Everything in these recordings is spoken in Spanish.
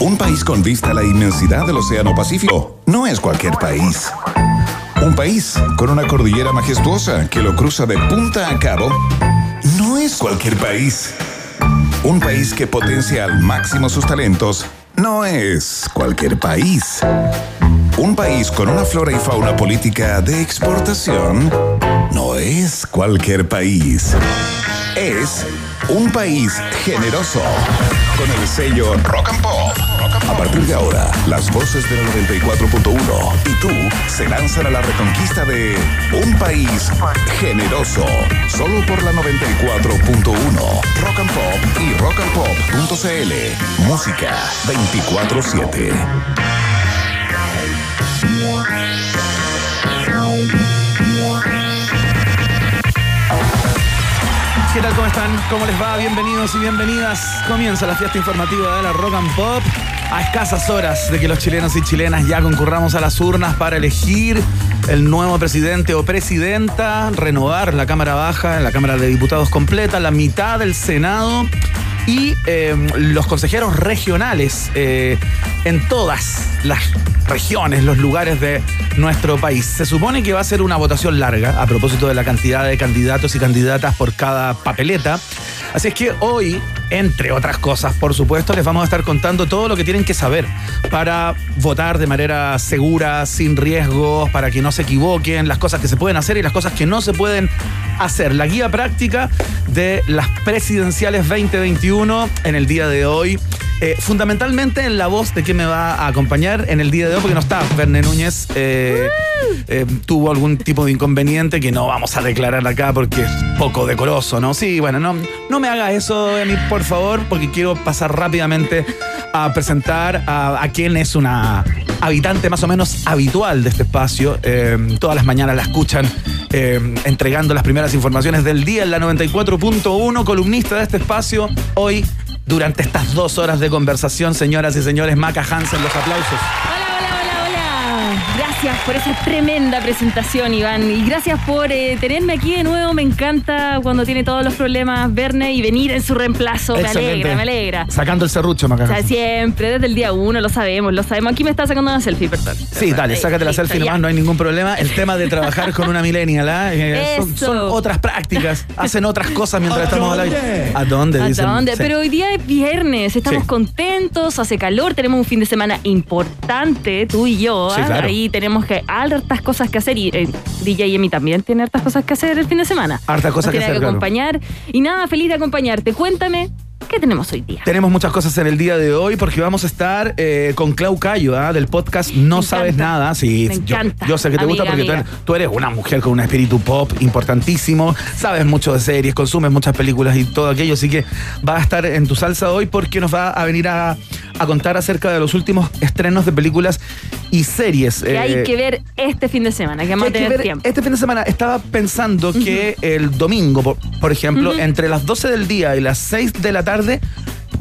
Un país con vista a la inmensidad del Océano Pacífico no es cualquier país. Un país con una cordillera majestuosa que lo cruza de punta a cabo no es cualquier país. Un país que potencia al máximo sus talentos no es cualquier país. Un país con una flora y fauna política de exportación no es cualquier país. Es un país generoso con el sello Rock and Pop. A partir de ahora, las voces de la 94.1 y tú se lanzan a la reconquista de un país generoso. Solo por la 94.1. Rock and Pop y rockandpop.cl. Música 24-7. ¿Qué tal? ¿Cómo están? ¿Cómo les va? Bienvenidos y bienvenidas. Comienza la fiesta informativa de la Rock and Pop. A escasas horas de que los chilenos y chilenas ya concurramos a las urnas para elegir el nuevo presidente o presidenta, renovar la Cámara Baja, la Cámara de Diputados completa, la mitad del Senado y eh, los consejeros regionales eh, en todas las regiones, los lugares de nuestro país. Se supone que va a ser una votación larga a propósito de la cantidad de candidatos y candidatas por cada papeleta. Así es que hoy, entre otras cosas, por supuesto, les vamos a estar contando todo lo que tienen que saber para votar de manera segura, sin riesgos, para que no se equivoquen, las cosas que se pueden hacer y las cosas que no se pueden hacer. La guía práctica de las presidenciales 2021 en el día de hoy. Eh, fundamentalmente en la voz de quien me va a acompañar en el día de hoy, porque no está Verne Núñez. eh, eh, tuvo algún tipo de inconveniente que no vamos a declarar acá porque es poco decoroso, ¿no? Sí, bueno, no, no me haga eso, Emi, por favor, porque quiero pasar rápidamente a presentar a, a quien es una habitante más o menos habitual de este espacio. Todas las mañanas la escuchan entregando las primeras informaciones del día en la 94.1, columnista de este espacio. Hoy, durante estas dos horas de conversación, señoras y señores, Maca Hansen, los aplausos. Gracias por esa tremenda presentación, Iván. Y gracias por eh, tenerme aquí de nuevo. Me encanta cuando tiene todos los problemas Verne y venir en su reemplazo. Me alegra, me alegra. Sacando el serrucho, Maca O sea, siempre, desde el día uno, lo sabemos, lo sabemos. Aquí me está sacando una selfie, perdón. Sí, dale, sácate la Listo, selfie ya. nomás, no hay ningún problema. El tema de trabajar con una millennial, ¿ah? Eh, son, Eso. son otras prácticas, hacen otras cosas mientras ¿A estamos al dónde? aire. ¿A dónde? ¿A Dicen. dónde? Sí. Pero hoy día es viernes, estamos Sí. contentos, hace calor, tenemos un fin de semana importante, tú y yo. Sí, ¿ah? claro. Ahí tenemos que hartas cosas que hacer y eh, DJ Emi también tiene hartas cosas que hacer el fin de semana. Hartas cosas que hacer, que claro. acompañar. Y nada, feliz de acompañarte. Cuéntame, ¿qué tenemos hoy día? Tenemos muchas cosas en el día de hoy porque vamos a estar eh, con Clau Cayo ¿ah? del podcast No Me Sabes encanta. Nada. Sí, Me yo, encanta. yo sé que te gusta porque tú eres, tú eres una mujer con un espíritu pop importantísimo, sabes mucho de series, consumes muchas películas y todo aquello, así que va a estar en tu salsa hoy porque nos va a venir a, a contar acerca de los últimos estrenos de películas y series. Que eh, hay que ver este fin de semana, que que vamos a que ver tiempo. Este fin de semana estaba pensando que el domingo, por, por ejemplo, entre las 12 del día y las 6 de la tarde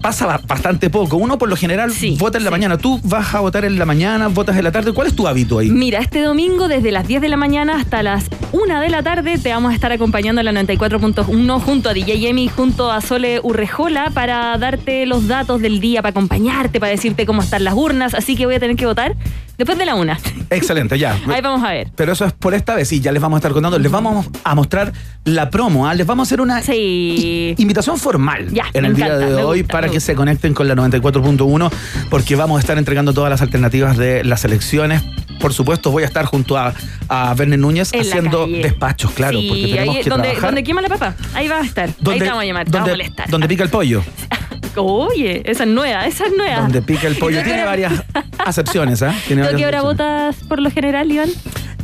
pasa ba- bastante poco. Uno por lo general Sí, vota en la sí. mañana. Tú vas a votar en la mañana, votas en la tarde. ¿Cuál es tu hábito ahí? Mira, este domingo desde las 10 de la mañana hasta las 1 de la tarde te vamos a estar acompañando en la 94.1 junto a DJ Emi, junto a Sole Urrejola para darte los datos del día, para acompañarte, para decirte cómo están las urnas. Así que voy a tener que votar después de la 1. Excelente, ya. Ahí vamos a ver. Pero eso es por esta vez, sí, ya les vamos a estar contando. Les vamos a mostrar la promo, ¿ah? les vamos a hacer una Sí. invitación formal Ya, en el día de hoy gusta, para que se conecten con la 94.1 porque vamos a estar entregando todas las alternativas de las elecciones. Por supuesto, voy a estar junto a, a Verne Núñez En haciendo despachos, claro, Sí, porque tenemos ahí, que donde, trabajar. donde quema la papa. Ahí va a estar. ahí te vamos a llamar, te vamos a donde- molestar. donde pica el pollo. Oye, esa es nueva, esa es nueva. Donde pica el pollo. ¿Y tú Tiene varias acepciones, ¿ah? Tiene ¿Tú qué hora votas por lo general, Iván?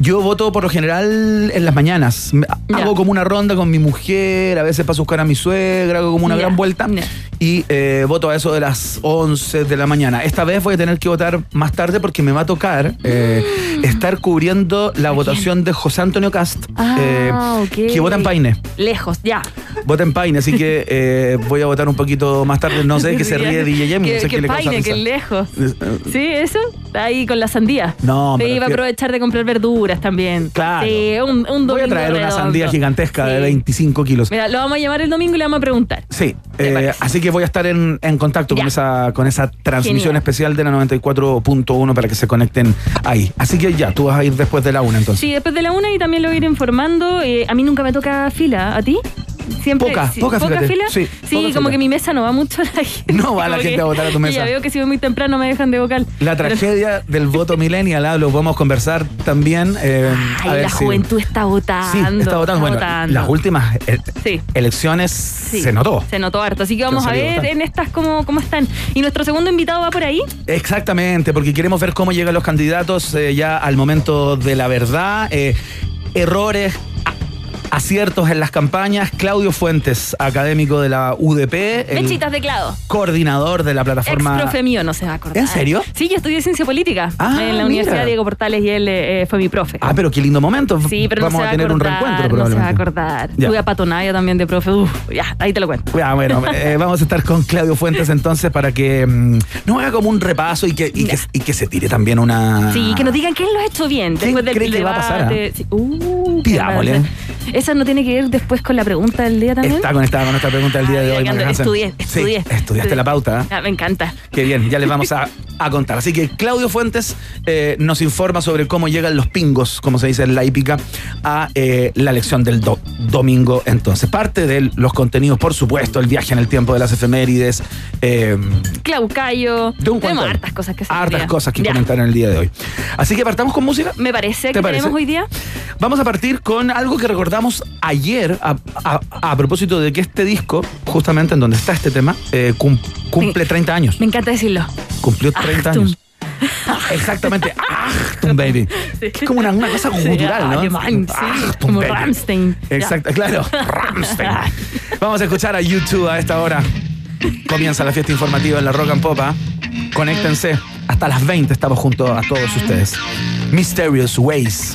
Yo voto por lo general en las mañanas. Me- Ya. Hago como una ronda con mi mujer, a veces paso a buscar a mi suegra, hago como una Ya, gran vuelta ya. y eh, voto a eso de las 11 de la mañana. Esta vez voy a tener que votar más tarde porque me va a tocar eh, estar cubriendo la Mm. ¿A votación de José Antonio Cast, Ah, eh, que vota en Paine. Lejos, ya. Voten Paine, así que eh, voy a votar un poquito más tarde. No sé qué se ríe DJ Yemi. Que, no sé que qué le Paine, que lejos. Eh, ¿Sí, eso? Ahí con la sandía. No, me Sí, iba a aprovechar de comprar verduras también. Claro. Sí, un, un Voy a domingo traer una sandía gigantesca de Sí. 25 kilos. Mira, lo vamos a llamar el domingo y le vamos a preguntar. Sí, ¿Te eh, así que voy a estar en, en contacto con esa, con esa transmisión Genial. especial de la 94.1 para que se conecten ahí. Así que ya, tú vas a ir después de la una entonces. Sí, después de la una y también lo voy a ir informando. Eh, a mí nunca me toca fila, ¿a ti? Siempre, Poca, sí, poca, fila. Sí, poca como fila. que mi mesa no va mucho a la gente. No va la gente a votar a tu mesa. Ya veo que si voy muy temprano me dejan de vocal. La tragedia del voto millennial, ah, lo podemos conversar también. eh, a Ay, ver la si- juventud está votando. Sí, está votando. Bueno, votando. las últimas eh, Sí. elecciones Sí, se notó. Se notó harto. Así que vamos a ver en estas cómo, cómo están. ¿Y nuestro segundo invitado va por ahí? Exactamente, porque queremos ver cómo llegan los candidatos eh, ya al momento de la verdad. errores, aciertos en las campañas. Claudio Fuentes, académico de la UDP, Mechitas de clado. coordinador de la Ex plataforma. profe mío, no se va a acordar. ¿En serio? Sí, yo estudié ciencia política Ah, en la mira. Universidad Diego Portales y él eh, fue mi profe. Ah, pero qué lindo momento. Sí, pero Vamos no se va a tener un reencuentro No se va a probablemente. acordar. Ya. Tuve a Patonaya también de profe. Uf, ya, ahí te lo cuento. Ya, bueno, eh, vamos a estar con Claudio Fuentes entonces para que mm, nos haga como un repaso y que, y que, y que se tire también una. Sí, que nos digan quién lo ha hecho bien ¿Quién después del cree que va a pasar, ah? Sí. Uh, qué Pidámosle. Esa no tiene que ver después con la pregunta del día también. Está conectada con nuestra pregunta del día de hoy. estudié, Sí, estudié. estudiaste estudié. la pauta. ¿eh? Ah, me encanta. Qué bien, ya les vamos a, a contar. Así que Claudio Fuentes eh, nos informa sobre cómo llegan los pingos, como se dice en la hípica, a eh, la elección del do- domingo. Entonces, parte de los contenidos, por supuesto, el viaje en el tiempo de las efemérides, eh, Claucayo. de un Tenemos hartas cosas que hacer. Hartas día. cosas que Ya. comentar en el día de hoy. Así que partamos con música. Me parece ¿Te que parece? tenemos hoy día. Vamos a partir con algo que recordamos ayer a, a- a propósito de que este disco, justamente en donde está este tema, eh, cum- cumple 30 años. Me encanta decirlo. Cumplió 30 Achtung. años. Exactamente. Achtung, baby. Es como una, una cosa cultural, ¿no? Alemán, sí. Achtung, Como baby. Ya. Exacto, claro. Rammstein. Vamos a escuchar a YouTube a esta hora. Comienza la fiesta informativa en la Rock and Pop. ¿ah? Conéctense. Hasta las 20 estamos junto a todos ustedes. Mysterious Ways.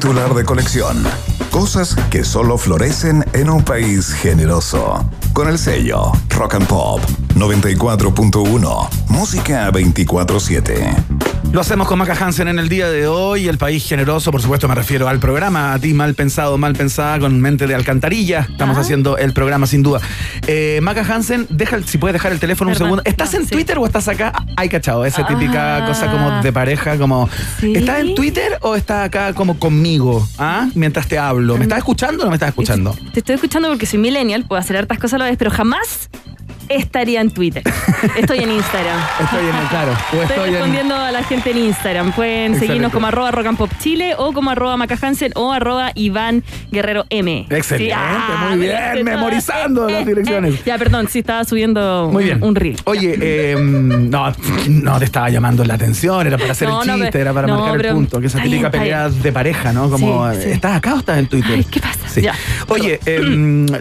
Titular de colección. Cosas que solo florecen en un país generoso. Con el sello Rock and Pop 94.1. Música 24-7. Lo hacemos con Maca Hansen en el día de hoy. El país generoso, por supuesto, me refiero al programa. A ti, mal pensado, mal pensada, con mente de alcantarilla. Estamos Ah. haciendo el programa sin duda. Eh, Maca Hansen, deja, el- si puedes dejar el teléfono Perdón. un segundo. ¿Estás No, en sí. Twitter o estás acá? Ay, cachado, esa típica Ah. cosa como de pareja, como. Sí. ¿Estás en Twitter o estás acá como conmigo? ¿Ah? Mientras te hablo. ¿Me estás escuchando o no me estás escuchando? Te estoy escuchando porque soy millennial, puedo hacer hartas cosas a la vez, pero jamás estaría en Twitter. Estoy en Instagram. Estoy en el claro. Estoy estoy en. respondiendo a la gente en Instagram. Pueden Excelente. seguirnos como arroba rock and pop chile o como arroba Maca Hansen o arroba Iván Guerrero M. Excelente, ah, muy bien, memorizando las direcciones. Ya, perdón, sí estaba subiendo Muy bien. un, un reel. Oye, eh, no, no te estaba llamando la atención, era para hacer No, el no, chiste, pero- era para no, marcar el punto, que esa típica pelea de pareja, ¿no? Como, Sí, sí. ¿estás acá o estás en Twitter? Ay, ¿qué pasa? Sí. Ya, Oye, eh,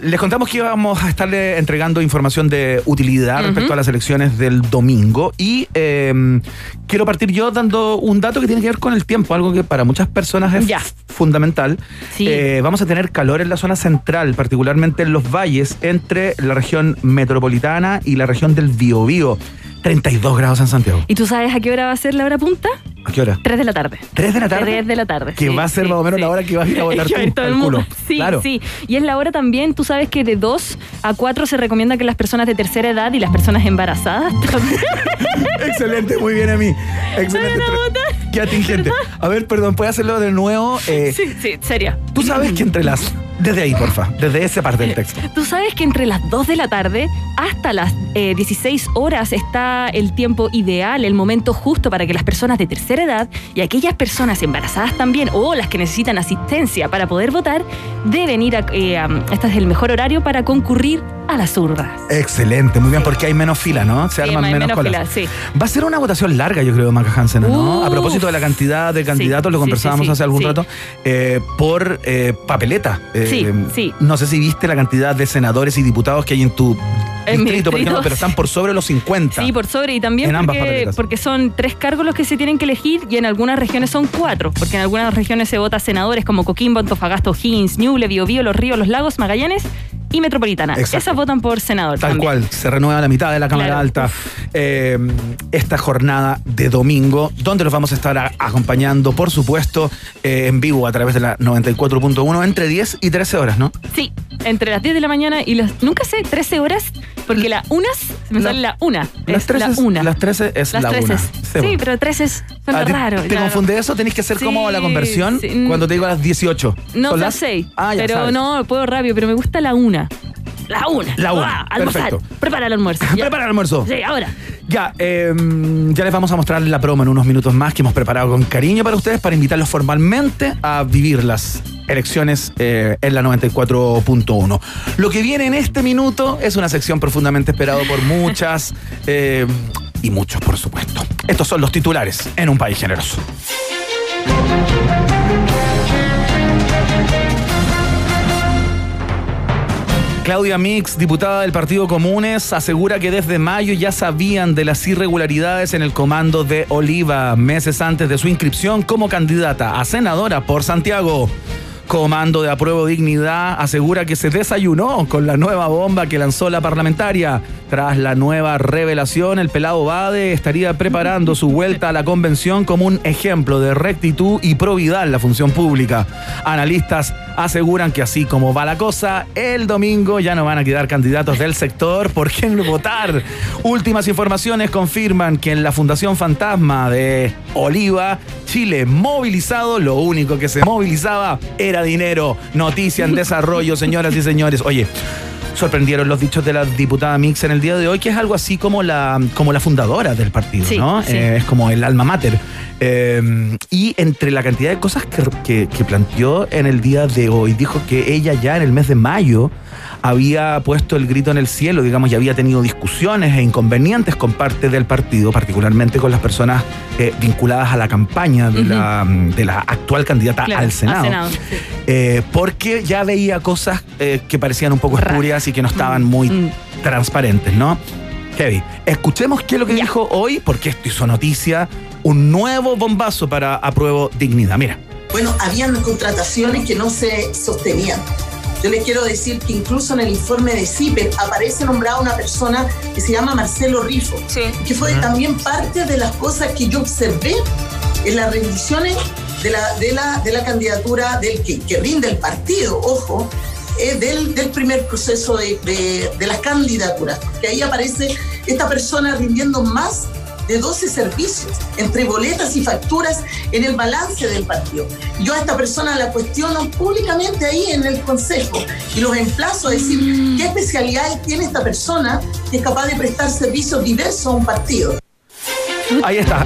les contamos que íbamos a estarle entregando información de utilidad respecto a las elecciones del domingo y eh, quiero partir yo dando un dato que tiene que ver con el tiempo, algo que para muchas personas es Ya. fundamental. Sí. Eh, vamos a tener calor en la zona central, particularmente en los valles, entre la región metropolitana y la región del Biobío. 32 grados en Santiago. ¿Y tú sabes a qué hora va a ser la hora punta? ¿A qué hora? 3 de la tarde. ¿Tres de la tarde? 3 de la tarde. Que sí, va a ser sí, más o menos sí. la hora que vas a ir a votar tú, todo el mundo. Sí, Claro. sí. Y es la hora también, tú sabes que de 2 a 4 se recomienda que las personas de tercera edad y las personas embarazadas también. Excelente, muy bien a mí. Excelente. Qué atingente. A ver, perdón, ¿puedes hacerlo de nuevo? Eh, sí, sí, seria. Tú sabes que entre las... Desde ahí, porfa. Desde esa parte del texto. Tú sabes que entre las 2 de la tarde hasta las eh, 16 horas está el tiempo ideal, el momento justo para que las personas de tercera edad y aquellas personas embarazadas también o las que necesitan asistencia para poder votar deben ir a... eh, a- este es el mejor horario para concurrir a las urnas. Excelente, muy bien, porque hay menos fila, ¿no? Se Sí, arman hay menos, menos colas. fila, sí. Va a ser una votación larga, yo creo, Maca Hansen, ¿no? Uf. a propósito de la cantidad de candidatos, lo conversábamos hace algún rato, eh, por eh, papeleta. Eh, Sí, sí. No sé si viste la cantidad de senadores y diputados que hay en tu En distrito, por ejemplo, pero están por sobre los 50. Sí, por sobre y también En ambas porque, papeletas. porque son tres cargos los que se tienen que elegir y en algunas regiones son cuatro, porque en algunas regiones se vota senadores como Coquimbo, Antofagasta, O'Higgins, Ñuble, Biobío, Los Ríos, Los Lagos, Magallanes y Metropolitana. Exacto. Esas votan por senador Tal también. cual, se renueva la mitad de la Cámara Claro. Alta eh, esta jornada de domingo, donde los vamos a estar a- acompañando, por supuesto, eh, en vivo a través de la 94.1 entre 10 y 13 horas, ¿no? Sí, entre las 10 de la mañana y las, nunca sé, 13 horas, porque la unas, me La- sale la una. Las es 13, la una. Las 13 es Las la 13. 1. Sí, pero 13 es- Ah, ¿te, raro. ¿Te claro. confunde eso? ¿Tenés que hacer Sí, como la conversión sí. cuando te digo a las 18? No ¿Son sé las 6, Ah, ya pero sabes. no, puedo rápido, pero me gusta la una. La una. La una, Ah, perfecto. Prepara el almuerzo. ya. Prepara el almuerzo. Sí, ahora. Ya, eh, ya les vamos a mostrar la promo en unos minutos más que hemos preparado con cariño para ustedes para invitarlos formalmente a vivir las elecciones eh, en la 94.1. Lo que viene en este minuto es una sección profundamente esperada por muchas eh, y muchos, por supuesto. Estos son los titulares en un país generoso. Claudia Mix, diputada del Partido Comunes, asegura que desde mayo ya sabían de las irregularidades en el comando de Oliva, meses antes de su inscripción como candidata a senadora por Santiago. Comando de Apruebo Dignidad asegura que se desayunó con la nueva bomba que lanzó la parlamentaria. Tras la nueva revelación, el pelado Bade estaría preparando su vuelta a la convención como un ejemplo de rectitud y probidad en la función pública. Analistas aseguran que así como va la cosa, el domingo ya no van a quedar candidatos del sector por quién votar. Últimas informaciones confirman que en la Fundación Fantasma de Oliva, Chile movilizado, lo único que se movilizaba era dinero. Noticia en desarrollo, señoras y señores. Oye, sorprendieron los dichos de la diputada Mix en el día de hoy, que es algo así como la, como la fundadora del partido, Sí, ¿no? sí. Eh, es como el alma mater. Eh, y entre la cantidad de cosas que, que- que planteó en el día de hoy, dijo que ella ya en el mes de mayo había puesto el grito en el cielo, digamos, y había tenido discusiones e inconvenientes con parte del partido, particularmente con las personas eh, vinculadas a la campaña de, la, de la actual candidata Claro, al Senado. sí. Eh, porque ya veía cosas eh, que parecían un poco espurias y que no estaban muy Mm. transparentes, ¿no? Heavy. Escuchemos qué es lo que dijo hoy, porque esto hizo noticia, un nuevo bombazo para apruebo dignidad. Mira. bueno, habían contrataciones que no se sostenían. Yo les quiero decir que incluso en el informe de CIPER aparece nombrada una persona que se llama Marcelo Rifo, Sí. que fue también parte de las cosas que yo observé en las rendiciones de la, de la, de la candidatura del que, que rinde el partido, ojo, eh, del, del primer proceso de, de- de las candidaturas, porque ahí aparece esta persona rindiendo más de 12 servicios, entre boletas y facturas en el balance del partido. Yo a esta persona la cuestiono públicamente ahí en el Consejo y los emplazo a decir qué especialidades tiene esta persona que es capaz de prestar servicios diversos a un partido. Ahí está.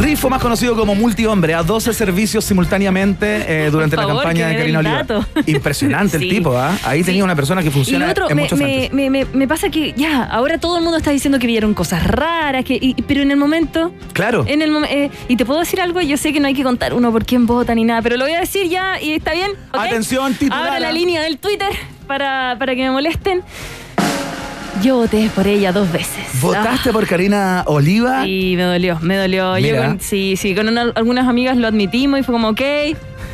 Rifo, más conocido como multihombre, a 12 servicios simultáneamente eh, durante la campaña de Karina Oliva. Impresionante Sí. el tipo, ¿ah? Ahí Sí. tenía una persona que funciona otro, en me, muchos me, me, me- pasa que ya, ahora todo el mundo está diciendo que vieron cosas raras, que, y- pero en el momento, Claro. en el eh, y te puedo decir algo, yo sé que no hay que contar uno por quién vota ni nada, pero lo voy a decir ya y está bien. Atención, titular. Ahora la línea del Twitter para, para que me molesten. Yo voté por ella dos veces. ¿Votaste por Karina Oliva? Ah, Sí, me dolió, me dolió. Yo con- sí, sí, con una- algunas amigas lo admitimos y fue como, ok,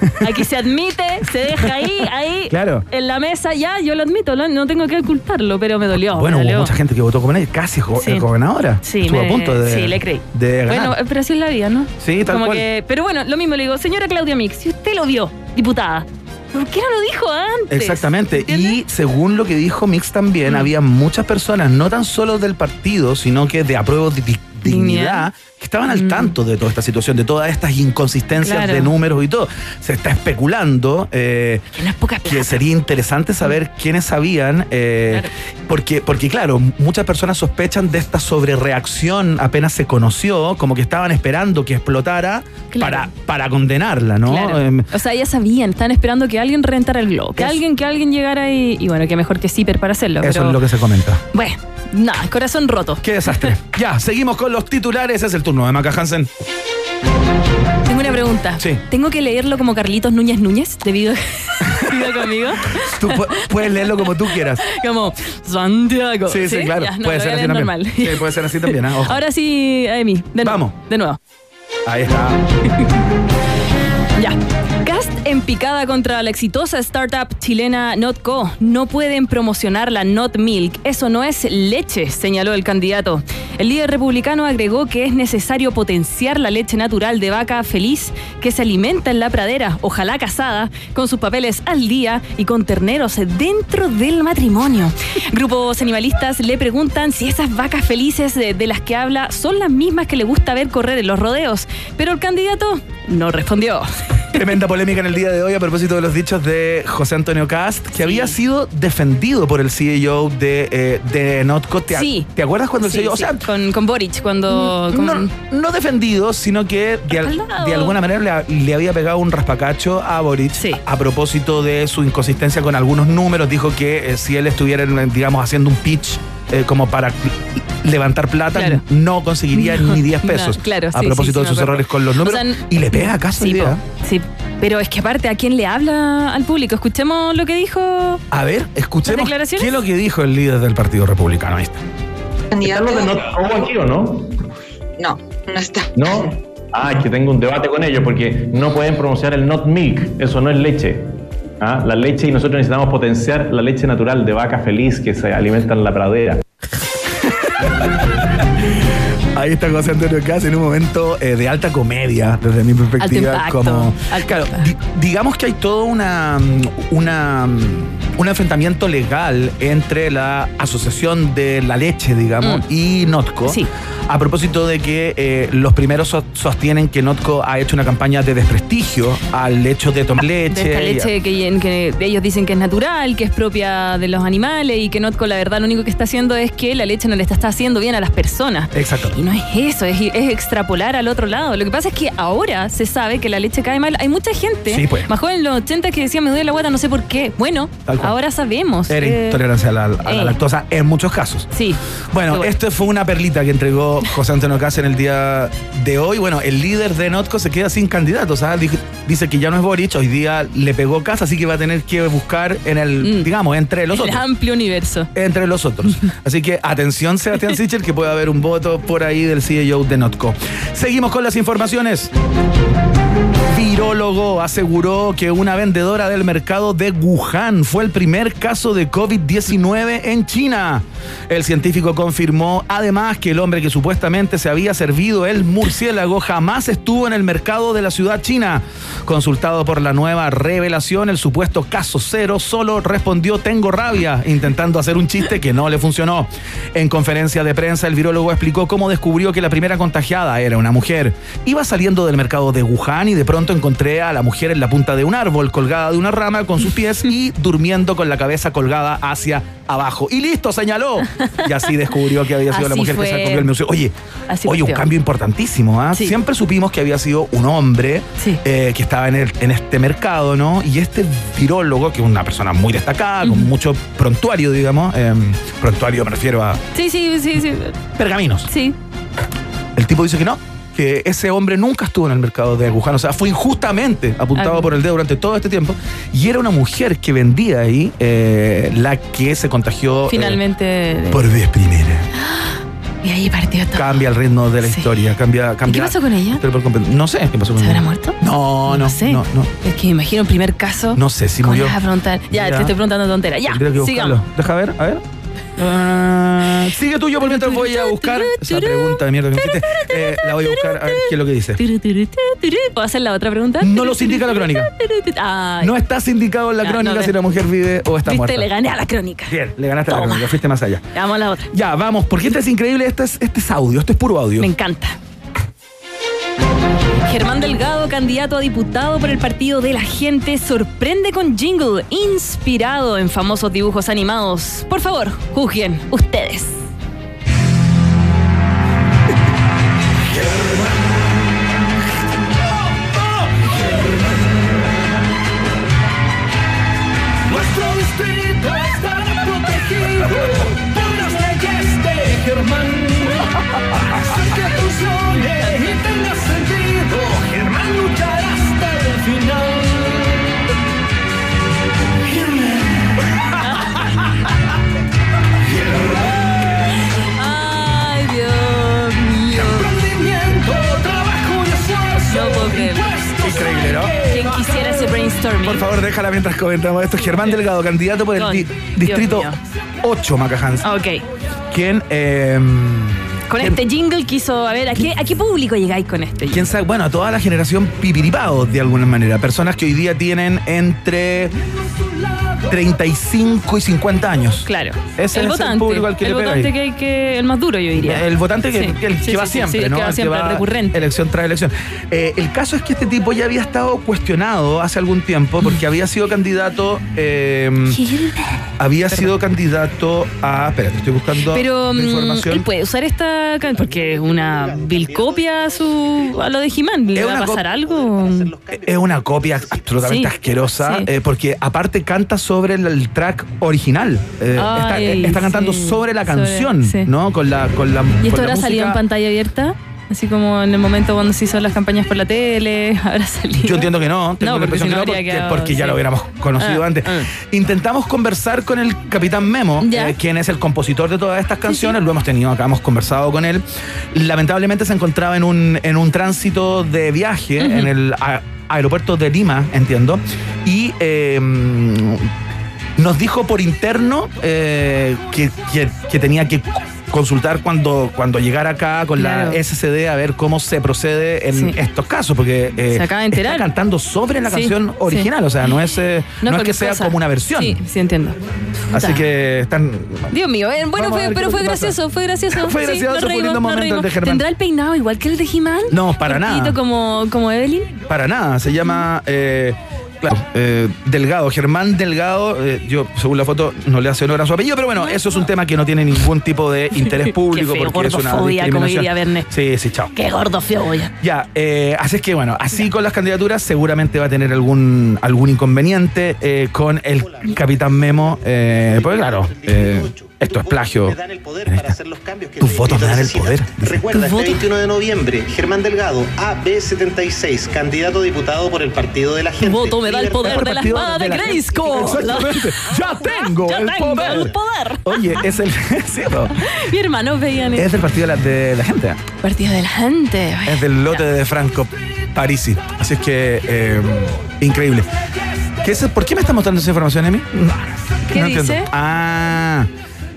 aquí se admite, se deja ahí, ahí, Claro. en la mesa, ya, yo lo admito, no, tengo que ocultarlo, pero me dolió. Bueno, me hubo mucha gente que votó como ella, casi Sí. gobernadora. Sí, Estuvo me- a punto de, sí, le creí. de ganar. Bueno, eh, pero así es la vida, ¿no? Sí, tal Como cual. que- pero bueno, lo mismo le digo, señora Claudia Mix, si usted lo vio, diputada, ¿por qué no lo dijo antes? Exactamente. ¿Entiendes? Y según lo que dijo Mix también, había muchas personas, no tan solo del partido, sino que de apruebo dignidad, que estaban al tanto de toda esta situación, de todas estas inconsistencias Claro. de números y todo. Se está especulando eh, Que sería interesante saber quiénes sabían, eh, Claro. porque, porque claro, muchas personas sospechan de esta sobrereacción apenas se conoció, como que estaban esperando que explotara Claro. para, para condenarla, ¿no? Em, o sea, ya sabían, estaban esperando que alguien rentara el globo, que alguien, que alguien llegara y, y bueno, que mejor que Zipper para hacerlo. eso pero, es lo que se comenta. Bueno, nada, corazón roto. Qué desastre. ya, seguimos con los titulares. Es el turno de Maca Hansen. Tengo una pregunta. Sí. ¿Tengo que leerlo como Carlitos Núñez Núñez debido, debido conmigo? Tú pu- puedes leerlo como tú quieras. Como Santiago. Sí, sí, claro. Ya, no, puede ser a así normal. Sí, puede ser así también. Ojo. Ahora sí, Amy. De nuevo. Vamos. De nuevo. Ahí está. Ya. En picada contra la exitosa startup chilena Notco. No pueden promocionar la Not Milk. Eso no es leche, señaló el candidato. El líder republicano agregó que es necesario potenciar la leche natural de vaca feliz que se alimenta en la pradera, ojalá casada, con sus papeles al día y con terneros dentro del matrimonio. Grupos animalistas le preguntan si esas vacas felices de, de las que habla son las mismas que le gusta ver correr en los rodeos. Pero el candidato no respondió. Tremenda polémica en el día de hoy a propósito de los dichos de José Antonio Cast, que había sido defendido por el CEO de, eh, de Notco. ¿Te, Sí. ¿Te acuerdas cuando el Sí, CEO? O sea, con, con Boric, cuando. con- no, no defendido, sino que de, al- Respaldado. de alguna manera le, le había pegado un raspacacho a Boric a propósito de su inconsistencia con algunos números. Dijo que eh, si él estuviera, digamos, haciendo un pitch eh, como para levantar plata, Claro. no conseguiría No, ni 10 no, pesos. claro, a sí, propósito sí, de sí, sus errores con los números. O sea, y le pega acaso Sí, idea. sí. Pero es que aparte, ¿a quién le habla al público? Escuchemos lo que dijo. A ver, escuchemos qué es lo que dijo el líder del Partido Republicano. Ahí está. candidato. ¿Están los de Not aquí o no? No, no está. ¿No? Ah, es que tengo un debate con ellos porque no pueden pronunciar el not milk, eso no es leche. Ah, La leche y nosotros necesitamos potenciar la leche natural de vaca feliz que se alimenta en la pradera. Ahí está José Antonio Cas en un momento eh, de alta comedia, desde mi perspectiva. Alto impacto, como, alto claro, di- digamos que hay todo una, una, un enfrentamiento legal entre la Asociación de la Leche, digamos, Mm. y Notco. Sí. A propósito de que eh, los primeros so- sostienen que Notco ha hecho una campaña de desprestigio al hecho de tomar leche. De esta leche que, que ellos dicen que es natural, que es propia de los animales y que Notco, la verdad, lo único que está haciendo es que la leche no le está, está haciendo bien a las personas. Exacto. Y no es eso, es, es extrapolar al otro lado. Lo que pasa es que ahora se sabe que la leche cae mal. Hay mucha gente, Sí, pues. más joven en los 80, que decía me duele la guata, no sé por qué. Bueno, ahora sabemos. Era Eh, intolerancia a la, a la eh. lactosa en muchos casos. Sí. Bueno. esto fue una perlita que entregó José Antonio Cas en el día de hoy. Bueno, el líder de Notco se queda sin candidato. O sea, di- dice que ya no es Boric, hoy día le pegó Cas, así que va a tener que buscar en el, Mm. digamos, entre los el otros. amplio universo. Entre los otros. Así que atención, Sebastián Sichel, que puede haber un voto por ahí del CEO de Notco. Seguimos con las informaciones. Virólogo aseguró que una vendedora del mercado de Wuhan fue el primer caso de COVID-19 en China. El científico confirmó además que el hombre que supuestamente se había servido el murciélago jamás estuvo en el mercado de la ciudad china. Consultado por la nueva revelación, el supuesto caso cero solo respondió tengo rabia, intentando hacer un chiste que no le funcionó. En conferencia de prensa, el virólogo explicó cómo descubrió que la primera contagiada era una mujer. Iba saliendo del mercado de Wuhan y de pronto encontré a la mujer en la punta de un árbol, colgada de una rama con sus pies y durmiendo con la cabeza colgada hacia abajo. Y listo, señaló. Y así descubrió que había sido la mujer que se fue. comió el museo. Oye, Así oye, un cambio importantísimo. ¿ah? Sí. Siempre supimos que había sido un hombre Sí. eh, que estaba en, el- en este mercado, ¿no? Y este virólogo, que es una persona muy destacada, con mucho prontuario, digamos, eh, prontuario me refiero a Sí, sí, sí, sí. pergaminos. Sí. El tipo dice que no, que ese hombre nunca estuvo en el mercado de Wuhan, o sea, fue injustamente apuntado Ah. por el dedo durante todo este tiempo. Y era una mujer que vendía ahí eh, la que se contagió eh, Finalmente. por vez primera. Y ahí partió todo. Cambia el ritmo de la Sí. historia, cambia, ¿Y cambia. qué pasó con ella? No sé qué pasó con ¿Se ella. habrá muerto? No, no, sé. no, no. Es que me imagino un primer caso. No sé si ¿Cómo murió. vas a preguntar? Ya, Ya. te estoy preguntando tontera. Ya, sigamos. Deja ver, a ver. Ah, sigue tú, yo por mientras voy a buscar esa pregunta de mierda que me hiciste. Eh, la voy a buscar a ver qué es lo que dice. ¿Puedo hacer la otra pregunta? No los indica la crónica. Ay, No está indicado en la crónica no, si la mujer vive o está Viste, muerta. le gané a la crónica. Bien, le ganaste a la crónica, fuiste más allá. Vamos a la otra. Ya, vamos, porque este es increíble, este es, este es audio, esto es puro audio. Me encanta. Germán Delgado, candidato a diputado por el Partido de la Gente, sorprende con jingle inspirado en famosos dibujos animados. Por favor, juzguen ustedes. Nuestro distrito estará Increíble, ¿no? ¿Quién quisiera ese brainstorming? Por favor, déjala mientras comentamos esto. Germán Delgado, candidato por el Con- di- distrito mío. 8, Macajans. Ok. Quien, eh, Con quien- este jingle quiso, a ver, ¿a qué, a qué público llegáis con este? ¿Quién sabe? Bueno, a toda la generación pipiripados de alguna manera. Personas que hoy día tienen entre 35 y 50 años. Claro. Ese es el votante. público al que el le pega votante ahí. que hay que. El más duro, yo diría. El votante que, Sí, que- el sí, que va sí, siempre, sí, el ¿no? que va El siempre, recurrente. Elección tras elección. Eh, el caso es que este tipo ya había estado cuestionado hace algún tiempo porque había sido candidato. eh, había sido candidato a. Espérate, estoy buscando Pero mm, información. él puede usar esta porque es una vil copia a su a lo de Jimán. ¿Le Es va a pasar algo? Es una copia absolutamente Sí, asquerosa, sí. eh, porque aparte canta sobre el, track original. Eh, Ay, eh, está cantando sí, sobre la sobre- canción, sí. ¿no? Con la, con la. ¿Y esto habrá salido en pantalla abierta? Así como en el momento cuando se hizo las campañas por la tele, habrá salido. Yo entiendo que no, tengo No, la impresión si no que no, porque, quedado, porque ya lo hubiéramos conocido Ah, antes. ah. Intentamos conversar con el Capitán Memo, eh, quien es el compositor de todas estas canciones, lo hemos tenido acá, hemos conversado con él. Lamentablemente se encontraba en un, en un tránsito de viaje en el a- aeropuerto de Lima, entiendo, y eh, nos dijo por interno eh, que- que tenía que consultar cuando, cuando llegara acá con Claro. la SCD a ver cómo se procede en Sí. estos casos, porque eh, Se acaba de enterar. está cantando sobre la Sí, canción original, sí. o sea, no es, eh, no es que sea cosa. como una versión. Sí, sí entiendo. Así que están... Dios mío, eh, bueno, fue, pero fue gracioso, fue gracioso. Fue gracioso, fue nos momento de Germán. ¿Tendrá el peinado igual que el de Jimán? No, para nada. Como, como Evelyn. Para nada, se llama... eh, Claro, eh, Delgado, Germán Delgado, eh, yo según la foto no le hace honor a su apellido, pero bueno, eso es un tema que no tiene ningún tipo de interés público Qué feo, porque es una gordofobia, como diría Verne. Sí, sí, chao. Qué gordo feo, voy a- Ya, eh, así es que bueno, así con las candidaturas seguramente va a tener algún, algún inconveniente eh, con el Capitán Memo, eh, porque claro, eh, Esto es plagio. Tus votos me dan el poder. Recuerda, este votos. 21 de noviembre, Germán Delgado, AB76, candidato a diputado por el Partido de la Tu Gente. voto me da el poder de la espada de, Grayskull. Exactamente. Ya tengo Ya el tengo poder. el poder. Oye, es el. es cierto. Mi hermano veían Es del partido de la, gente. partido de la gente. Es del lote de Franco Parisi. Así es que. eh, increíble. ¿Qué es, ¿Por qué me está mostrando esa información, Emi? ¿Qué entiendo. dice? Ah.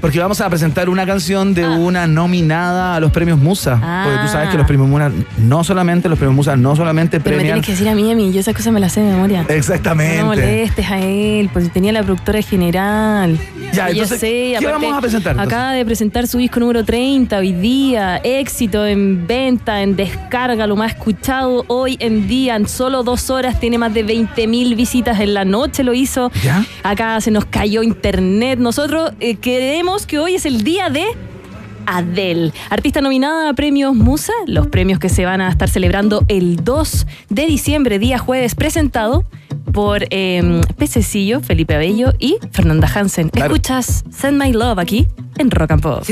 Porque vamos a presentar una canción de Ah. una nominada a los premios Musa. Porque tú sabes Ah. que los premios Musa no solamente, los premios Musa no solamente Pero me premian. tienes que decir a mí, a mí. Yo esas cosas me las sé de memoria. Exactamente. No molestes a él, pues tenía la productora general. Ya, entonces, sé, ¿qué aparte, vamos a presentar, entonces? Acaba de presentar su disco número 30 hoy día. Éxito en venta, en descarga, lo más escuchado hoy en día. En solo dos horas tiene más de 20 mil visitas en la noche, lo hizo. ¿Ya? Acá se nos cayó internet. Nosotros eh, que hoy es el día de Adele, artista nominada a premios Musa, los premios que se van a estar celebrando el 2 de diciembre, día jueves, presentado por eh, Pececillo, Felipe Abello y Fernanda Hansen. Claro. Escuchas Send My Love aquí en Rock and Pop.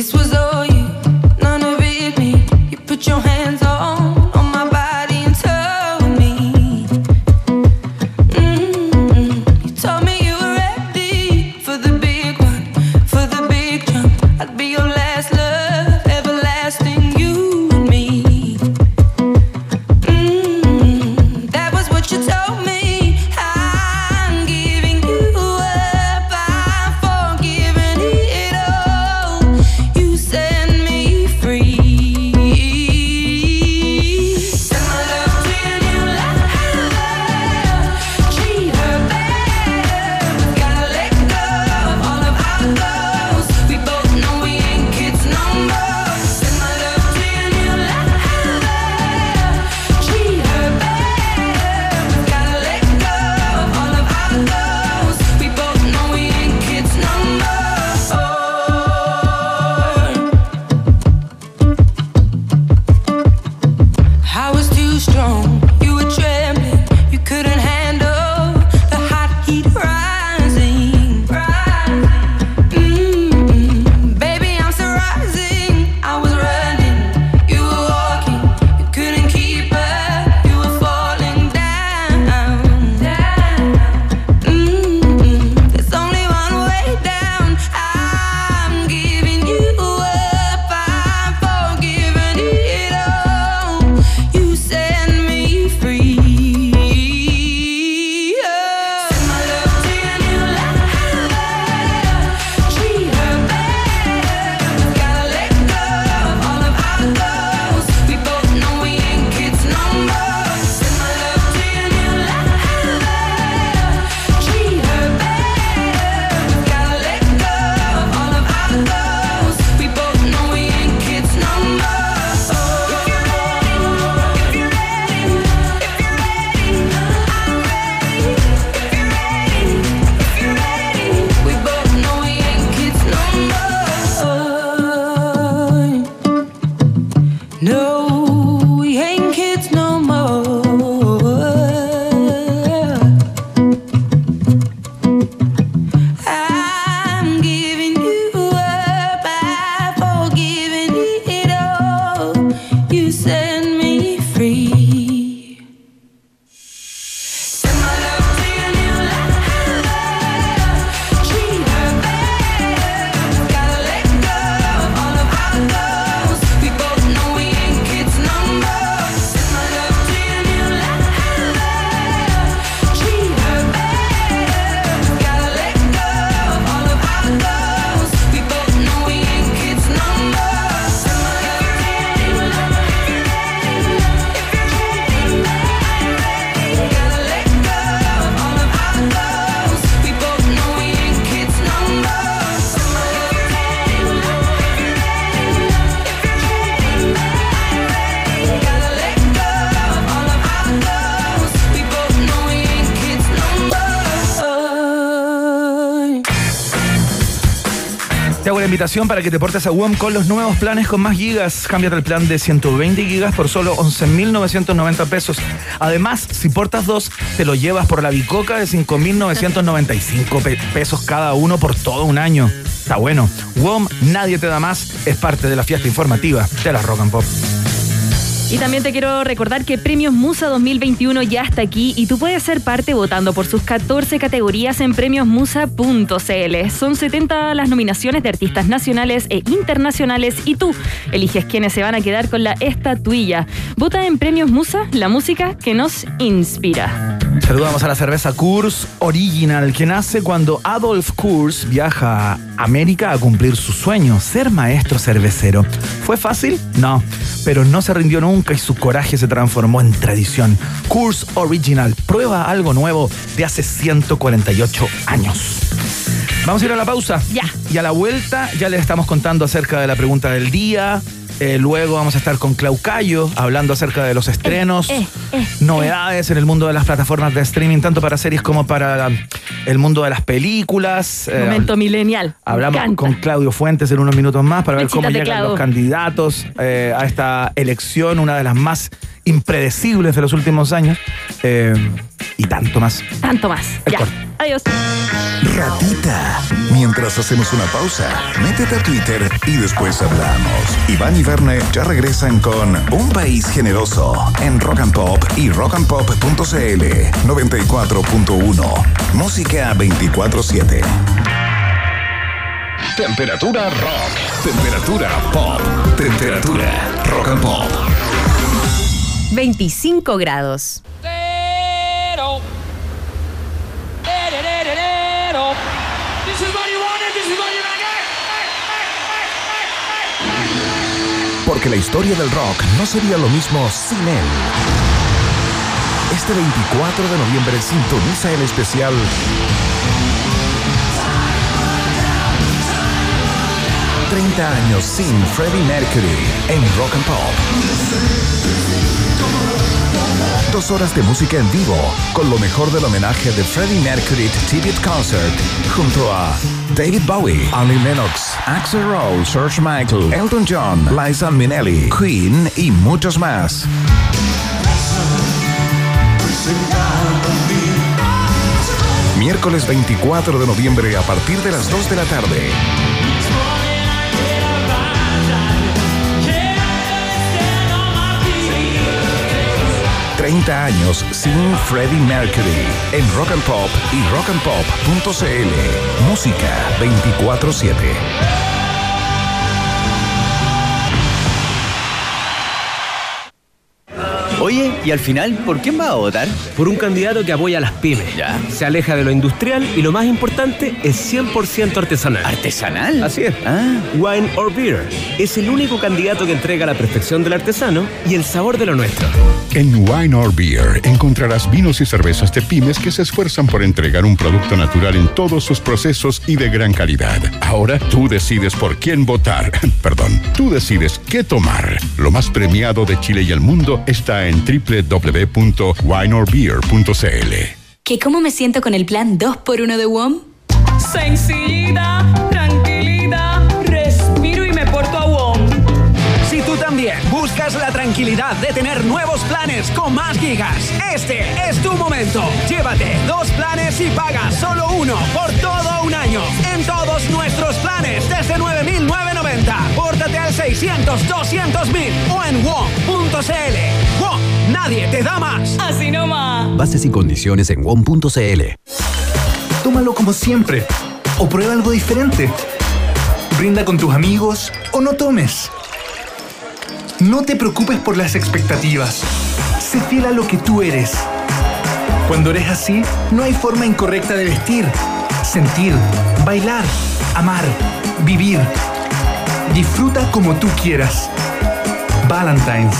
Para que te portes a WOM con los nuevos planes con más gigas. Cámbiate el plan de 120 gigas por solo 11.990 pesos. Además, si portas dos, te lo llevas por la bicoca de 5.995 pe- pesos cada uno por todo un año. Está bueno. WOM, nadie te da más, es parte de la fiesta informativa de la Rock and Pop. Y también te quiero recordar que Premios Musa 2021 ya está aquí y tú puedes ser parte votando por sus 14 categorías en premiosmusa.cl. Son 70 las nominaciones de artistas nacionales e internacionales y tú eliges quiénes se van a quedar con la estatuilla. Vota en Premios Musa, la música que nos inspira. Saludamos a la cerveza Kurs Original, que nace cuando Adolf Kurs viaja a América a cumplir su sueño, ser maestro cervecero. ¿Fue fácil? No, pero no se rindió nunca y su coraje se transformó en tradición. Kurs Original, prueba algo nuevo de hace 148 años. Vamos a ir a la pausa. Ya. Y a la vuelta ya les estamos contando acerca de la pregunta del día. Eh, luego vamos a estar con Claucayo hablando acerca de los estrenos, eh, eh, novedades en el mundo de las plataformas de streaming, tanto para series como para el mundo de las películas. Eh, Momento millennial. Me Hablamos con Claudio Fuentes en unos minutos más para ver cómo llegan los candidatos eh, a esta elección, una de las más impredecibles de los últimos años. eh, y tanto más. Tanto más. Ya. Adiós. Ratita. Mientras hacemos una pausa, métete a Twitter y después hablamos. Iván y Verne ya regresan con Un País Generoso en Rock and Pop y rockandpop.cl 94.1. Música 24-7. Temperatura rock. Temperatura pop. Temperatura rock and pop. 25 grados. Porque la historia del rock no sería lo mismo sin él. Este 24 de noviembre sintoniza el especial ...30 años sin Freddie Mercury en Rock and Pop. Dos horas de música en vivo con lo mejor del homenaje de Freddie Mercury Tribute Concert junto a David Bowie, Annie Lennox, Axel Rose, George Michael, Elton John, Liza Minnelli, Queen y muchos más. Miércoles 24 de noviembre a partir de las 2 de la tarde. ...30 años sin Freddie Mercury... ...en Rock and Pop y rockandpop.cl... ...música 24-7... Oye, y al final, ¿por quién va a votar? Por un candidato que apoya a las pymes. Ya. Se aleja de lo industrial y lo más importante es 100% artesanal. ¿Artesanal? Así es. Ah, Wine or Beer es el único candidato que entrega la perfección del artesano y el sabor de lo nuestro. En Wine or Beer encontrarás vinos y cervezas de pymes que se esfuerzan por entregar un producto natural en todos sus procesos y de gran calidad. Ahora tú decides por quién votar. Perdón, tú decides qué tomar. Lo más premiado de Chile y el mundo está en en www.wineorbeer.cl. ¿Que cómo me siento con el plan 2x1 de WOM? Sencillita, tranquilidad, respiro y me porto a WOM. Si tú también buscas la tranquilidad de tener nuevos planes con más gigas, este es tu momento. Llévate dos planes y paga solo uno por todo un año en todos nuestros planes desde 9.990 por 600, 200 mil o en WOM.cl. WOM, nadie te da más. Así no más. Bases y condiciones en WOM.cl. Tómalo como siempre o prueba algo diferente. Brinda con tus amigos o no tomes. No te preocupes por las expectativas. Sé fiel a lo que tú eres. Cuando eres así, no hay forma incorrecta de vestir, sentir, bailar, amar, vivir Disfruta como tú quieras. Valentine's.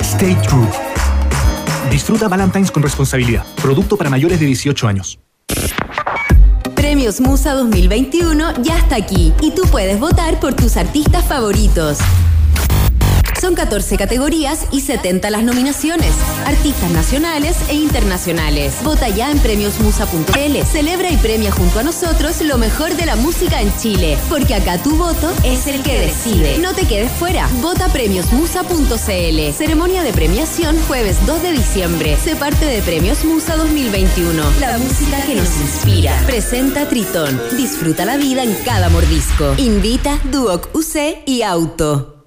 Stay true. Disfruta Valentine's con responsabilidad. Producto para mayores de 18 años. Premios Musa 2021 ya está aquí y tú puedes votar por tus artistas favoritos. Son 14 categorías y 70 las nominaciones. Artistas nacionales e internacionales. Vota ya en premiosmusa.cl. Celebra y premia junto a nosotros lo mejor de la música en Chile. Porque acá tu voto es el que decide. No te quedes fuera. Vota premiosmusa.cl. Ceremonia de premiación jueves 2 de diciembre. Se parte de Premios Musa 2021. La música que nos inspira. Presenta Tritón. Disfruta la vida en cada mordisco. Invita Duoc UC y Auto.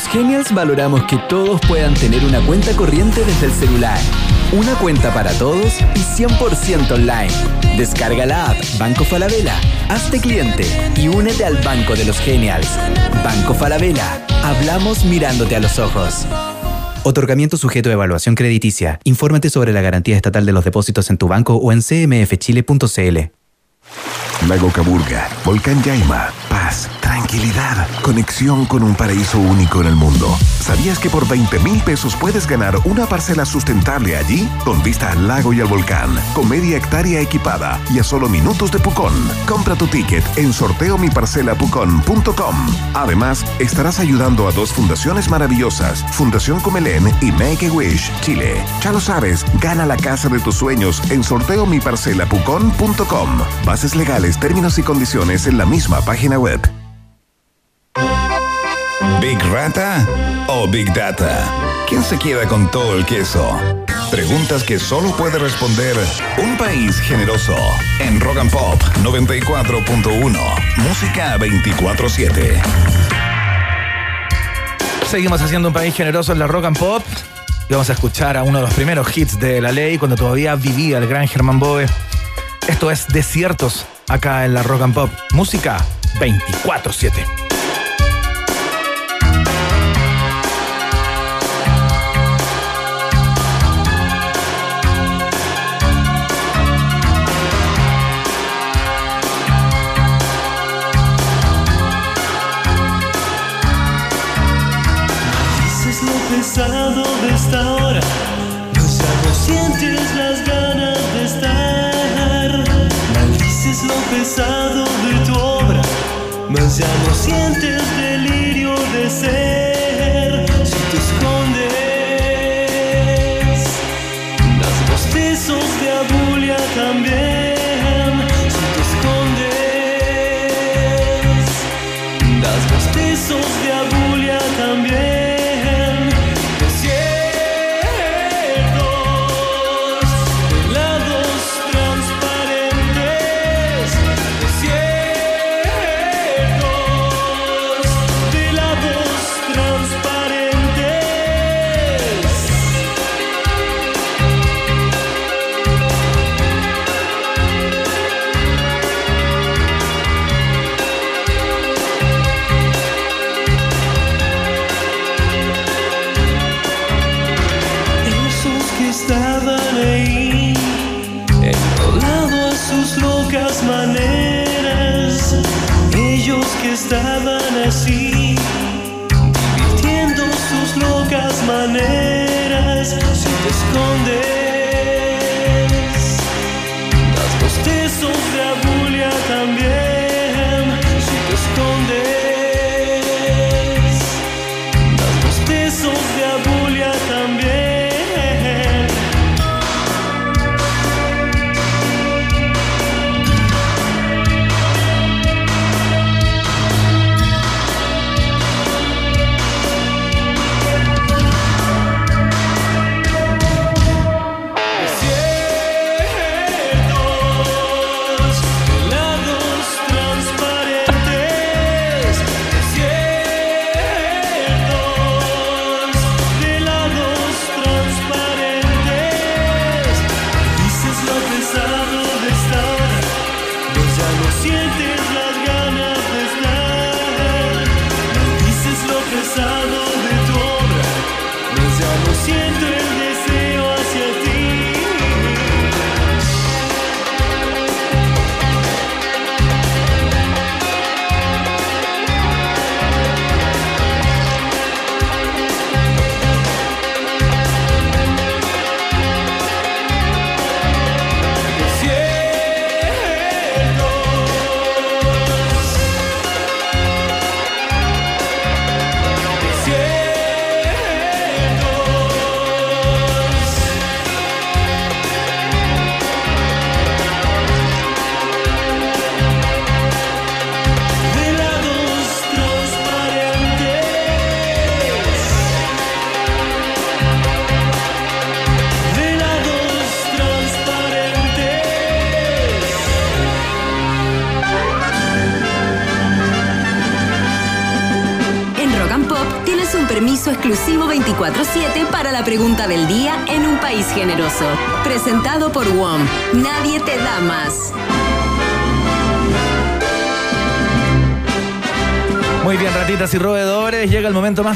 Los Genials valoramos que todos puedan tener una cuenta corriente desde el celular. Una cuenta para todos y 100% online. Descarga la app Banco Falabella, hazte cliente y únete al Banco de los Genials. Banco Falabella. Hablamos mirándote a los ojos. Otorgamiento sujeto a evaluación crediticia. Infórmate sobre la garantía estatal de los depósitos en tu banco o en cmfchile.cl. Lago Caburga, Volcán Yaima, paz, tranquilidad, conexión con un paraíso único en el mundo. ¿Sabías que por 20 mil pesos puedes ganar una parcela sustentable allí? Con vista al lago y al volcán, con media hectárea equipada y a solo minutos de Pucón. Compra tu ticket en sorteomiparcelapucón.com. Además, estarás ayudando a dos fundaciones maravillosas, Fundación Comelén y Make a Wish, Chile. Ya lo sabes, gana la casa de tus sueños en sorteomiparcelapucón.com. Bases legales, términos y condiciones en la misma página web. ¿Big Rata o Big Data? ¿Quién se queda con todo el queso? Preguntas que solo puede responder un país generoso. En Rock and Pop 94.1. Música 24-7. Seguimos haciendo un país generoso en la rock and pop. Y vamos a escuchar a uno de los primeros hits de la ley cuando todavía vivía el gran Germán Boe. Esto es Desiertos acá en la rock and pop. Música 24-7. Lo pesado de tu obra, mas ya no sientes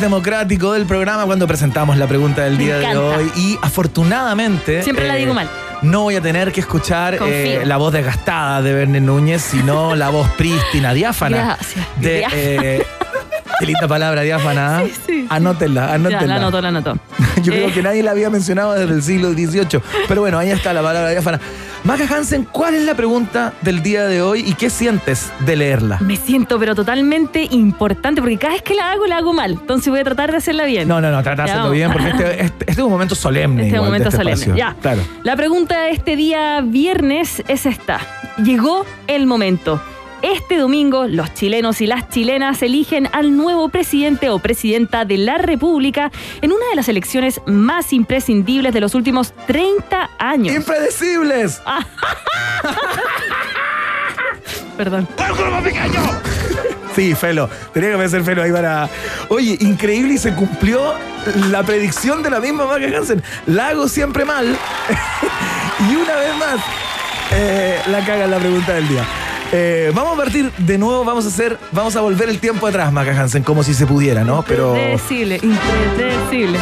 democrático del programa cuando presentamos la pregunta del día de hoy y afortunadamente... Siempre la digo mal. No voy a tener que escuchar eh, la voz desgastada de Verne Núñez, sino la voz prístina, diáfana. Gracias. De, eh, qué linda palabra, diáfana. ¿ah? Sí, sí. Anótenla, Ya, anótenla. la anoto, la anoto. Yo creo Eh. que nadie la había mencionado desde el siglo XVIII. Pero bueno, ahí está la palabra diáfana. Maca Hansen, ¿cuál es la pregunta del día de hoy y qué sientes de leerla? Me siento pero totalmente importante porque cada vez que la hago la hago mal. Entonces voy a tratar de hacerla bien. No, no, no, trata de Ya hacerlo bien porque este, este- este es un momento solemne. Este igual, de momento este solemne, espacio. ya. Claro. La pregunta de este día viernes es esta. Llegó el momento. Este domingo, los chilenos y las chilenas eligen al nuevo presidente o presidenta de la República en una de las elecciones más imprescindibles de los últimos 30 años. ¡Impredecibles! Perdón. Sí, Felo. Tenía que aparecer Felo ahí para. Oye, increíble y se cumplió la predicción de la misma Maca Hansen. La hago siempre mal. y una vez más, eh, la caga en la pregunta del día. Eh, vamos a partir de nuevo, vamos a hacer, vamos a volver el tiempo atrás, Maca Hansen, como si se pudiera, ¿no? Pero. Impredecible, impredecible,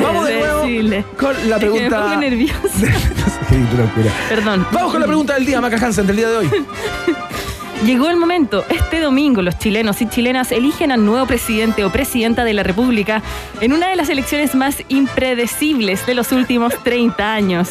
Vamos de nuevo impredecible. con la pregunta- me pongo nerviosa. Sí, qué locura. Perdón. Vamos con la pregunta del día, Maca Hansen, del día de hoy. Llegó el momento. Este domingo los chilenos y chilenas eligen al nuevo presidente o presidenta de la República en una de las elecciones más impredecibles de los últimos 30 años.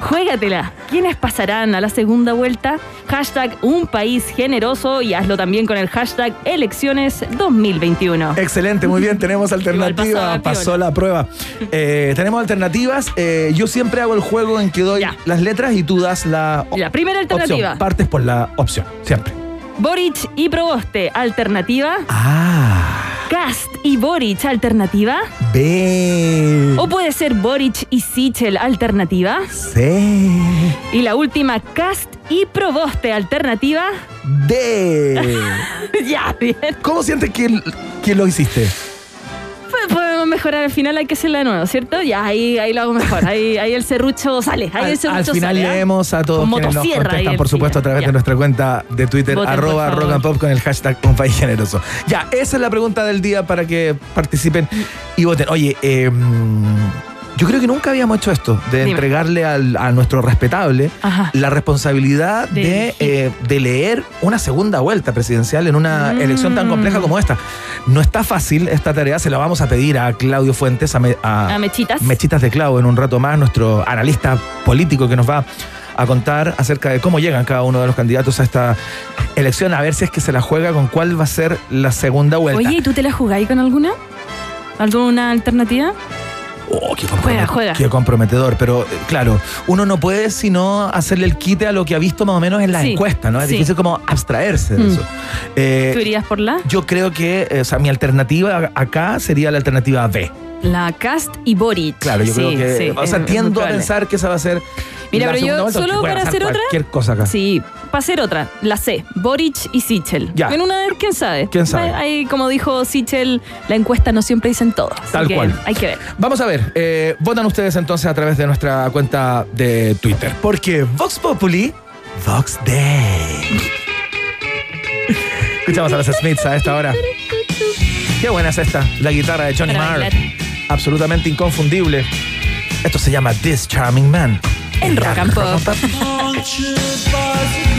Juégatela. ¿Quiénes pasarán a la segunda vuelta? Hashtag un país generoso y hazlo también con el hashtag elecciones 2021. Excelente, muy bien, tenemos alternativa, pasó la prueba. Eh, tenemos alternativas, eh, yo siempre hago el juego en que doy las letras y tú das la La primera alternativa. opción. Partes por la opción, siempre. Boric y Proboste, alternativa. Ah. Cast y Boric, alternativa. B. O puede ser Boric y Sichel, alternativa. C. Y la última, Cast y Proboste, alternativa. D. ya, bien. ¿Cómo sientes que, que lo hiciste? Mejorar al final, hay que hacerla de nuevo, ¿cierto? Ya, ahí, ahí lo hago mejor. Ahí, ahí el serrucho sale. Ahí el Al, serrucho al final sale. ¿ah? leemos a todos quienes nos contestan, el por supuesto, a través Ya. de nuestra cuenta de Twitter, Voten, arroba rock and pop con el hashtag Un País Generoso. Ya, esa es la pregunta del día para que participen y voten. Oye, eh, yo creo que nunca habíamos hecho esto, de Dime. entregarle al- a nuestro respetable Ajá. la responsabilidad De eh, de leer una segunda vuelta presidencial en una Mm. elección tan compleja como esta. No está fácil esta tarea, se la vamos a pedir a Claudio Fuentes, a, Me- a- A Mechitas. Mechitas de Clavo en un rato más, nuestro analista político que nos va a contar acerca de cómo llegan cada uno de los candidatos a esta elección, a ver si es que se la juega con cuál va a ser la segunda vuelta. Oye, ¿y tú te la jugáis con alguna? ¿Alguna alternativa? Oh, qué, Juega, juega. qué comprometedor, pero eh, claro, uno no puede sino hacerle el quite a lo que ha visto más o menos en las Sí, encuestas, ¿no? Es sí. difícil como abstraerse de Mm. eso. Eh, ¿Tú irías por la? yo creo que, eh, o sea, mi alternativa acá sería la alternativa B. La Cast y Boric. Claro, yo Sí, creo que, sí, o sea, es- es muy tiendo a pensar que esa va a ser Mira, la pero yo vuelta, solo para hacer otra. cualquier cosa acá. Sí, para hacer otra, la C, Boric y Sichel. Ya. En una de quién sabe. ¿Quién sabe? Ahí, como dijo Sichel, la encuesta no siempre dicen todo. así Tal que cual. Hay que ver. Vamos a ver, eh, votan ustedes entonces a través de nuestra cuenta de Twitter. Porque Vox Populi, Vox Day. Escuchamos a los Smiths a esta hora. Qué buena es esta, la guitarra de Johnny Marr. Absolutamente inconfundible. Esto se llama This Charming Man. En Rock and Pop.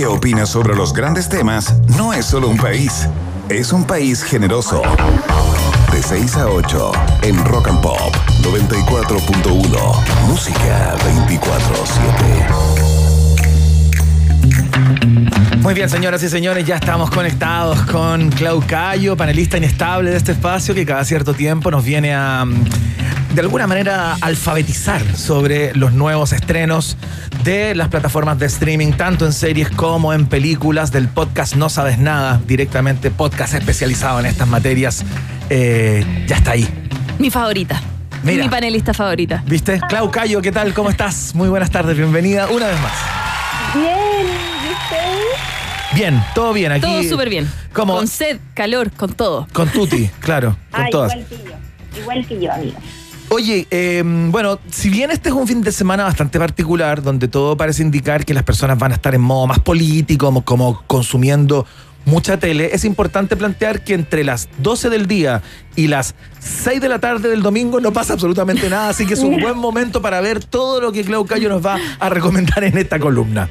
que opina sobre los grandes temas no es solo un país, es un país generoso. De 6 a 8 en Rock and Pop 94.1. Música 24-7. Muy bien, señoras y señores, ya estamos conectados con Clau Cayo, panelista inestable de este espacio que cada cierto tiempo nos viene a, mm, de alguna manera, alfabetizar sobre los nuevos estrenos de las plataformas de streaming, tanto en series como en películas, del podcast No Sabes Nada, directamente podcast especializado en estas materias. Eh, ya está ahí. Mi favorita. Mira. Mi panelista favorita. ¿Viste? Clau Cayo, ¿qué tal? ¿Cómo estás? Muy buenas tardes, bienvenida una vez más. Bien, ¿viste? Bien, todo bien aquí. Todo súper bien. ¿Cómo? Con sed, calor, con todo. Con Tuti, claro, con Ah, todas. igual que yo. Igual que yo, amiga. Oye, eh, bueno, si bien este es un fin de semana bastante particular, donde todo parece indicar que las personas van a estar en modo más político, como, como consumiendo mucha tele, es importante plantear que entre las 12 del día y las 6 de la tarde del domingo no pasa absolutamente nada, así que es un buen momento para ver todo lo que Clau Cayo nos va a recomendar en esta columna.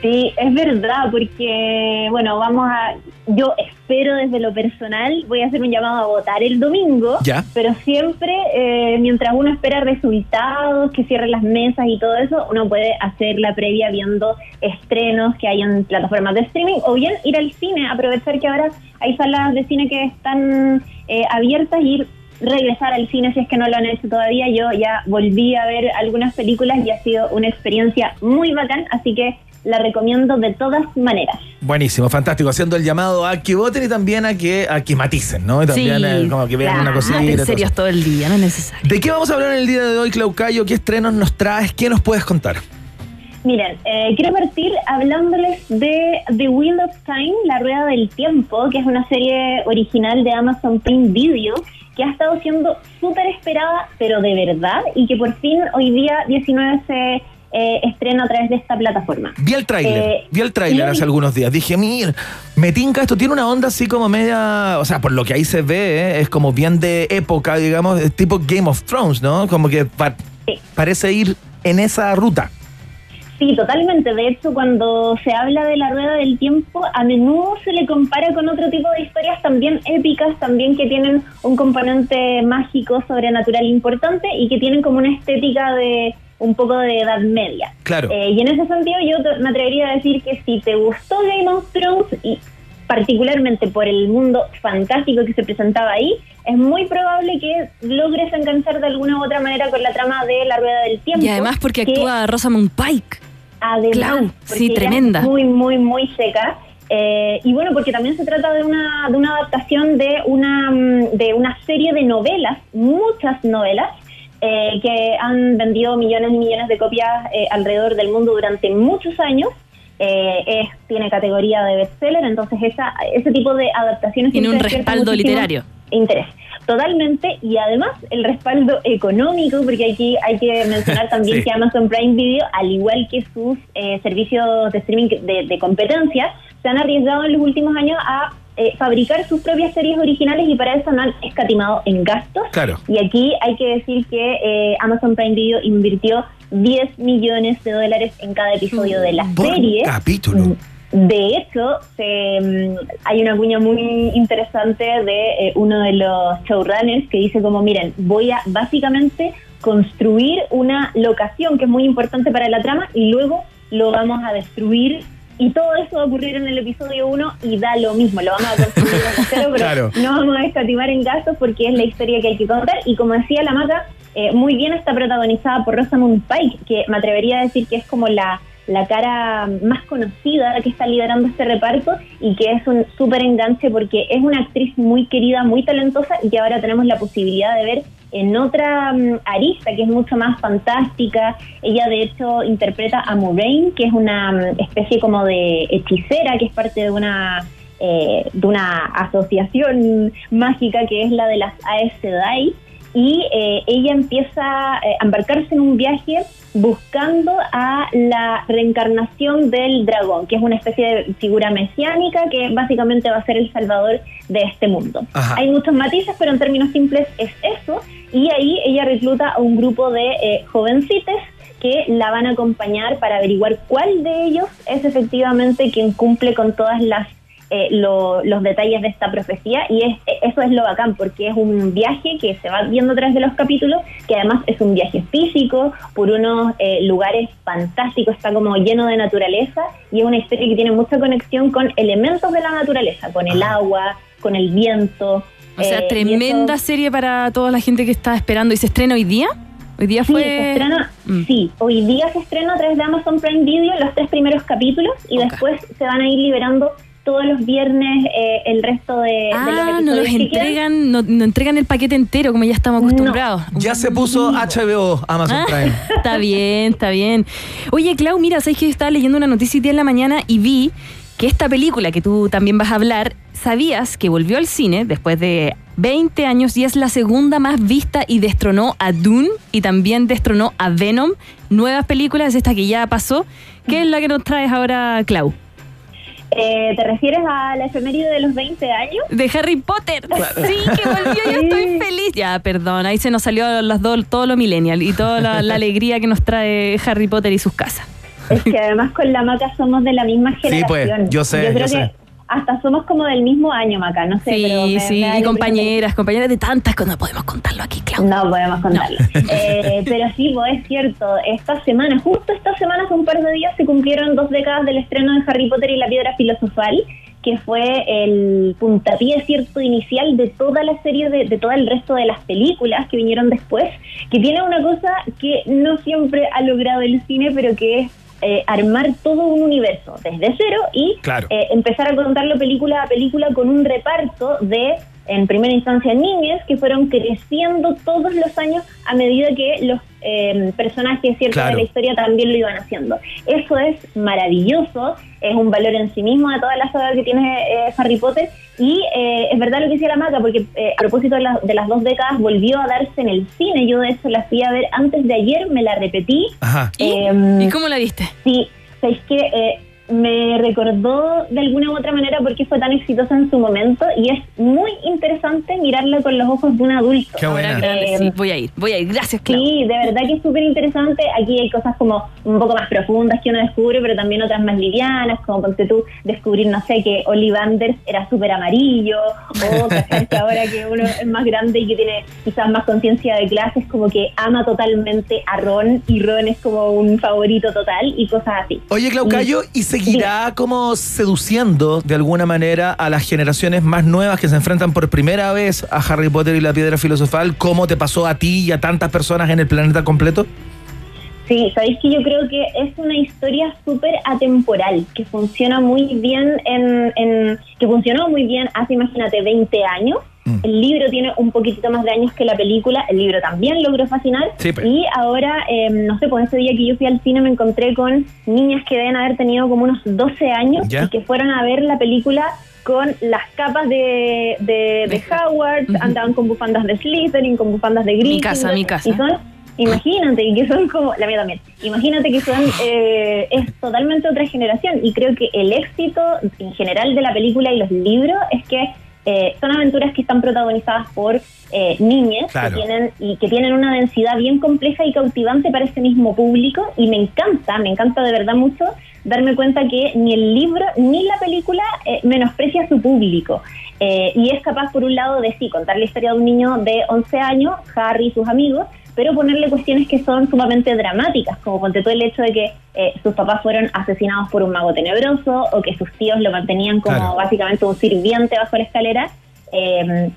Sí, es verdad, porque, bueno, vamos a. Yo espero desde lo personal, voy a hacer un llamado a votar el domingo, Ya. pero siempre, eh, mientras uno espera resultados, que cierren las mesas y todo eso, uno puede hacer la previa viendo estrenos que hay en plataformas de streaming o bien ir al cine, aprovechar que ahora hay salas de cine que están eh, abiertas y ir regresar al cine si es que no lo han hecho todavía. Yo ya volví a ver algunas películas y ha sido una experiencia muy bacán, así que la recomiendo de todas maneras. Buenísimo, fantástico, haciendo el llamado a que voten y también a que, a que maticen, ¿no? Y también sí, eh, como que vean una claro, cosita. En todo serio, eso. todo el día, no es necesario. ¿De qué vamos a hablar en el día de hoy, Claucayo? ¿Qué estrenos nos traes? ¿Qué nos puedes contar? Miren, eh, quiero partir hablándoles de The Wheel of Time, La Rueda del Tiempo, que es una serie original de Amazon Prime Video que ha estado siendo súper esperada, pero de verdad, y que por fin hoy día 19 se eh, estrena a través de esta plataforma. Vi el tráiler, Eh, vi el tráiler hace algunos días. Dije, mira, me tinca esto, tiene una onda así como media, o sea, por lo que ahí se ve, ¿eh? es como bien de época, digamos, tipo Game of Thrones, ¿no? Como que pa- parece ir en esa ruta. Sí, totalmente. De hecho, cuando se habla de la rueda del tiempo, a menudo se le compara con otro tipo de historias también épicas, también que tienen un componente mágico, sobrenatural importante y que tienen como una estética de un poco de edad media. Claro. Eh, y en ese sentido yo me atrevería a decir que si te gustó Game of Thrones y particularmente por el mundo fantástico que se presentaba ahí, es muy probable que logres enganchar de alguna u otra manera con la trama de la rueda del tiempo. Y además porque que- actúa Rosamund Pike. Además, Clau, sí, tremenda. muy, muy, muy seca. Eh, y bueno, porque también se trata de una, de una adaptación de una, mm, de una serie de novelas, muchas novelas, eh, que han vendido millones y millones de copias eh, alrededor del mundo durante muchos años. Eh, es, tiene categoría de bestseller, entonces esa, ese tipo de adaptaciones Tiene un respaldo literario. Interés. Totalmente, y además el respaldo económico, porque aquí hay que mencionar también Sí. que Amazon Prime Video, al igual que sus eh, servicios de streaming de, de competencia, se han arriesgado en los últimos años a eh, fabricar sus propias series originales y para eso no han escatimado en gastos. Claro. Y aquí hay que decir que eh, Amazon Prime Video invirtió 10 millones de dólares en cada episodio de la Por serie. capítulo. De hecho, se, mm, hay una cuña muy interesante de eh, uno de los showrunners que dice como, miren, voy a básicamente construir una locación que es muy importante para la trama y luego lo vamos a destruir y todo eso va a ocurrir en el episodio 1 y da lo mismo, lo vamos a construir desde cero, pero Claro. no vamos a escatimar en gastos porque es la historia que hay que contar y como decía la Maca, eh, muy bien está protagonizada por Rosamund Pike, que me atrevería a decir que es como la, la cara más conocida que está liderando este reparto y que es un súper enganche porque es una actriz muy querida, muy talentosa y que ahora tenemos la posibilidad de ver en otra mm, arista que es mucho más fantástica. Ella de hecho interpreta a Moraine, que es una mm, especie como de hechicera, que es parte de una eh, de una asociación mágica que es la de las Aes Sedai y eh, ella empieza eh, a embarcarse en un viaje buscando a la reencarnación del dragón, que es una especie de figura mesiánica que básicamente va a ser el salvador de este mundo. Ajá. Hay muchos matices, pero en términos simples es eso, y ahí ella recluta a un grupo de eh, jovencites que la van a acompañar para averiguar cuál de ellos es efectivamente quien cumple con todas las eh, lo- los detalles de esta profecía y es, eso es lo bacán porque es un viaje que se va viendo a través de los capítulos que además es un viaje físico por unos eh, lugares fantásticos está como lleno de naturaleza y es una historia que tiene mucha conexión con elementos de la naturaleza con el agua con el viento O sea, eh, tremenda eso- serie para toda la gente que está esperando. ¿Y se estrena hoy día? Hoy día Sí, fue. se estrena, Mm. sí, hoy día se estrena a través de Amazon Prime Video los tres primeros capítulos y después se van a ir liberando todos los viernes eh, el resto de, de los Ah, episodios no los que entregan, no, no entregan el paquete entero como ya estamos acostumbrados. Ya se puso HBO, Amazon Ah, Prime. está bien, está bien. Oye, Clau, mira, sabes que yo estaba leyendo una noticia día en la mañana y vi que esta película que tú también vas a hablar, ¿sabías que volvió al cine después de 20 años y es la segunda más vista y destronó a Dune y también destronó a Venom? Nuevas películas, esta que ya pasó. ¿Qué es la que nos traes ahora, Clau? Eh, ¿Te refieres a la efeméride de los 20 años? De Harry Potter. Sí, que volvió, yo estoy feliz. Ya, perdón, ahí se nos salió las dos, todo lo millennial y toda la, la alegría que nos trae Harry Potter y sus casas. Es que además con la Maca somos de la misma Sí, pues, generación. yo sé, Yo creo yo que sé. Hasta somos como del mismo año, Maca, no sé, pero Sí, me- sí, me y la compañeras, compañeras de tantas cosas. No podemos contarlo aquí, Clau. No podemos contarlo. Eh, pero sí, pues es cierto. Esta semana, justo esta semana, hace un par de días, se cumplieron dos décadas del estreno de Harry Potter y la Piedra Filosofal, que fue el puntapié cierto inicial de toda la serie, de, de todo el resto de las películas que vinieron después, que tiene una cosa que no siempre ha logrado el cine, pero que es eh, armar todo un universo desde cero y Claro. eh, empezar a contarlo película a película con un reparto de, en primera instancia, niñas que fueron creciendo todos los años a medida que los eh, personajes ciertos Claro. de la historia también lo iban haciendo. Eso es maravilloso, es un valor en sí mismo de toda la saga que tiene eh, Harry Potter y eh, es verdad lo que decía la Maca, porque eh, a propósito de, la- de las dos décadas volvió a darse en el cine, yo de hecho la fui a ver antes de ayer, me la repetí. Ajá. Em, ¿Y cómo la viste? Sí, sabéis que eh, me recordó de alguna u otra manera por qué fue tan exitosa en su momento y es muy interesante mirarla con los ojos de un adulto. Qué buena. Eh, sí, voy a ir, voy a ir. Gracias, Clau. Sí, de verdad que es súper interesante. Aquí hay cosas como un poco más profundas que uno descubre, pero también otras más livianas, como ponte tú descubrir, no sé, que Ollivanders era súper amarillo, o que ahora que uno es más grande y que tiene quizás más conciencia de clases, como que ama totalmente a Ron y Ron es como un favorito total y cosas así. Oye, Claucayo, ¿y seguirá como seduciendo de alguna manera a las generaciones más nuevas que se enfrentan por primera vez a Harry Potter y la Piedra Filosofal? ¿Cómo te pasó a ti y a tantas personas en el planeta completo? Sí, sabéis que yo creo que es una historia súper atemporal, que funciona muy bien en, en- que funcionó muy bien hace, imagínate, 20 años. El libro tiene un poquitito más de años que la película, el libro también logró fascinar. Sí, pues. Y ahora, eh, no sé, pues ese día que yo fui al cine me encontré con niñas que deben haber tenido como unos 12 años ¿Ya? y que fueron a ver la película con las capas de, de, de Howard, andaban con bufandas de Slytherin, con bufandas de Gryffindor. casa, mi casa. Y son Imagínate que son como, la mía también, imagínate que son, eh, es totalmente otra generación y creo que el éxito en general de la película y los libros es que eh, son aventuras que están protagonizadas por eh, niñas Claro. que tienen y que tienen una densidad bien compleja y cautivante para ese mismo público y me encanta, me encanta de verdad mucho darme cuenta que ni el libro ni la película eh, menosprecia a su público. Eh, y es capaz, por un lado, de sí, contar la historia de un niño de 11 años, Harry y sus amigos, pero ponerle cuestiones que son sumamente dramáticas, como ponte todo el hecho de que eh, sus papás fueron asesinados por un mago tenebroso o que sus tíos lo mantenían como Claro. básicamente un sirviente bajo la escalera. eh,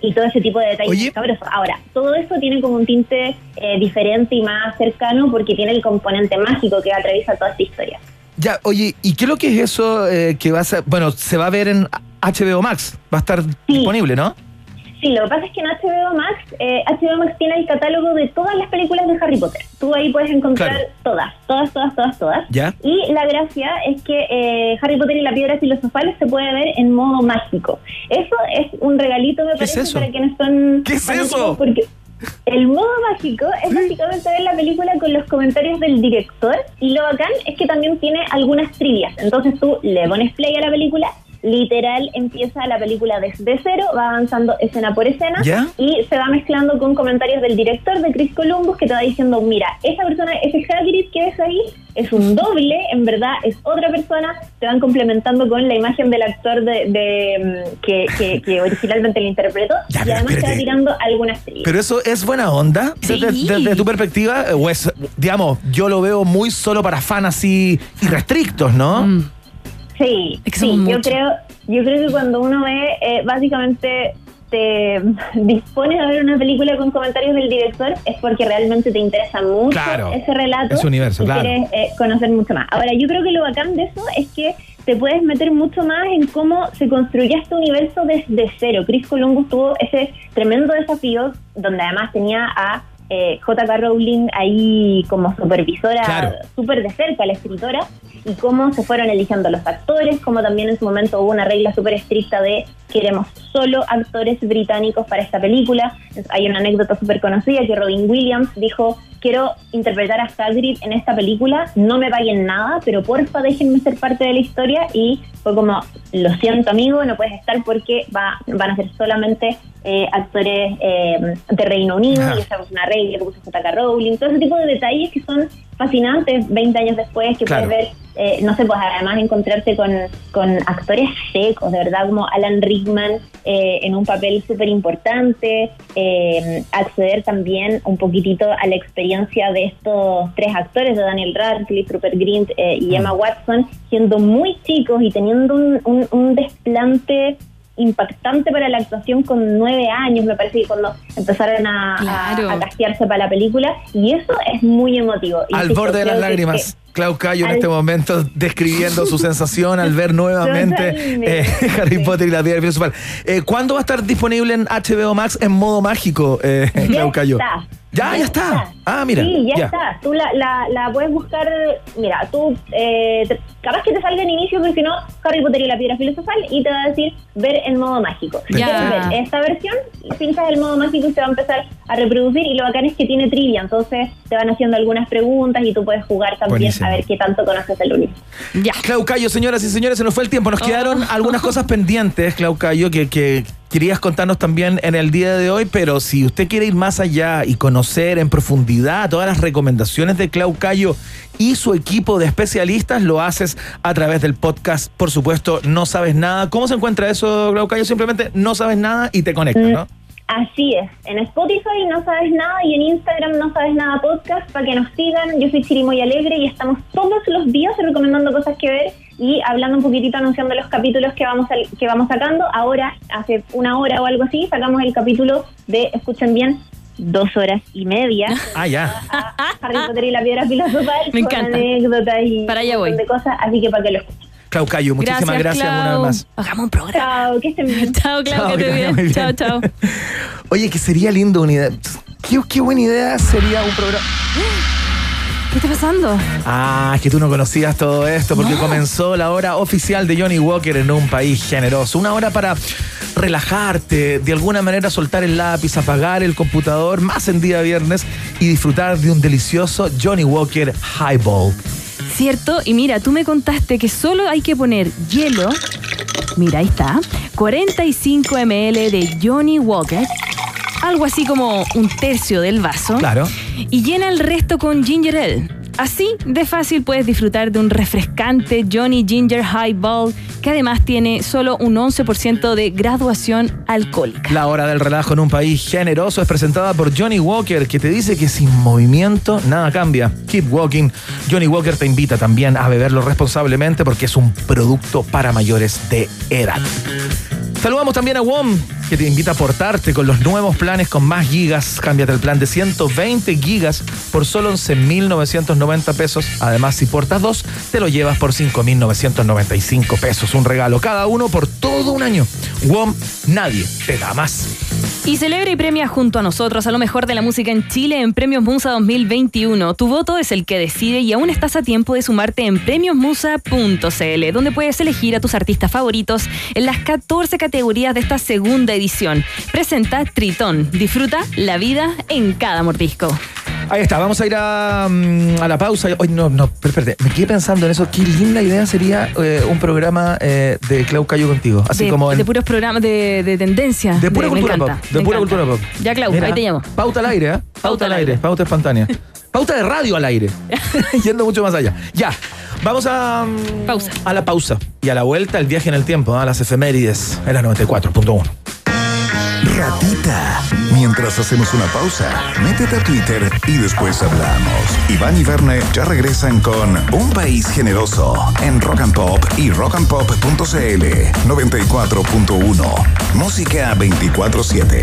y todo ese tipo de detalles Oye. Ahora, todo eso tiene como un tinte eh, diferente y más cercano porque tiene el componente mágico que atraviesa toda esta historia. Ya, oye, ¿y qué es lo que es eso eh, que va a ser, bueno, se va a ver en HBO Max? Va a estar disponible, ¿no? Sí, lo que pasa es que en HBO Max, eh, HBO Max tiene el catálogo de todas las películas de Harry Potter. Tú ahí puedes encontrar Claro. todas, todas, todas, todas, todas. Ya. Y la gracia es que eh, Harry Potter y la piedra filosofal se puede ver en modo mágico. Eso es un regalito, me ¿Qué es parece, para quienes son... ¿Qué es eso? Porque el modo mágico es básicamente ver la película con los comentarios del director y lo bacán es que también tiene algunas trivias. Entonces tú le pones play a la película literal empieza la película desde cero, va avanzando escena por escena ¿Ya? y se va mezclando con comentarios del director de Chris Columbus que te va diciendo, mira, esa persona, ese Hagrid que ves ahí es un doble, en verdad es otra persona, te van complementando con la imagen del actor de, de, mm, que, que- que originalmente lo interpretó Ya, y pero además te va tirando algunas trillas. Pero eso es buena onda, desde, Sí. desde tu perspectiva, eh, o es, digamos, yo lo veo muy solo para fans así irrestrictos, ¿no? Mm. Sí, Es que sí, yo creo, yo creo que cuando uno ve, eh, básicamente te dispones a ver una película con comentarios del director es porque realmente te interesa mucho Claro, ese relato ese universo, y claro. quieres eh, conocer mucho más. Ahora, yo creo que lo bacán de eso es que te puedes meter mucho más en cómo se construyó este universo desde cero. Chris Columbus tuvo ese tremendo desafío donde además tenía a eh, J.K. Rowling ahí como supervisora Claro. súper de cerca, la escritora, y cómo se fueron eligiendo los actores, como también en su momento hubo una regla súper estricta de queremos solo actores británicos para esta película. Hay una anécdota súper conocida que Robin Williams dijo, quiero interpretar a Hagrid en esta película, no me paguen nada, pero porfa déjenme ser parte de la historia y fue como, lo siento amigo, no puedes estar porque va, van a ser solamente eh, actores eh, de Reino Unido Ajá. y esa es una regla que puso J.K. Rowling, todo ese tipo de detalles que son fascinantes 20 años después que Claro. puedes ver, eh, no sé, pues además encontrarte con, con actores secos, de verdad, como Alan Rickman eh, en un papel súper importante, eh, acceder también un poquitito a la experiencia de estos tres actores, de Daniel Radcliffe, Rupert Grint eh, y Emma Watson, siendo muy chicos y teniendo un, un- un desplante impactante para la actuación con nueve años, me parece que cuando empezaron a, Claro. a castearse para la película, y eso es muy emotivo. Al Insisto, borde de las creo que- lágrimas. Clau Cayo en al- este momento describiendo su sensación al ver nuevamente eh, Harry Potter y la piedra filosofal. Eh, ¿Cuándo va a estar disponible en HBO Max en modo mágico, eh, Clau Cayo? está. Ya, ya está. Ah, mira. Sí, ya, ya. está. Tú la, la, la puedes buscar. Mira, tú. Eh, te- capaz que te salga en inicio, pero si no, Harry Potter y la piedra filosofal y te va a decir ver en modo mágico. Ya. quieres ver esta versión, pinchas el modo mágico y se va a empezar a reproducir. Y lo bacán es que tiene trivia, entonces te van haciendo algunas preguntas y tú puedes jugar también Buenísimo. a ver qué tanto conoces el universo. Ya. Clau Cayo, señoras y señores, se nos fue el tiempo. Nos quedaron algunas cosas pendientes, Clau Cayo, que, que querías contarnos también en el día de hoy, pero si usted quiere ir más allá y conocer en profundidad todas las recomendaciones de Clau Cayo y su equipo de especialistas, lo haces a través del podcast, por supuesto, No Sabes Nada. ¿Cómo se encuentra eso, Clau Cayo? Simplemente no sabes nada y te conectas, ¿no? Así es, en Spotify no sabes nada y en Instagram no sabes nada podcast para que nos sigan. Yo soy Chirimoy Alegre y estamos todos los días recomendando cosas que ver y hablando un poquitito, anunciando los capítulos que vamos al- que vamos sacando. Ahora, hace una hora o algo así, sacamos el capítulo de, escuchen bien, dos horas y media. Ah, ya. a Harry Potter y la piedra filosofal Me con encanta. anécdotas y Para allá voy. de cosas, así que para que lo escuchen. Clau Cayo, muchísimas gracias, Clau. una vez más. Hagamos un programa. Chao, que estén bien. Chao, Clau, Chao, que te bien. bien. Chao, chao. Oye, que sería lindo una idea. Qué, qué buena idea sería un programa. ¿Qué está pasando? Ah, es que tú no conocías todo esto porque comenzó la hora oficial de Johnny Walker en un país generoso. Una hora para relajarte, de alguna manera soltar el lápiz, apagar el computador, más en día viernes y disfrutar de un delicioso Johnny Walker Highball. ¿Cierto? Y mira, tú me contaste que solo hay que poner hielo. Mira, ahí está. 45 ml de Johnny Walker. Algo así como un tercio del vaso. Claro. Y llena el resto con ginger ale. Así de fácil puedes disfrutar de un refrescante Johnny Ginger Highball que además tiene solo un 11% de graduación alcohólica. La hora del relajo en un país generoso es presentada por Johnny Walker, que te dice que sin movimiento nada cambia. Keep walking. Johnny Walker te invita también a beberlo responsablemente porque es un producto para mayores de edad. Saludamos también a WOM, que te invita a portarte con los nuevos planes con más gigas. Cámbiate el plan de 120 gigas por solo 11.990 pesos. Además, si portas dos, te lo llevas por 5.995 pesos. Un regalo cada uno por todo un año. WOM, nadie te da más. Y celebra y premia junto a nosotros a lo mejor de la música en Chile en Premios Musa 2021. Tu voto es el que decide y aún estás a tiempo de sumarte en premiosmusa.cl, donde puedes elegir a tus artistas favoritos en las 14 categorías de esta segunda edición. Presenta Tritón. Disfruta la vida en cada mordisco. Ahí está, vamos a ir a, mm, a la pausa. Hoy no, no, espérate, me quedé pensando en eso. Qué linda idea sería eh, un programa eh, de Clau Cayo contigo. Así de, como en- de puros programas de, de tendencia. de pura cultura pop. encanta, De pura encanta. cultura pop. Ya, Clau, Mira, ahí te llamo. Pauta al aire, ¿eh? Pauta, al aire, pauta espontánea. pauta de radio al aire. Yendo mucho más allá. Ya. Vamos a. pausa. A la pausa. Y a la vuelta, el viaje en el tiempo, a las efemérides. Era 94.1. Ratita. Mientras hacemos una pausa, métete a Twitter y después hablamos. Iván y Verne ya regresan con Un País Generoso en Rock and Pop y rockandpop.cl 94.1. Música 24-7.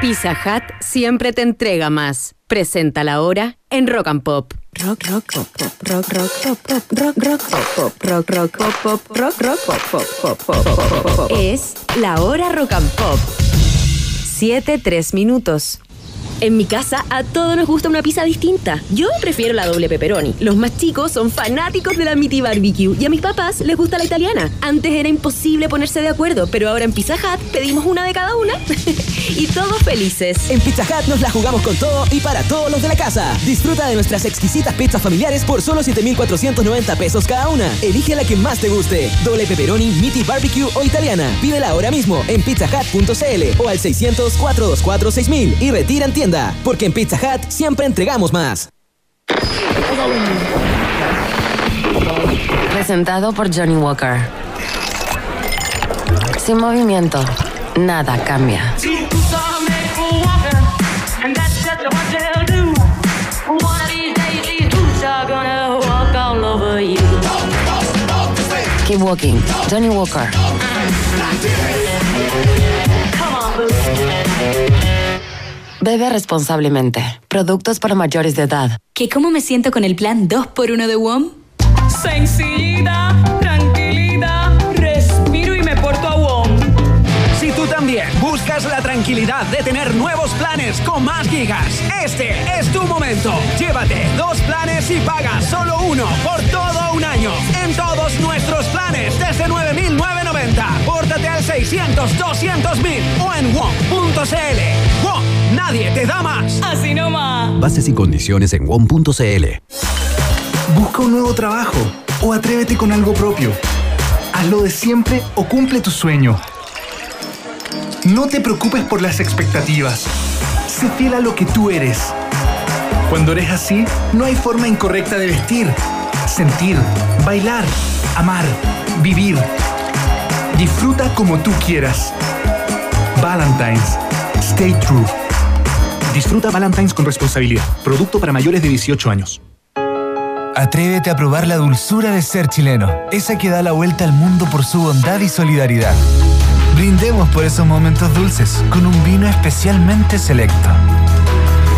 Pizza Hut siempre te entrega más. Presenta la hora en Rock and Pop. Rock, rock, pop, pop, rock, rock, pop, pop, rock, rock, pop, pop, rock, rock, pop, pop, pop, pop, pop, pop, pop. Es la hora Rock and Pop. 7, 3 minutos. En mi casa a todos nos gusta una pizza distinta. Yo prefiero la doble pepperoni. Los más chicos son fanáticos de la Miti Barbecue y a mis papás les gusta la italiana. Antes era imposible ponerse de acuerdo, pero ahora en Pizza Hut pedimos una de cada una y todos felices. En Pizza Hut nos la jugamos con todo y para todos los de la casa. Disfruta de nuestras exquisitas pizzas familiares por solo 7,490 pesos cada una. Elige la que más te guste. Doble pepperoni, meaty barbecue o italiana. Pídela ahora mismo en pizzahut.cl o al 600-424-6000 y retira en tienda. Porque en Pizza Hut siempre entregamos más. Presentado por Johnny Walker. Sin movimiento, nada cambia. Keep walking. Johnny Walker. Bebe responsablemente. Productos para mayores de edad. ¿Que cómo me siento con el plan 2x1 de WOM? Sencillita, tranquilidad, respiro y me porto a WOM. Si tú también buscas la tranquilidad de tener nuevos planes con más gigas, este es tu momento. Llévate dos planes y paga solo uno por todo un año. En todos nuestros planes desde 9.990 600-200 mil o en WOM.cl. WOM, nadie te da más. Así nomás. Bases y condiciones en WOM.cl. Busca un nuevo trabajo o atrévete con algo propio. Hazlo de siempre o cumple tu sueño. No te preocupes por las expectativas. Sé fiel a lo que tú eres. Cuando eres así, no hay forma incorrecta de vestir, sentir, bailar, amar, vivir Disfruta como tú quieras. Valentine's. Stay true. Disfruta Valentine's con responsabilidad. Producto para mayores de 18 años. Atrévete a probar la dulzura de ser chileno, esa que da la vuelta al mundo por su bondad y solidaridad. Brindemos por esos momentos dulces con un vino especialmente selecto.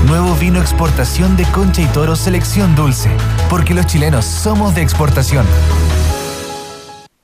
Nuevo vino exportación de Concha y Toro Selección Dulce, porque los chilenos somos de exportación.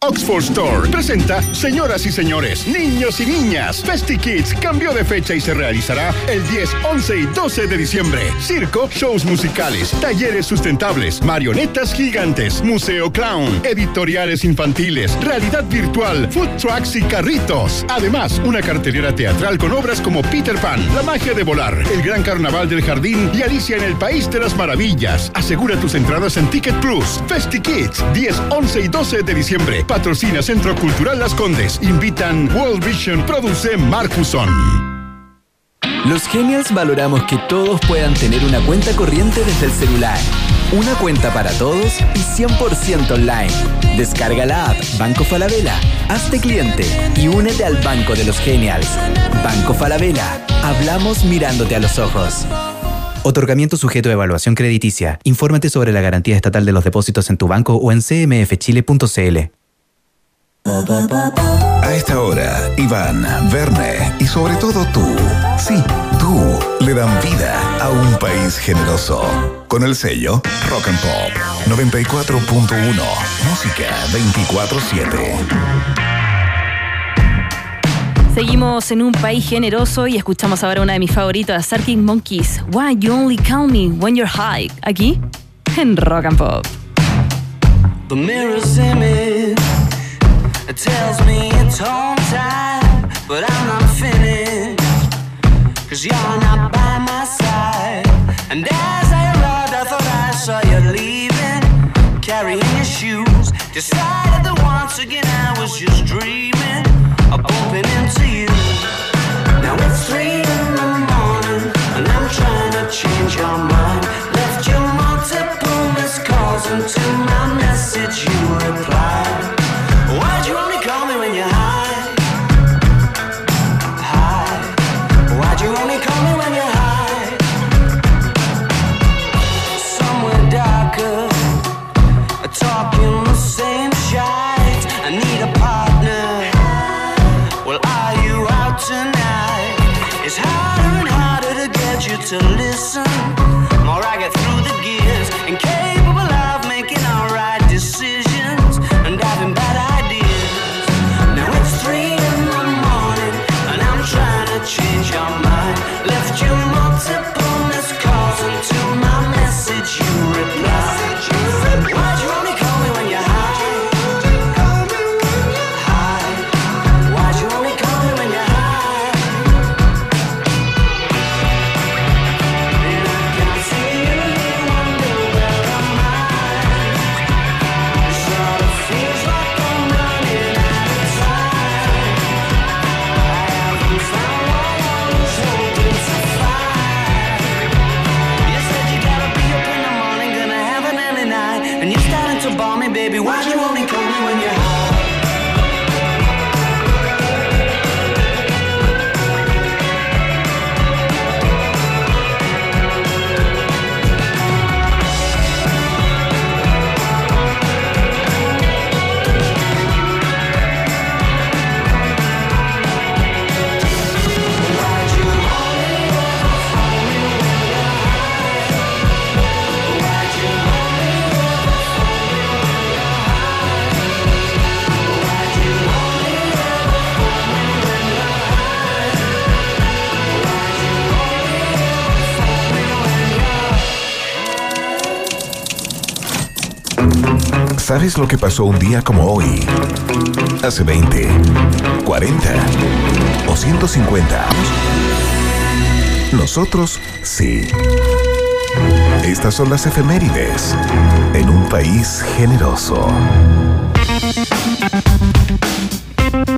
Oxford Store presenta, señoras y señores, niños y niñas, FestiKids cambió de fecha y se realizará el 10, 11 y 12 de diciembre. Circo, shows musicales, talleres sustentables, marionetas gigantes, museo clown, editoriales infantiles, realidad virtual, food trucks y carritos. Además, una cartelera teatral con obras como Peter Pan, La magia de volar, El gran carnaval del jardín y Alicia en el país de las maravillas. Asegura tus entradas en Ticket Plus. FestiKids, 10, 11 y 12 de diciembre. Patrocina Centro Cultural Las Condes. Invitan World Vision Produce Marcuson. Los Genials valoramos que todos puedan tener una cuenta corriente desde el celular. Una cuenta para todos y 100% online. Descarga la app Banco Falabella, hazte cliente y únete al Banco de los Genials. Banco Falabella, hablamos mirándote a los ojos. Otorgamiento sujeto a evaluación crediticia. Infórmate sobre la garantía estatal de los depósitos en tu banco o en cmfchile.cl. A esta hora, Iván, Verne y sobre todo tú, sí, tú, le dan vida a un país generoso. Con el sello Rock and Pop 94.1, música 24-7. Seguimos en un país generoso y escuchamos ahora una de mis favoritas, Arctic Monkeys. Why you only call me when you're high? Aquí, en Rock and Pop. The mirror's image It tells me it's home time, but I'm not finished. Cause you're not by my side. And as I arrived, I thought I saw you leaving, carrying your shoes. Decided that once again I was just dreaming of bumping into you. Now it's three in the morning, and I'm trying to change your mind. Left you multiple missed calls, and to my message you replied. to ¿Sabes lo que pasó un día como hoy? Hace 20, 40 o 150 años. Nosotros sí. Estas son las efemérides en un país generoso.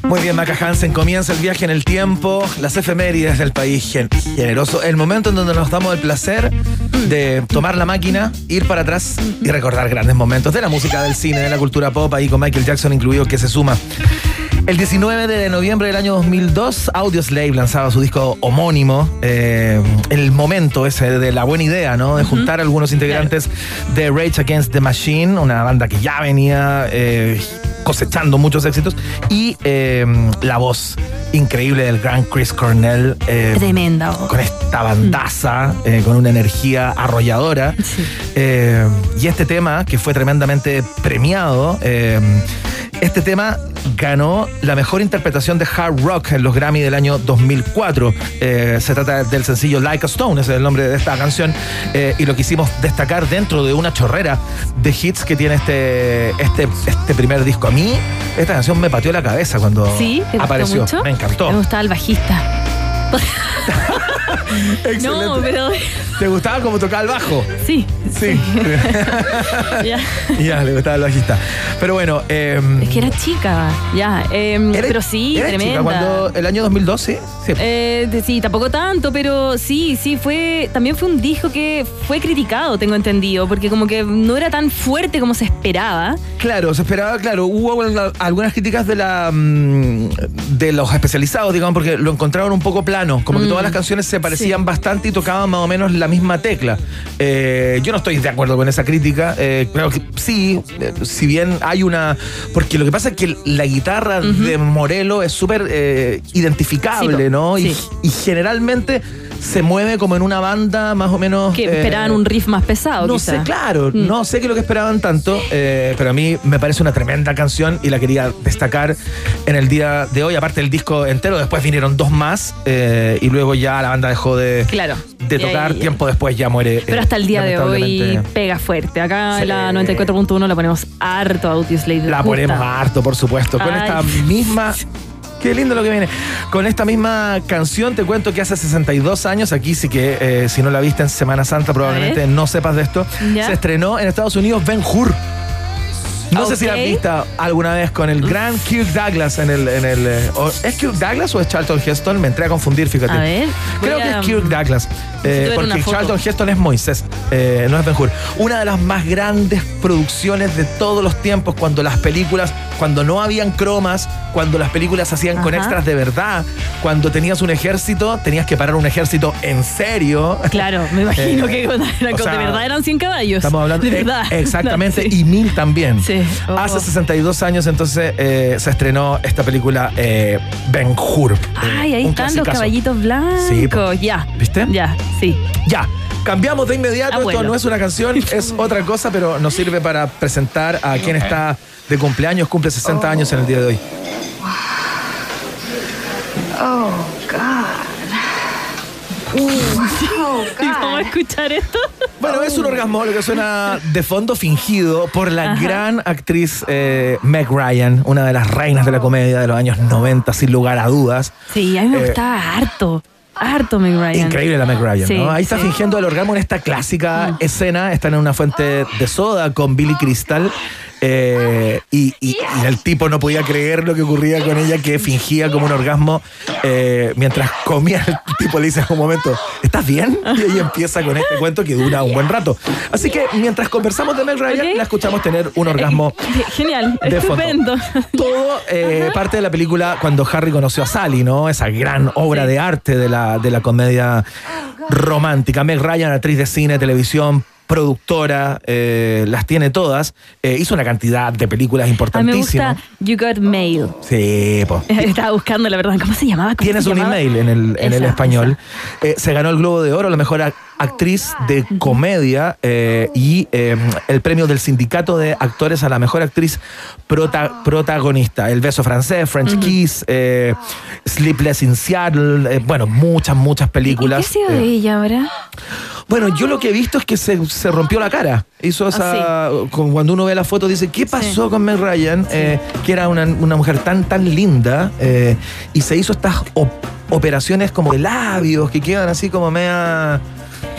Muy bien, Maca Hansen, comienza el viaje en el tiempo, las efemérides del país gen- generoso, el momento en donde nos damos el placer de tomar la máquina, ir para atrás y recordar grandes momentos de la música, del cine, de la cultura pop, ahí con Michael Jackson incluido, que se suma. El 19 de noviembre del año 2002, Audioslave lanzaba su disco homónimo. eh, el momento ese de la buena idea, ¿no? De juntar a algunos integrantes de Rage Against the Machine, una banda que ya venía eh, cosechando muchos éxitos, y eh, la voz increíble del gran Chris Cornell. eh, Tremenda. con esta bandaza, eh, con una energía arrolladora. Eh, y este tema, que fue tremendamente premiado, este tema ganó la mejor interpretación de hard rock en los Grammy del año 2004. Eh, se trata del sencillo Like a Stone, ese es el nombre de esta canción, eh, y lo quisimos destacar dentro de una chorrera de hits que tiene este, este, este primer disco. A mí, esta canción me pateó la cabeza cuando Sí, ¿te gustó apareció. mucho? Me encantó. Me gustaba el bajista. no, pero ¿Te gustaba cómo tocaba el bajo? sí. Sí. Ya. ya, le gustaba el bajista. Pero bueno, eh, Es que era chica, ya. em, pero sí, chica tremenda. cuando el año 2012, sí. Eh, sí, tampoco tanto, pero sí, sí, fue. También fue un disco que fue criticado, tengo entendido, porque como que no era tan fuerte como se esperaba. Claro, se esperaba, claro, hubo al- algunas críticas de la mm, de los especializados, digamos, porque lo encontraron un poco plano, como que Mm, todas las canciones se parecían bastante y tocaban más o menos la misma tecla. Eh, yo no estoy de acuerdo con esa crítica, eh, creo que sí, eh, si bien hay una... Porque lo que pasa es que la guitarra de Morelo es súper eh, identificable, Sí, ¿no? Y generalmente se mueve como en una banda más o menos... Que eh, esperaban un riff más pesado, no quizá. sé, claro, Mm. no sé qué es lo que esperaban tanto, eh, pero a mí me parece una tremenda canción y la quería destacar en el día de hoy. Aparte del disco entero, después vinieron dos más eh, y luego ya la banda dejó de, Claro. de ahí- tocar. Tiempo después ya muere. Pero hasta el día de hoy pega fuerte. Acá Sí. la 94.1 la ponemos harto a Audioslave. La ponemos harto, por supuesto. Con Ay. esta misma. Qué lindo lo que viene. Con esta misma canción te cuento que hace 62 años, aquí sí que eh, si no la viste en Semana Santa probablemente no sepas de esto, Ya. se estrenó en Estados Unidos Ben Hur. No sé si la has visto alguna vez con el gran Kirk Douglas en el... En el eh, ¿Es Kirk Douglas o es Charlton Heston? Me entré a confundir, fíjate. A ver, Creo que es Kirk Douglas. eh, porque. Charlton Heston es Moisés, eh, no es Ben Hur. Una de las más grandes producciones de todos los tiempos, cuando las películas, cuando no habían cromas, cuando las películas se hacían con extras de verdad, cuando tenías un ejército, tenías que parar un ejército en serio. Claro, me imagino Eh, que con- o de verdad eran 100 caballos. Estamos hablando de verdad. exactamente Sí. y mil también. Sí. Oh. Hace 62 años entonces eh, se estrenó esta película eh, Ben Hur. Ay, ahí Un están los caballitos blancos. Sí, ya. ¿Viste? Ya, sí. Ya. Cambiamos de inmediato, Abuelo. esto no es una canción, es otra cosa, pero nos sirve para presentar a quien está de cumpleaños, cumple 60 años en el día de hoy. Oh, God. Oh, ¿Y vamos a escuchar esto? Bueno, es un orgasmo lo que suena de fondo fingido por la Ajá. gran actriz eh, Meg Ryan, una de las reinas de la comedia de los años 90, sin lugar a dudas. Sí, a mí me Eh, gustaba harto. Harto, Meg Ryan. Increíble la Meg Ryan, Sí, ¿no? Ahí está sí. Mm. fingiendo el orgasmo en esta clásica escena. Están en una fuente de soda con Billy Crystal. Eh, y, y- y el tipo no podía creer lo que ocurría con ella, que fingía como un orgasmo eh, mientras comía. El tipo le dice en un momento, ¿estás bien? Y ella empieza con este cuento que dura un buen rato. Así que mientras conversamos de Meg Ryan, la escuchamos tener un orgasmo Genial, de fondo. estupendo. Todo eh, parte de la película cuando Harry conoció a Sally, ¿no? Esa gran obra de arte de la, de la comedia romántica. Meg Ryan, actriz de cine, televisión, productora, eh, las tiene todas. Eh, hizo una cantidad de películas mí me importantísimas. gusta You Got Mail. Sí, po. Estaba buscando, la verdad. ¿Cómo se llamaba? ¿Cómo Tienes se un llamaba? email en el, en el español. Eh, se ganó el Globo de Oro, la mejor actriz de comedia eh, y eh, el premio del Sindicato de Actores a la mejor actriz prota- protagonista. El beso francés, French Kiss, eh, Sleepless in Seattle, eh, bueno, muchas, muchas ¿Qué ha películas. sido de ella ahora? bueno, yo lo que he visto es que se, se rompió la cara. Hizo esa. con- Cuando uno ve la foto, dice: ¿Qué pasó con Meg Ryan? Que era una, una mujer tan, tan linda. y se hizo estas op- operaciones como de labios que quedan así como media.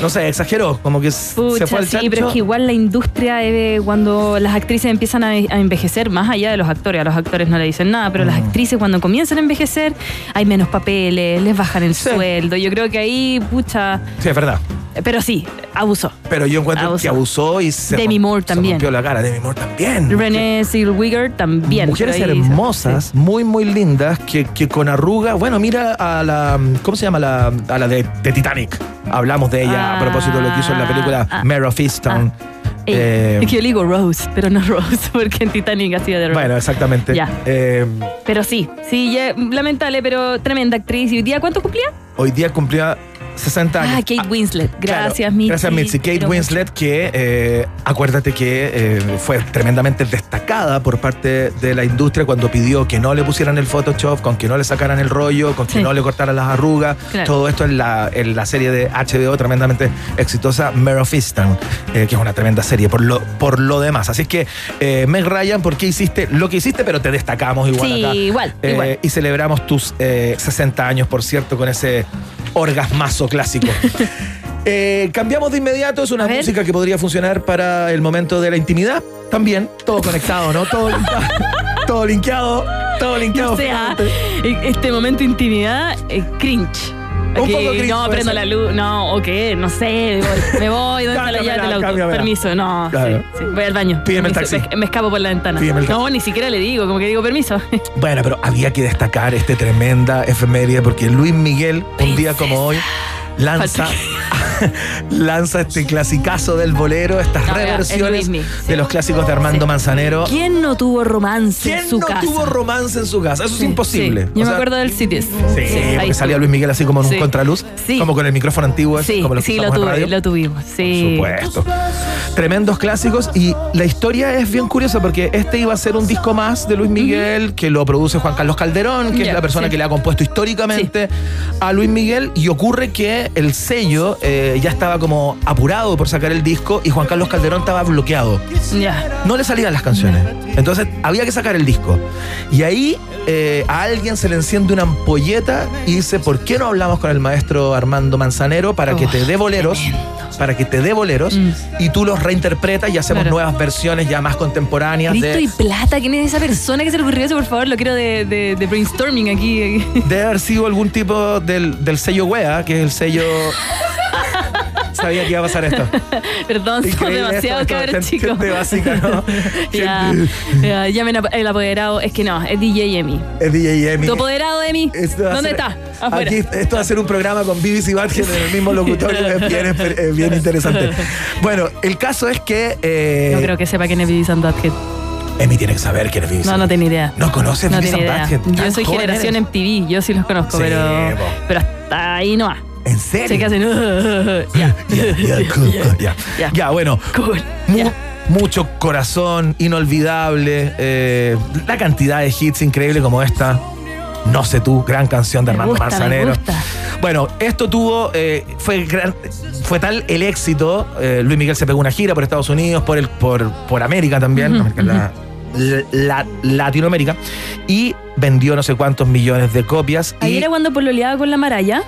No sé, exageró. Como que Pucha, se fue al sí, chancho. pero es que igual la industria, eh, cuando las actrices empiezan a, a envejecer, más allá de los actores, a los actores no le dicen nada, pero Mm. las actrices cuando comienzan a envejecer, hay menos papeles, les bajan el sueldo. Yo creo que ahí, pucha, Sí, es verdad. Pero sí, abusó. Pero yo encuentro Abusó. que abusó y se, Demi Moore se también. rompió la cara. Demi Moore también. René Zellweger también. Mujeres hermosas, muy, muy lindas, que, que con arruga. Bueno, mira a la. ¿Cómo se llama? La, a la de, de Titanic. Hablamos de ella a propósito de lo que hizo en la película Ah, Mare of Easttown. Ey, Eh, es que yo le digo Rose, pero no Rose, porque en Titanic hacía de Rose. bueno, exactamente. Ya. Eh, Pero sí, sí, ya- lamentable, pero tremenda actriz. ¿Y hoy día cuánto cumplía? hoy día cumplía 60 años. Ah, Kate Winslet. Gracias, Claro, Mitzi. Gracias, Mitzi. Kate Winslet, que eh, acuérdate que eh, fue tremendamente destacada por parte de la industria cuando pidió que no le pusieran el Photoshop, con que no le sacaran el rollo, con que Sí. no le cortaran las arrugas. Claro. Todo esto en la, en la serie de HBO tremendamente exitosa, Mare of Easttown, eh, que es una tremenda serie por lo, por lo demás. Así que, eh, Meg Ryan, ¿por qué hiciste lo que hiciste? Pero te destacamos igual Sí, acá. igual, igual. Y celebramos tus eh, 60 años, por cierto, con ese orgasmazo clásico. Eh, cambiamos de inmediato, es una música que podría funcionar para el momento de la intimidad. También, todo conectado, ¿no? Todo linkeado, todo linkeado, todo linkeado. O sea, este momento de intimidad, eh, cringe. Un poco No, prendo ser. la luz. No, o qué, no sé. Me voy. ¿Dónde está la llave del auto? cámbiamela. Permiso, no. Claro. sí, sí, voy al baño. Pídeme el taxi. Me, me escapo por la ventana. Pídeme el No, ni siquiera le digo, como que digo permiso. Bueno, pero había que destacar este tremenda efeméride porque Luis Miguel, un día como hoy, lanza, lanza este clasicazo del bolero, estas No, es reversiones de los clásicos de Armando Manzanero. ¿Quién no tuvo romance en ¿Quién su no casa? tuvo romance en su casa? Eso es imposible. O Yo me sea, acuerdo del Cities. Sí, porque salía Luis Miguel así como en un contraluz, Sí. como con el micrófono antiguo, Sí, como lo sí, lo, en radio. lo tuvimos. Sí. Por supuesto. Tremendos clásicos y la historia es bien curiosa porque este iba a ser un disco más de Luis Miguel que lo produce Juan Carlos Calderón, que es la persona que le ha compuesto históricamente a Luis Miguel y ocurre que el sello eh, ya estaba como apurado por sacar el disco y Juan Carlos Calderón estaba bloqueado. No le salían las canciones. Entonces había que sacar el disco. Y ahí eh, a alguien se le enciende una ampolleta y dice, ¿por qué no hablamos con el maestro Armando Manzanero para que te dé boleros? Para que te dé boleros y tú los reinterpretas y hacemos Mm. Claro. nuevas versiones ya más contemporáneas de, y plata, ¿quién es esa persona que se le ocurrió eso? Por favor, lo quiero de, de- de brainstorming aquí. Debe haber sido algún tipo del, del sello WEA, que es el sello. Sabía que iba a pasar esto. Perdón, somos demasiado cabros chicos. gente básica, ¿no? ya, ya, llamen el apoderado. Es que no, es DJ Emi. Es DJ Emi. ¿Tu apoderado, Emi? ¿Dónde está? Afuera. Aquí, esto va a ser un programa con BBC Badger en el mismo locutorio, es bien, es bien interesante. Bueno, el caso es que. eh, No creo que sepa quién es Vivi Sandbathead. Emi tiene que saber quién es Beavis No, no tengo idea. ¿No conoces No. Butthead? Yo soy generación eres. MTV, yo sí los conozco, Sí, pero, po. pero hasta ahí no va. ¿En serio? Sé que hacen. ya. Ya, cool, ya. Ya, bueno. Mu- Mucho corazón, inolvidable. eh, la cantidad de hits increíble como esta. No sé tú, gran canción de Me Armando gusta, me Manzanero. gusta. Bueno, esto tuvo, eh, fue, gran- fue tal el éxito. eh, Luis Miguel se pegó una gira por Estados Unidos, por, el, por, por América también, Ujú, América, la- la- Latinoamérica, y vendió no sé cuántos millones de copias. Ahí y, era cuando pololeaba con la Maraya.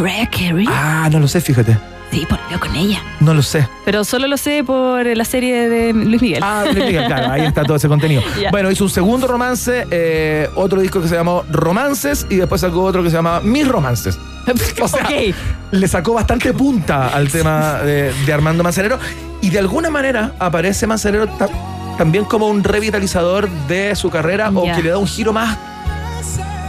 Mariah Carey. ah, no lo sé, fíjate. Sí, pololeó con ella. No lo sé. Pero solo lo sé por la serie de Luis Miguel. Ah, Luis Miguel, claro, ahí está todo ese contenido. Bueno, hizo un segundo romance, eh, otro disco que se llamó Romances y después sacó otro que se llama Mis Romances. O sea, le sacó bastante punta al tema de, de Armando Manzanero y de alguna manera aparece Manzanero ta- también como un revitalizador de su carrera o que le da un giro más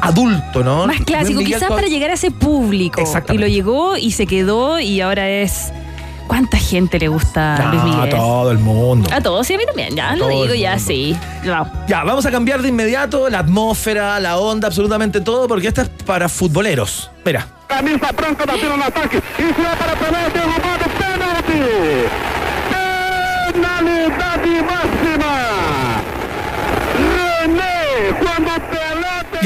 adulto, ¿no? Más clásico, quizás para llegar a ese público. Exactamente. Y lo llegó y se quedó y ahora es. ¿Cuánta gente le gusta a Luis Ah, Miguel? a todo el mundo. A todos, sí, a mí también. Ya lo digo, ya sí. Ya, vamos a cambiar de inmediato la atmósfera, la onda, absolutamente todo, porque esta es para futboleros. Mira. Camisa branca batendo no ataque. Isso é para Pelé, derrubado, pênalti. Penalidade máxima. René, cuando.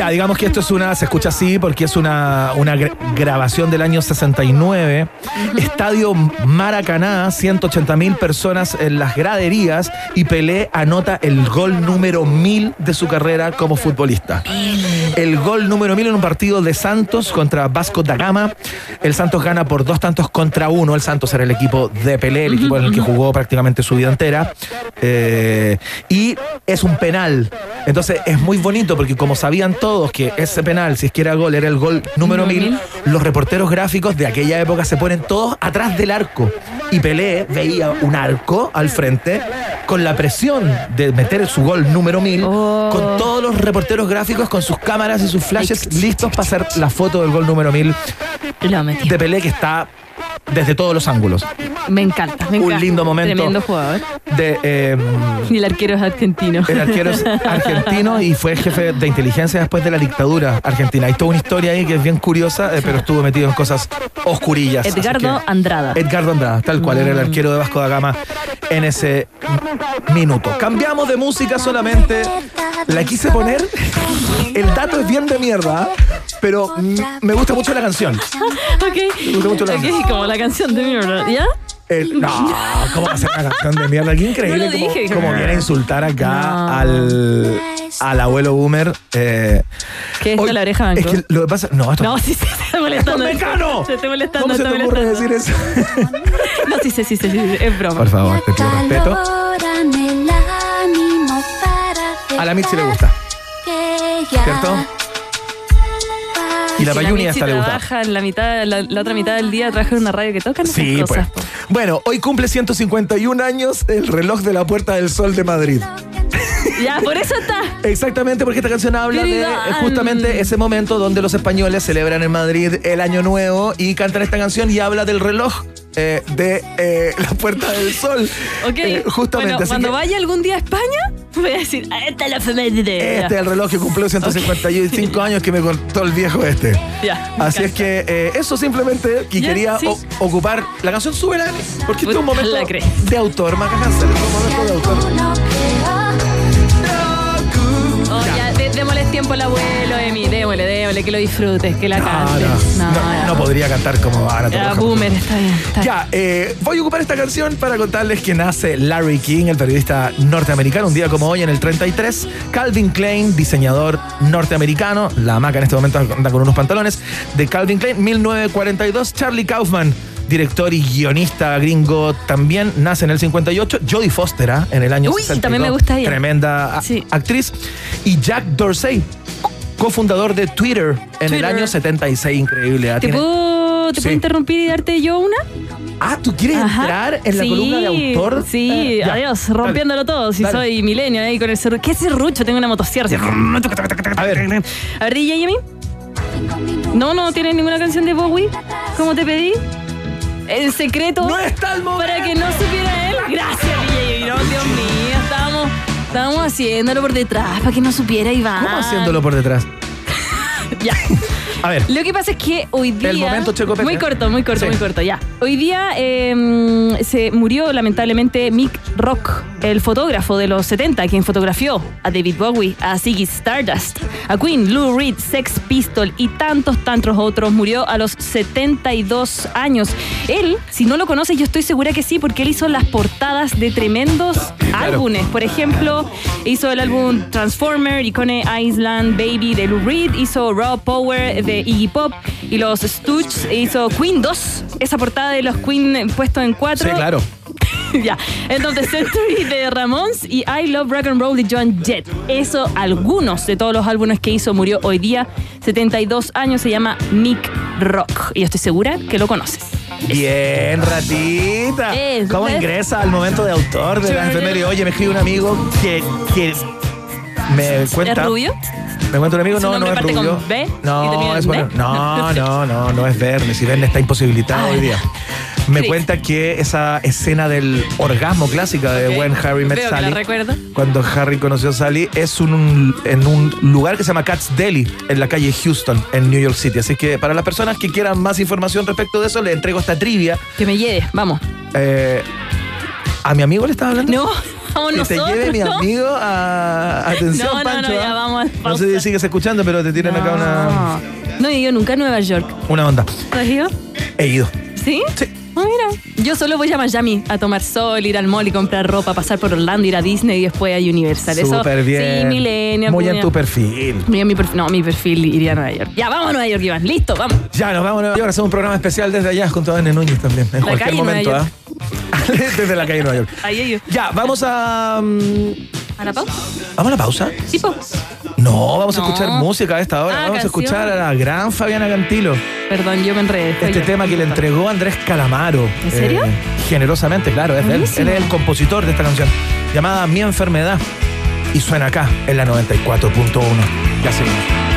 Ya, digamos que esto es una, se escucha así porque es una, una gra- grabación del año 69. Estadio Maracaná, 180 mil personas en las graderías y Pelé anota el gol número 1000 de su carrera como futbolista. El gol número 1000 en un partido de Santos contra Vasco da Gama. El Santos gana por dos tantos contra uno. El Santos era el equipo de Pelé, el equipo en el que jugó prácticamente su vida entera. Eh, y es un penal. Entonces es muy bonito porque como sabían todos que ese penal, si es que era gol, era el gol número 1000, los reporteros gráficos de aquella época se ponen todos atrás del arco. Y Pelé veía un arco al frente con la presión de meter su gol número 1000, con todos los reporteros gráficos con sus cámaras y sus flashes listos para hacer la foto del gol número 1000 de Pelé que está desde todos los ángulos. Me encanta, me Un encanta. lindo momento. Tremendo jugador. De, eh, Y el arquero es argentino. el arquero es argentino y fue jefe de inteligencia después de la dictadura argentina. Hay toda una historia ahí que es bien curiosa, eh, pero estuvo metido en cosas oscurillas. Edgardo que- Andrada. Edgardo Andrada, tal cual, era el arquero de Vasco da Gama en ese minuto. Cambiamos de música solamente. La quise poner. El dato es bien de mierda, pero mm, me gusta mucho la canción. ok. Me gusta mucho la Ok, canción. Como la canción de mierda. ¿Ya? El- no, ¿cómo va a ser una canción de mierda? Qué increíble No como, dije. como viene a insultar acá al, al abuelo boomer. Eh, ¿Qué es hoy- la oreja, Es Banco? que lo que pasa. No, esto No, sí, sí, se está molestando. ¡Esto es Mecano! Se está molestando, ¿Cómo se está te ocurre decir eso? No, sí, sí, sí, sí, sí, es broma. Por favor, te pido respeto. A la Mitzi le gusta, ¿cierto? Y la Mitzi hasta le gusta. trabaja en la mitad, la, la otra mitad del día trabaja en una radio que tocan Sí, esas pues. cosas. Bueno, hoy cumple 151 años el reloj de la Puerta del Sol de Madrid. Ya, por eso está. Exactamente, porque esta canción habla de Querida eh, justamente ese momento donde los españoles celebran en Madrid el Año Nuevo y cantan esta canción y habla del reloj eh, de eh, la Puerta del Sol. Ok. Eh, justamente, Bueno, cuando que vaya algún día a España, voy a decir, "Ah, esta es la efeméride. este es el reloj que cumplió 155 años que me contó el viejo este. Ya. Así es que eh, eso simplemente que Ya, quería sí. ocupar la canción Súbela, porque este es un momento de autor, Maca Hansen, es un momento de autor. Oh, ya, dé- démosle tiempo al abuelo, Emi. Démosle, démosle, que lo disfrutes, que la No, no, no, ya. no podría cantar como Ana Ya, boomer, está bien. Está. Ya, eh, voy a ocupar esta canción para contarles que nace Larry King, el periodista norteamericano, un día como hoy en el 33. Calvin Klein, diseñador norteamericano. La maca en este momento anda con unos pantalones. De Calvin Klein, 1942. Charlie Kaufman, director y guionista gringo, también nace en el 58. Jodie Foster, ¿ah? en el año Uy, 62. también me gusta ella. Tremenda actriz. Y Jack Dorsey, cofundador de Twitter en el año 76. Increíble. ¿ah? ¿Te puedo, te Sí. puedo interrumpir y darte yo una? Ah, ¿tú quieres Ajá. entrar en la Sí, columna de autor? Sí, Eh, adiós, rompiéndolo todo. Si Dale. soy milenio ahí con el serrucho. ¿Qué serrucho? Tengo una motosierra. A ver. A ver, DJ Yemi. No, no tienes ninguna canción de Bowie. ¿Cómo te pedí? El secreto. No está el Para que no supiera él. Gracias, DJ. No, Dios mío, estábamos. Haciéndolo por detrás para que no supiera Iván. ¿Cómo haciéndolo por detrás? Ya. A ver. Lo que pasa es que hoy día. El momento Checo. Muy corto, muy corto, Sí. muy corto, ya. Hoy día eh, se murió lamentablemente Mick Rock, el fotógrafo de los 70, quien fotografió a David Bowie, a Ziggy Stardust, a Queen, Lou Reed, Sex Pistol y tantos, tantos otros. Murió a los 72 años. Él, si no lo conoces, yo estoy segura que sí, porque él hizo las portadas de tremendos álbumes. Por ejemplo, hizo el álbum Transformer, Icone Island, Baby de Lou Reed, hizo Raw Power de Iggy Pop y los Stooges hizo Queen 2, esa portada de los Queen puesto en cuatro. Sí, claro. ya. Entonces, Century de Ramones y I Love Rock and Roll de John Jett. Eso, algunos de todos los álbumes que hizo, murió hoy día, 72 años, se llama Mick Rock. Y yo estoy segura que lo conoces. Bien, ratita. ¿Cómo ¿ves? ingresa al momento de autor de la efeméride? Oye, me escribe un amigo que, que me cuenta. ¿Es rubio? Me cuenta un amigo, ¿Su no, no es rubio. B No, es bueno. No, no, no, no es Verne. Si Verne está imposibilitado hoy día. Me Sí. cuenta que esa escena del orgasmo clásica de. When Harry Met Veo que la Sally, recuerdo. cuando Harry conoció a Sally, es un, en un lugar que se llama Cat's Deli, en la calle Houston, en New York City. Así que para las personas que quieran más información respecto de eso, le entrego esta trivia. Que me lleve, vamos. Eh, ¿A mi amigo le estaba hablando? No, vamos Que nosotros. te lleve mi amigo a... Atención, No, no, no, ya ¿ah? vamos, No sé si sigues escuchando, pero te tiran acá una, No he ido nunca a Nueva York. una onda. ¿Tú has ido? He ido. ¿Sí? Sí. Ah, mira. Yo solo voy a Miami a tomar sol, ir al mall y comprar ropa, pasar por Orlando, ir a Disney y después a Universal. Eso, Súper bien. Sí, Millennium. Muy en tu perfil. Muy en mi perfil. No, mi perfil iría a Nueva York. Ya, vamos a Nueva York, Iván. Listo, vamos. Ya, nos vamos a Nueva York. Hacemos un programa especial desde allá junto a N. Núñez también. En La cualquier calle momento. ¿ah? desde la calle de Nueva York. Ahí ellos. Ya, vamos a. mm, ¿A la pausa? ¿Vamos a la pausa? No, vamos a No. escuchar música a esta hora. Ah, vamos a escuchar a la gran Fabiana Cantilo. Perdón, yo me enredé. Este yo. tema que le entregó Andrés Calamaro. ¿En serio? Eh, generosamente, claro, es de él. Buenísimo. Él es el compositor de esta canción. Llamada Mi Enfermedad. Y suena acá, en la 94.1. Ya seguimos.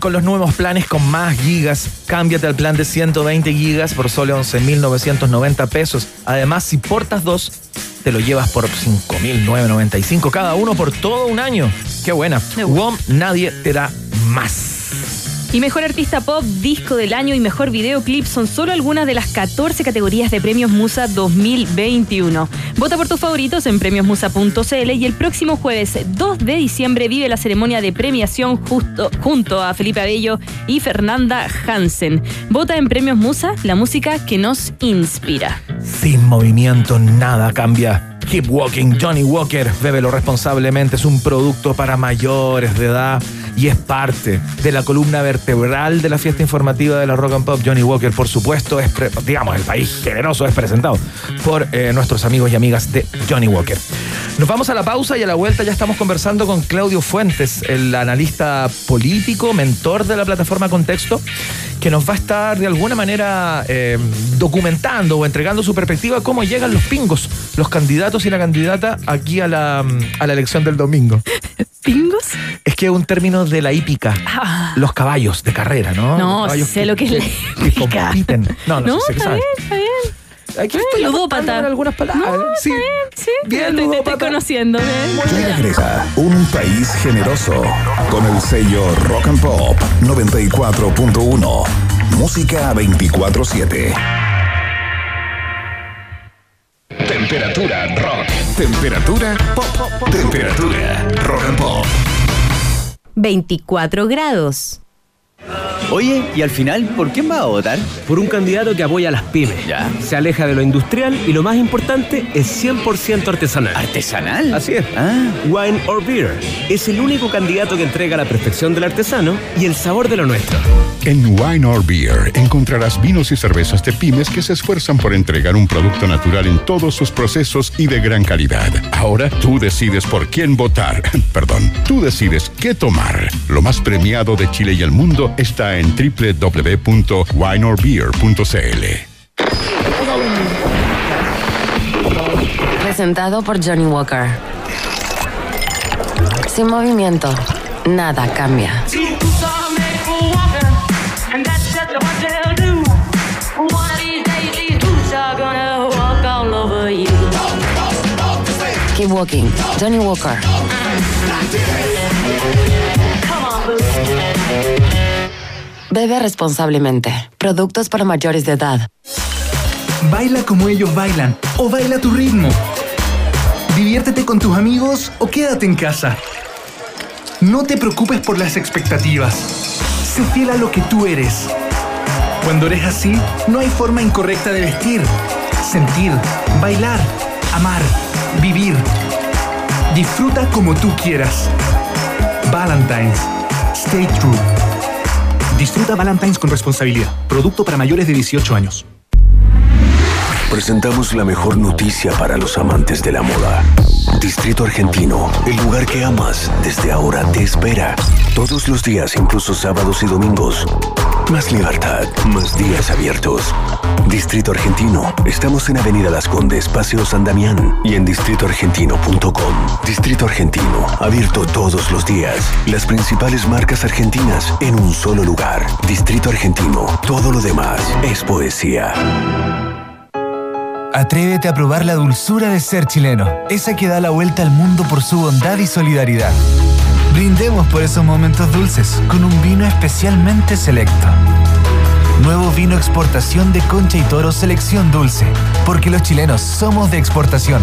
Con los nuevos planes con más gigas. Cámbiate al plan de 120 gigas por solo 11.990 pesos. Además, si portas dos, te lo llevas por 5.995 cada uno por todo un año. Qué buena. WOM, nadie te da más. Y mejor artista pop, disco del año y mejor videoclip son solo algunas de las 14 categorías de Premios Musa 2021. Vota por tus favoritos en premiosmusa.cl y el próximo jueves 2 de diciembre vive la ceremonia de premiación justo, junto a Felipe Abello y Fernanda Hansen. Vota en Premios Musa, la música que nos inspira. Sin movimiento nada cambia. Keep Walking, Johnny Walker, bébelo responsablemente, es un producto para mayores de edad y es parte de la columna vertebral de la fiesta informativa de la Rock and Pop. Johnny Walker, por supuesto, es, digamos, el país generoso es presentado por eh, nuestros amigos y amigas de Johnny Walker. Nos vamos a la pausa y a la vuelta ya estamos conversando con Claudio Fuentes, el analista político, mentor de la plataforma Contexto, que nos va a estar de alguna manera eh, documentando o entregando su perspectiva cómo llegan los pingos, los candidatos y la candidata aquí a la, a la elección del domingo. ¿Pingos? Es que es un término de la hípica. Ah. Los caballos de carrera, ¿no? No, sé lo que es la que compiten. No, no, No, sé, está bien, está bien. Aquí estoy ludópata. algunas palabras. No, sí. sí. Bien, te, te estoy conociendo. ¿eh? Regresa un país generoso con el sello Rock and Pop 94.1. Música 24-7. Temperatura rock. Temperatura pop. Temperatura rock and pop. 24 grados. Oye, y al final, ¿por quién va a votar? Por un candidato que apoya a las pymes. Ya. Se aleja de lo industrial y lo más importante es 100% artesanal. ¿Artesanal? Así es. Wine or Beer. Es el único candidato que entrega la perfección del artesano y el sabor de lo nuestro. En Wine or Beer encontrarás vinos y cervezas de pymes que se esfuerzan por entregar un producto natural en todos sus procesos y de gran calidad. Ahora tú decides por quién votar. Perdón, tú decides qué tomar. Lo más premiado de Chile y el mundo está en www.wineorbeer.cl. Presentado por Johnny Walker. Sin movimiento, nada cambia. Keep walking, Johnny Walker. Bebe responsablemente. Productos para mayores de edad. Baila como ellos bailan o baila tu ritmo. Diviértete con tus amigos o quédate en casa. No te preocupes por las expectativas. Sé fiel a lo que tú eres. Cuando eres así, no hay forma incorrecta de vestir, sentir, bailar, amar, vivir. Disfruta como tú quieras. Valentine's. Stay true. Disfruta Valentine's con responsabilidad. Producto para mayores de 18 años. Presentamos la mejor noticia para los amantes de la moda. Distrito Argentino, el lugar que amas, desde ahora te espera. Todos los días, incluso sábados y domingos. Más libertad, más días abiertos. Distrito Argentino, estamos en Avenida Las Condes, Paseo San Damián y en distritoargentino.com. Distrito Argentino, abierto todos los días. Las principales marcas argentinas en un solo lugar. Distrito Argentino, todo lo demás es poesía. Atrévete a probar la dulzura de ser chileno, esa que da la vuelta al mundo por su bondad y solidaridad. Brindemos por esos momentos dulces con un vino especialmente selecto. Nuevo vino exportación de Concha y Toro Selección Dulce, porque los chilenos somos de exportación.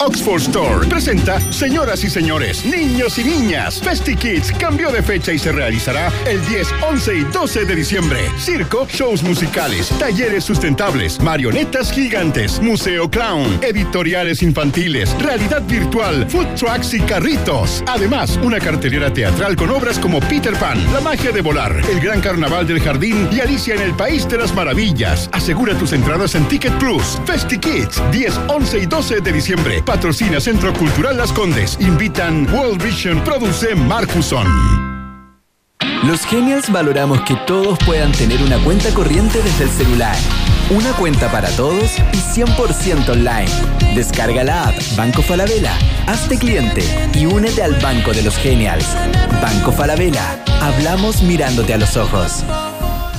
Oxford Store presenta, señoras y señores, niños y niñas, Festi Kids cambió de fecha y se realizará el 10, 11 y 12 de diciembre. Circo, shows musicales, talleres sustentables, marionetas gigantes, museo clown, editoriales infantiles, realidad virtual, food trucks y carritos. Además, una cartelera teatral con obras como Peter Pan, La magia de volar, El gran carnaval del jardín y Alicia en el país de las maravillas. Asegura tus entradas en Ticket Plus. Festi Kids, 10, 11 y 12 de diciembre. Patrocina Centro Cultural Las Condes. Invitan World Vision Produce Marcuson. Los Genials valoramos que todos puedan tener una cuenta corriente desde el celular. Una cuenta para todos y 100% online. Descarga la app Banco Falabella, hazte cliente y únete al Banco de los Genials. Banco Falabella, hablamos mirándote a los ojos.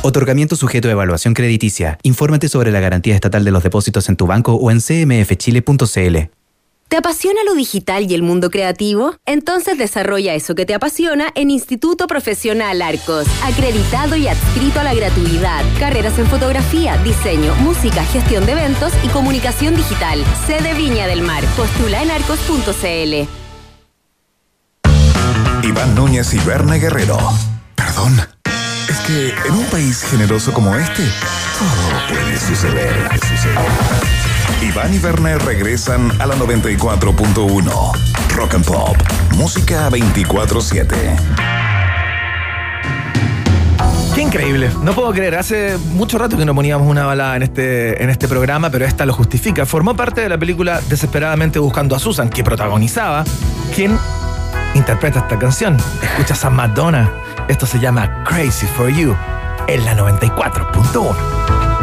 Otorgamiento sujeto a evaluación crediticia. Infórmate sobre la garantía estatal de los depósitos en tu banco o en cmfchile.cl. ¿Te apasiona lo digital y el mundo creativo? Entonces desarrolla eso que te apasiona en Instituto Profesional Arcos, acreditado y adscrito a la gratuidad. Carreras en fotografía, diseño, música, gestión de eventos y comunicación digital. Sede Viña del Mar. Postula en arcos.cl. Iván Núñez y Berna Guerrero. Perdón. Es que en un país generoso como este, todo puede suceder. Iván y Berna regresan a la 94.1. Rock and Pop. Música 24-7. Qué increíble. No puedo creer. Hace mucho rato que no poníamos una balada en este, en este programa, pero esta lo justifica. Formó parte de la película Desesperadamente Buscando a Susan, que protagonizaba quien interpreta esta canción. Escuchas a Madonna. Esto se llama Crazy for You en la 94.1.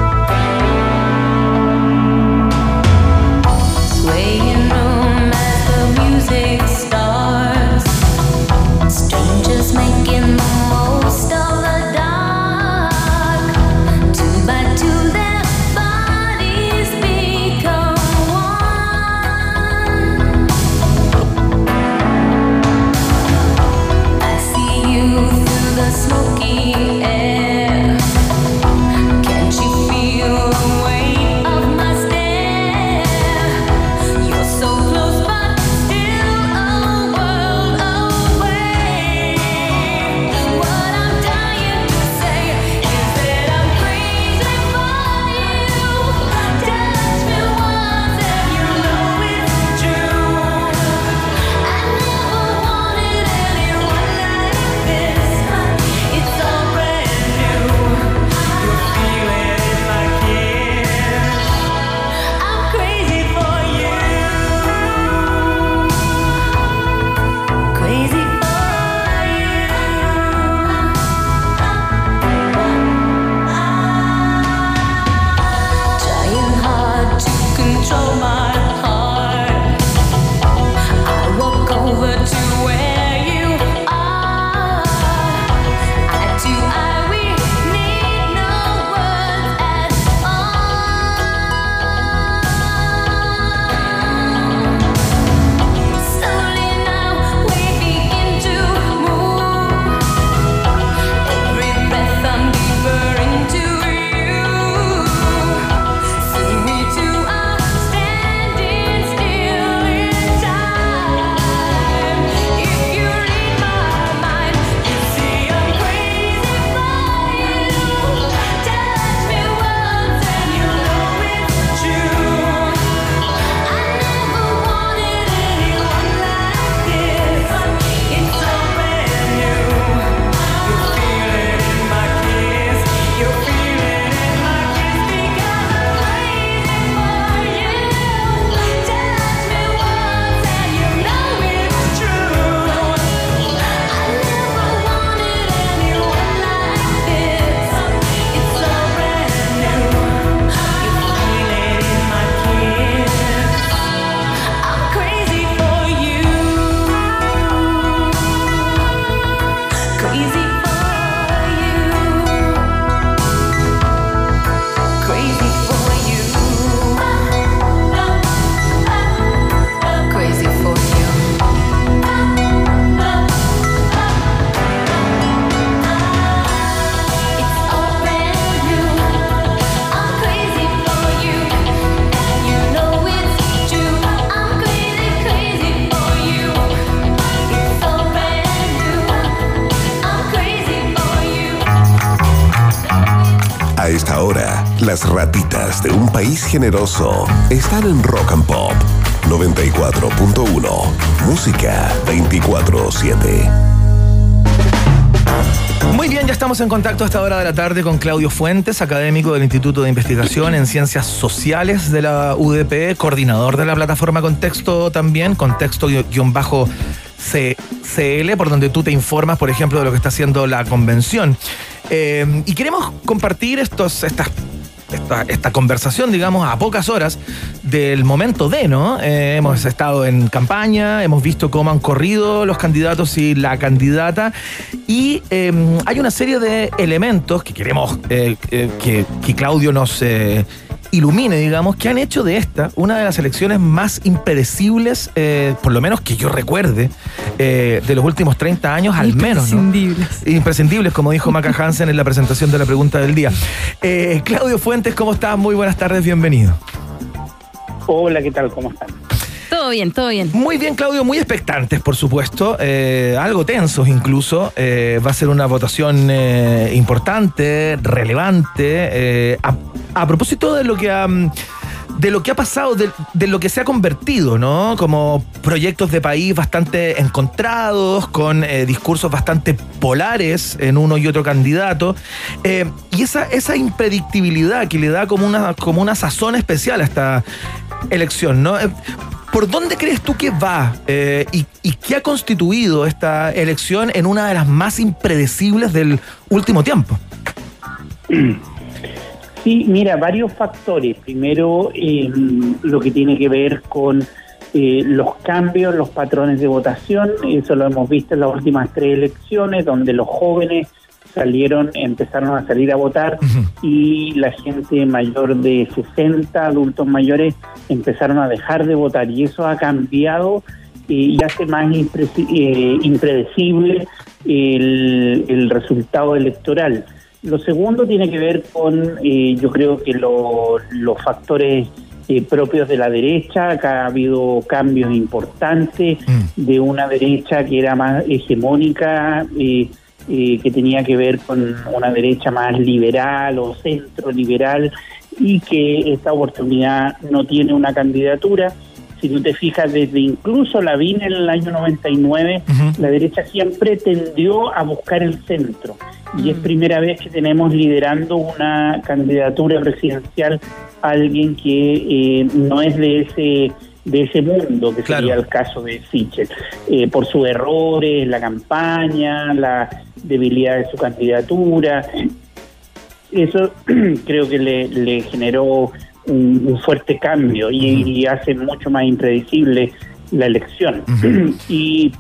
generoso están en Rock and Pop 94.1. Música 24-7. Muy bien, ya estamos en contacto a esta hora de la tarde con Claudio Fuentes, académico del Instituto de Investigación en Ciencias Sociales de la UDP, coordinador de la plataforma Contexto también, Contexto-CL, por donde tú te informas, por ejemplo, de lo que está haciendo la convención. Eh, y queremos compartir estos, estas esta, esta conversación, digamos, a pocas horas del momento de, ¿no? Eh, hemos estado en campaña, hemos visto cómo han corrido los candidatos y la candidata, y eh, hay una serie de elementos que queremos eh, eh, que, que Claudio nos ilumine, digamos, que han hecho de esta una de las elecciones más impredecibles, eh, por lo menos que yo recuerde, eh, de los últimos 30 años al menos. ¿no? Imprescindibles. Imprescindibles, como dijo Maca Hansen en la presentación de la pregunta del día. Eh, Claudio Fuentes, ¿cómo estás? Muy buenas tardes, bienvenido. Hola, ¿qué tal? ¿Cómo están? Todo bien, todo bien. Muy bien, Claudio, muy expectantes, por supuesto, eh, algo tensos incluso. Eh, va a ser una votación eh, importante, relevante. eh, a, a propósito de lo que ha, de lo que ha pasado, de, de lo que se ha convertido, ¿no? Como proyectos de país bastante encontrados, con eh, discursos bastante polares en uno y otro candidato. Eh, y esa, esa impredictibilidad que le da como una, como una sazón especial a esta elección, ¿no? Eh, ¿Por dónde crees tú que va y, y qué ha constituido esta elección en una de las más impredecibles del último tiempo? Sí, mira, varios factores. Primero, eh, lo que tiene que ver con eh, los cambios, los patrones de votación. Eso lo hemos visto en las últimas tres elecciones, donde los jóvenes salieron, empezaron a salir a votar y la gente mayor de 60, adultos mayores, empezaron a dejar de votar y eso ha cambiado eh, y hace más eh, impredecible el, el resultado electoral. Lo segundo tiene que ver con, eh, yo creo que lo- los factores eh, propios de la derecha. Acá ha habido cambios importantes de una derecha que era más hegemónica, eh, eh, que tenía que ver con una derecha más liberal o centro liberal y que esta oportunidad no tiene una candidatura. Si tú te fijas, desde incluso la VIN en el año 99, la derecha siempre tendió a buscar el centro. Y es primera vez que tenemos liderando una candidatura presidencial a alguien que eh, no es de ese de ese mundo, que sería el caso de Sichel, eh, por sus errores, la campaña, la debilidad de su candidatura. Eso creo que le, le generó un, un fuerte cambio y, y hace mucho más impredecible la elección. y,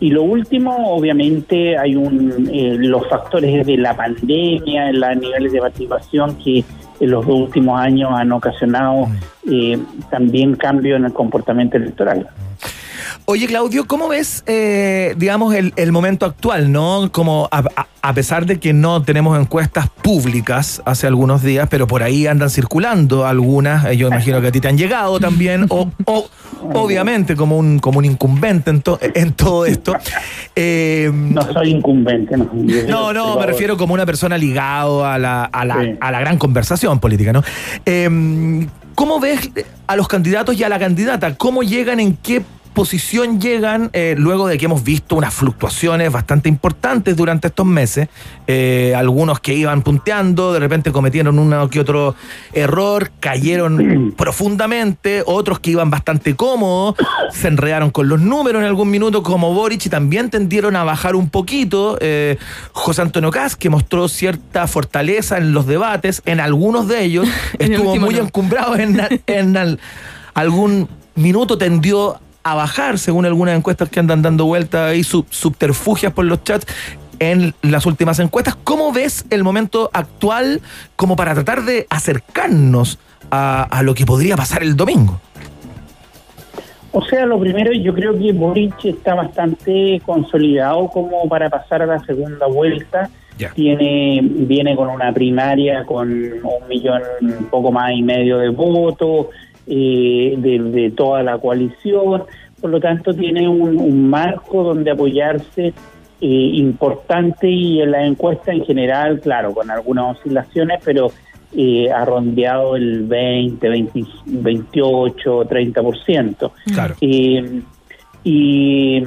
y lo último, obviamente, hay un eh, los factores de la pandemia, los niveles de participación que en los dos últimos años han ocasionado eh, también cambio en el comportamiento electoral. Oye, Claudio, ¿cómo ves, eh, digamos, el, el momento actual, no? Como a, a- a pesar de que no tenemos encuestas públicas hace algunos días, pero por ahí andan circulando algunas, eh, yo imagino que a ti te han llegado también, o, o obviamente como un, como un incumbente en, to- en todo esto. Eh, no soy incumbente, no. No, no, me refiero como una persona ligado a la, a la, a la gran conversación política, ¿no? ¿Cómo ves a los candidatos y a la candidata? ¿Cómo llegan, en qué posición llegan eh, luego de que hemos visto unas fluctuaciones bastante importantes durante estos meses? Eh, algunos que iban punteando, de repente cometieron uno que otro error, cayeron profundamente, otros que iban bastante cómodos, se enredaron con los números en algún minuto como Boric y también tendieron a bajar un poquito. Eh, José Antonio Caz, que mostró cierta fortaleza en los debates, en algunos de ellos En el estuvo muy no. encumbrado en, en al- algún minuto tendió a bajar, según algunas encuestas que andan dando vueltas ahí, sub- subterfugias por los chats en las últimas encuestas. ¿Cómo ves el momento actual como para tratar de acercarnos a, a lo que podría pasar el domingo? O sea, lo primero, yo creo que Boric está bastante consolidado como para pasar a la segunda vuelta. Tiene, viene con una primaria con un millón, un poco más y medio de votos eh, de, de toda la coalición. Por lo tanto, tiene un, un marco donde apoyarse eh, importante y en la encuesta en general, claro, con algunas oscilaciones, pero eh, ha rondeado el 20, 20, 28, 30%. Claro. Eh, y, y,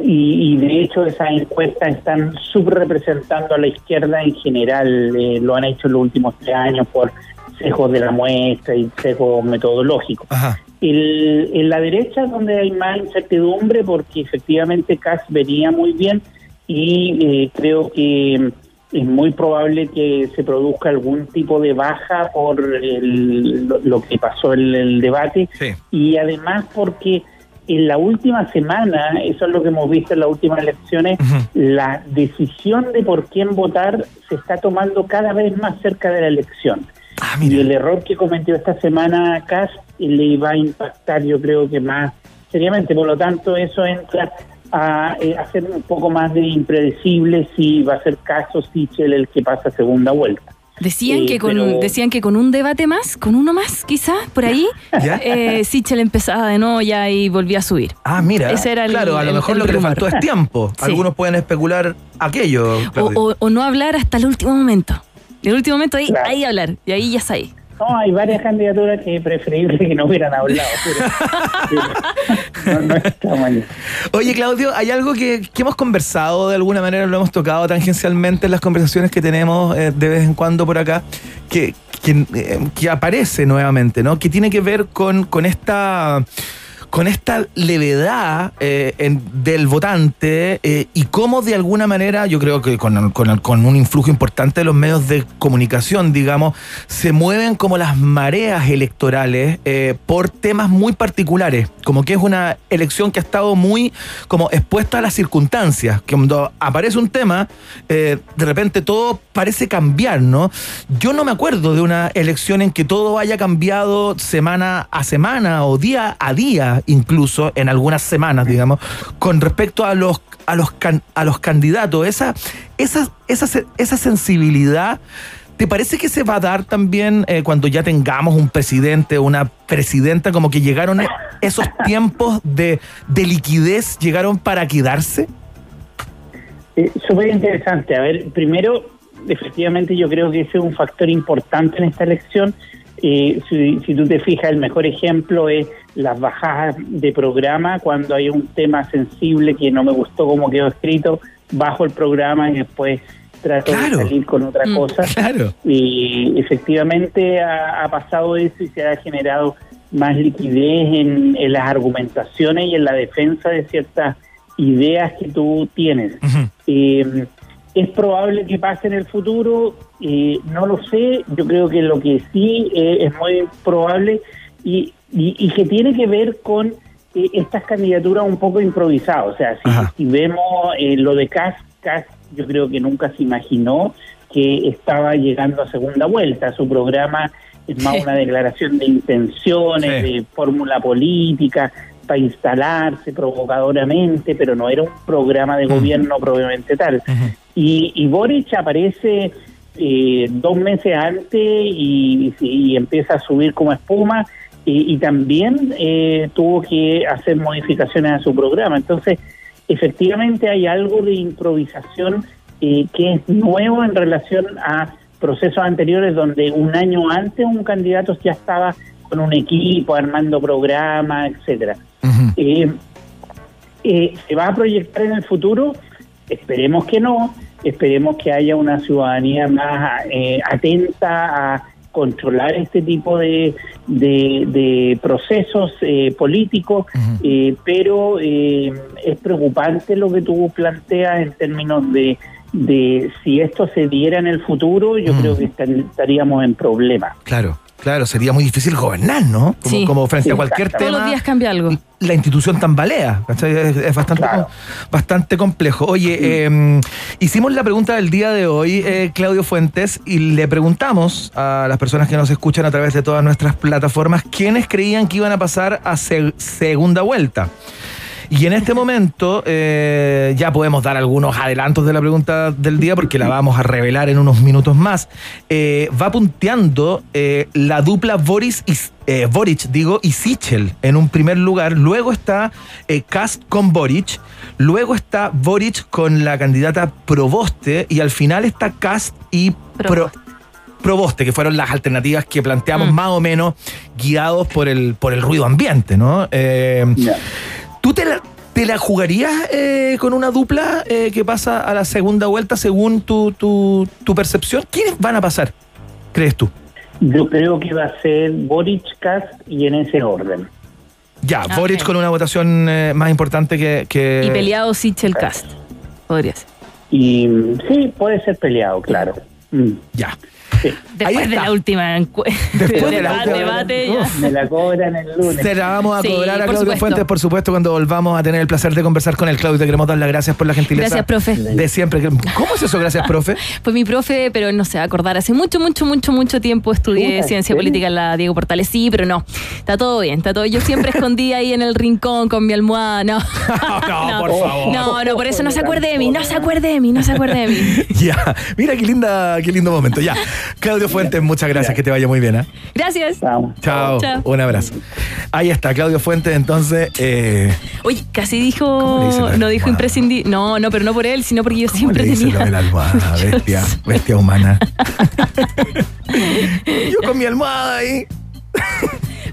y de hecho esas encuestas están subrepresentando a la izquierda en general, eh, lo han hecho en los últimos tres años por sesgos de la muestra y sesgos metodológicos. El- en la derecha es donde hay más incertidumbre porque efectivamente Kass venía muy bien y eh, creo que es muy probable que se produzca algún tipo de baja por el- lo, lo que pasó en el debate y además porque en la última semana, eso es lo que hemos visto en las últimas elecciones, la decisión de por quién votar se está tomando cada vez más cerca de la elección. Y el error que cometió esta semana Kass le iba a impactar, yo creo que más seriamente. Por lo tanto, eso entra a eh, hacer un poco más de impredecible si va a ser caso Sichel el que pasa segunda vuelta. Decían Eh, que con pero- decían que con un debate más, con uno más, quizás, por ahí, eh, Sichel empezaba de nuevo ya y volvía a subir. Ah, mira. Ese era el- claro, a lo el- mejor el lo que le faltó es tiempo. Sí. Algunos pueden especular aquello. O, o- o no hablar hasta el último momento. El último momento ahí, ahí hablar. Y ahí ya está ahí. No, hay varias candidaturas que es preferible que no hubieran hablado. pero- pero no, no está mal. Oye, Claudio, hay algo que, que hemos conversado de alguna manera, lo hemos tocado tangencialmente en las conversaciones que tenemos eh, de vez en cuando por acá, que, que, eh, que aparece nuevamente, ¿no? Que tiene que ver con, con esta con esta levedad eh, del votante eh, y cómo de alguna manera, yo creo que con, con- con un influjo importante de los medios de comunicación, digamos, se mueven como las mareas electorales eh, por temas muy particulares, como que es una elección que ha estado muy como expuesta a las circunstancias, que cuando aparece un tema, eh, de repente todo parece cambiar, ¿no? Yo no me acuerdo de una elección en que todo haya cambiado semana a semana o día a día, incluso en algunas semanas, digamos, con respecto a los a los a los candidatos. Esa esa esa esa sensibilidad ¿Te parece que se va a dar también eh, cuando ya tengamos un presidente o una presidenta, como que llegaron e- esos tiempos de, de liquidez, llegaron para quedarse? Eh, Súper interesante. A ver, primero, efectivamente yo creo que ese es un factor importante en esta elección. Eh, si, si tú te fijas, el mejor ejemplo es las bajadas de programa cuando hay un tema sensible que no me gustó como quedó escrito, bajo el programa y después trato Claro. de salir con otra Mm, cosa. claro. Y efectivamente ha, ha pasado eso y se ha generado más liquidez en, en las argumentaciones y en la defensa de ciertas ideas que tú tienes. Eh, es probable que pase en el futuro, eh, no lo sé, yo creo que lo que sí eh, es muy probable y, y- y que tiene que ver con eh, estas candidaturas un poco improvisadas. O sea, si, si vemos eh, lo de Kass, Kass yo creo que nunca se imaginó que estaba llegando a segunda vuelta. Su programa es más una declaración de intenciones, Sí. de fórmula política, para instalarse provocadoramente, pero no era un programa de gobierno propiamente tal. Y, y Boric aparece eh, dos meses antes y, empieza a subir como espuma y, y también eh, tuvo que hacer modificaciones a su programa. Entonces, efectivamente hay algo de improvisación eh, que es nuevo en relación a procesos anteriores donde un año antes un candidato ya estaba con un equipo, armando programas, etcétera. Eh, eh, ¿Se va a proyectar en el futuro? Esperemos que no, esperemos que haya una ciudadanía más eh, atenta a controlar este tipo de, de- de procesos eh, políticos, eh, pero eh, es preocupante lo que tú planteas en términos de, de si esto se diera en el futuro, yo creo que estar- estaríamos en problemas. Claro, claro, sería muy difícil gobernar, ¿no? Como, Sí. como frente a cualquier Todos tema. los días cambia algo. la institución tambalea. ¿cachai? Es, es bastante, bastante complejo. Oye, eh, hicimos la pregunta del día de hoy, eh, Claudio Fuentes, y le preguntamos a las personas que nos escuchan a través de todas nuestras plataformas quiénes creían que iban a pasar a se- segunda vuelta. Y en este momento eh, ya podemos dar algunos adelantos de la pregunta del día porque la vamos a revelar en unos minutos más. Eh, va punteando eh, la dupla Boris y, eh, Boric, digo, y Sichel en un primer lugar. Luego está eh, Cast con Boric. Luego está Boric con la candidata Proboste. Y al final está Cast y Pro- Proboste, que fueron las alternativas que planteamos más o menos guiados por el, por el ruido ambiente, ¿no? Eh, ¿Tú te la, te la jugarías eh, con una dupla eh, que pasa a la segunda vuelta según tu, tu, tu percepción? ¿Quiénes van a pasar, crees tú? Yo creo que va a ser Boric, Kass y en ese orden. Ya, Ah, Boric con una votación eh, más importante que... que- Y peleado Sichel Cast. Podría ser. Y mm, sí, puede ser peleado, claro. Mm. Ya. Después de la última encuesta. Después de la debate, última- debate. Me la cobran el lunes. Se la vamos a Sí, cobrar a Claudio supuesto. Fuentes, por supuesto, cuando volvamos a tener el placer de conversar con el Claudio. Te queremos dar las gracias por la gentileza. Gracias, profe. De siempre. ¿Cómo es eso? Gracias, profe. Fue mi profe, pero no se va a acordar. Hace mucho, mucho, mucho, mucho tiempo estudié Chuta, ¿en ciencia política en la Diego Portales. Sí, pero no. Está todo bien, está todo. Yo siempre escondí ahí en el rincón con mi almohada. No. No, por favor. No, no, por eso no se acuerde de mí, no se acuerde de mí, no se acuerde de mí. Ya. Mira qué linda, qué lindo momento. Ya. Claudio Fuentes, muchas gracias. Que te vaya muy bien. ¿eh? Gracias. Chao. Chao. Un abrazo. Ahí está, Claudio Fuentes. Entonces, eh, Oye, casi dijo, no dijo imprescindible. No, no, pero no por él, sino porque yo ¿cómo siempre le dice lo tenía. de la almohada? Bestia, bestia humana. Yo con mi almohada ahí.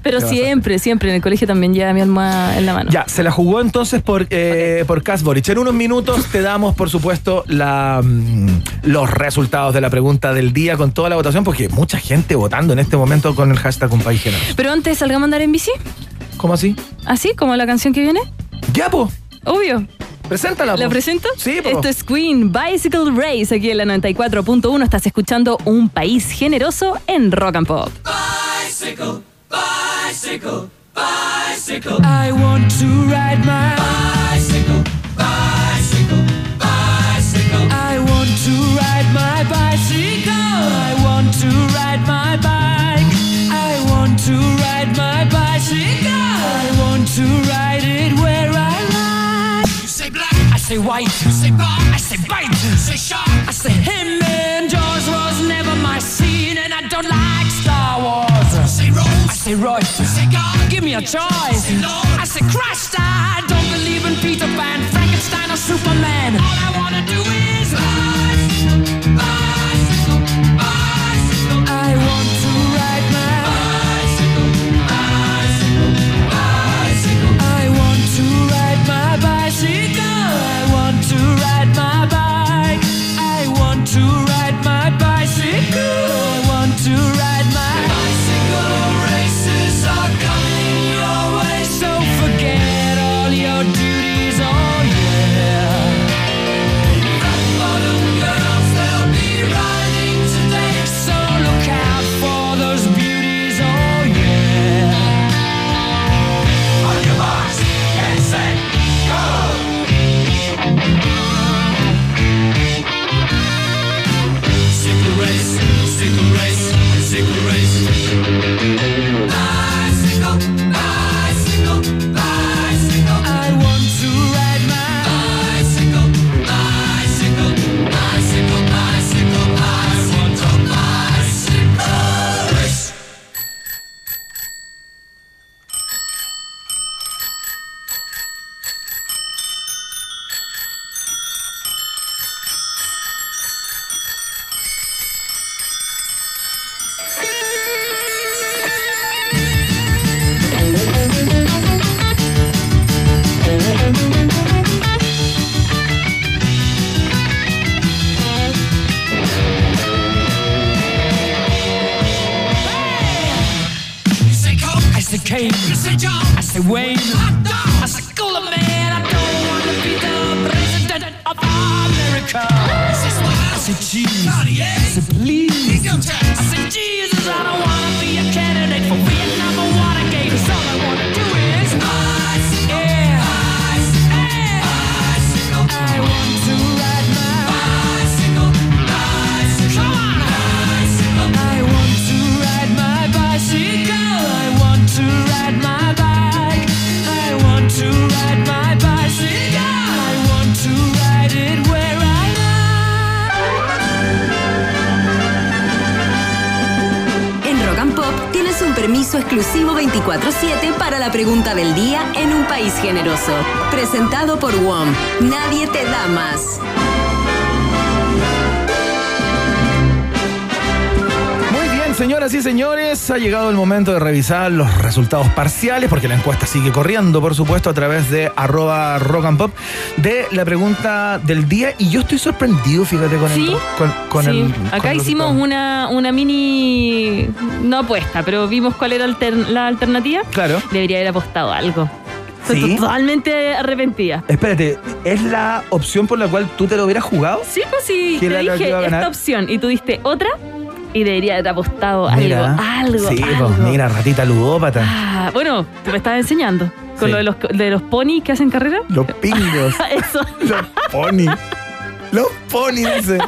Pero ¿Qué vas a siempre, siempre en el colegio también lleva mi alma en la mano. Ya, se la jugó entonces por, eh, por Cas Boric. En unos minutos te damos, por supuesto, la, mm, los resultados de la pregunta del día con toda la votación, porque mucha gente votando en este momento con el hashtag Un País Generoso. Pero antes salgamos a andar en bici, ¿Cómo así? así como la canción que viene. Ya, po. Obvio. Preséntala. ¿La presento? Sí, po. Esto es Queen Bicycle Race aquí en la 94.1. Estás escuchando Un País Generoso en Rock and Pop. Bicycle, bicycle, bicycle. I want to ride my bicycle, bicycle, bicycle. I want to ride my bicycle. I want to ride my bike. I want to ride my bicycle. I want to ride it where I like. You say black, I say white. You say bar, I say bite. You say shark, I say him. And Jaws was never my scene, and I don't like Star Wars. Say I say give me a choice. I say Christ, I don't believe in Peter Pan, Frankenstein, or Superman. El momento de revisar los resultados parciales, porque la encuesta sigue corriendo, por supuesto, a través de arroba rock and pop, de la pregunta del día. Y yo estoy sorprendido, fíjate, con Sí, el... Con, con sí. el Acá con hicimos una, una mini. No apuesta, pero vimos cuál era alter- la alternativa. Claro. Debería haber apostado algo. Estoy ¿Sí? totalmente arrepentida. Espérate, ¿es la opción por la cual tú te lo hubieras jugado? Sí, pues sí, ¿Quién te dije esta opción y tú diste otra y debería haber apostado Mira. algo, algo, Sí, algo. pues mira, ratita ludópata. Ah, bueno, te me estás enseñando. Con Sí. lo de los, de los ponis que hacen carrera. Los pingos. Eso. Los pony. Los pony, dice.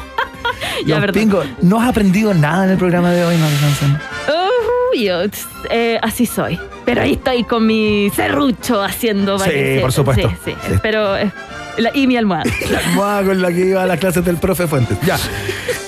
Ya, Los perdón. pingos. No has aprendido nada en el programa de hoy, Hansen. Uh, yo, eh, así soy. Pero ahí estoy con mi serrucho haciendo Sí, por supuesto. Sí, sí. Sí. Pero. eh, la- y mi almohada. La almohada con la que iba a las clases del profe Fuentes. Ya.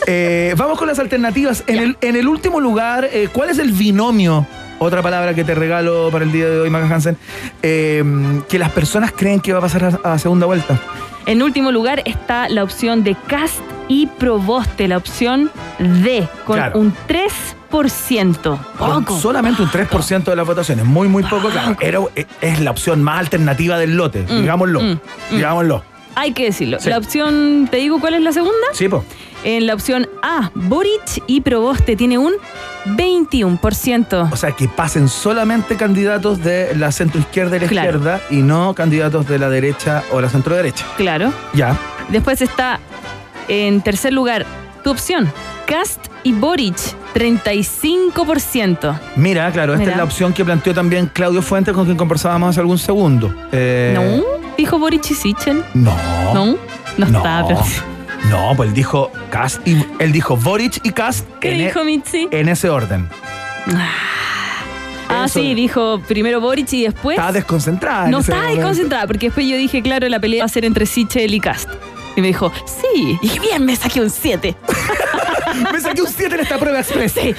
Eh, vamos con las alternativas. En el, en el último lugar, eh, ¿cuál es el binomio? Otra palabra que te regalo para el día de hoy, Maca Hansen. eh, que las personas creen que va a pasar a, a segunda vuelta. En último lugar está la opción de Cast y Proboste, la opción D, con Claro. un 3%. Con Poco. solamente un 3% de las votaciones. Muy, muy poco, claro. Era, eh, es la opción más alternativa del lote. Mm, digámoslo. mm, mm. Digámoslo. Hay que decirlo. Sí. La opción, ¿te digo cuál es la segunda? Sí, pues. En la opción A, Boric y Proboste tiene un 21%. O sea, que pasen solamente candidatos de la centro izquierda y la Claro. izquierda y no candidatos de la derecha o la centro derecha. Claro. Ya. Después está en tercer lugar tu opción, Cast y Boric, 35%. Mira, claro, esta Mira. es la opción que planteó también Claudio Fuentes con quien conversábamos hace algún segundo. Eh, ¿No? ¿Dijo Boric y Sichel? No. ¿No? No, No. estaba pero- No, pues él dijo Cast y él dijo Boric y Cast ¿Qué en, e- dijo Mitzi? en ese orden. Ah, Eso. sí, dijo primero Boric y después. Estaba desconcentrada. en No estaba momento. desconcentrada, porque después yo dije, claro, la pelea va a ser entre Sichel y Cast. Y me dijo, sí, y bien, me saqué un 7. Me saqué un 7 en esta prueba express. Sí.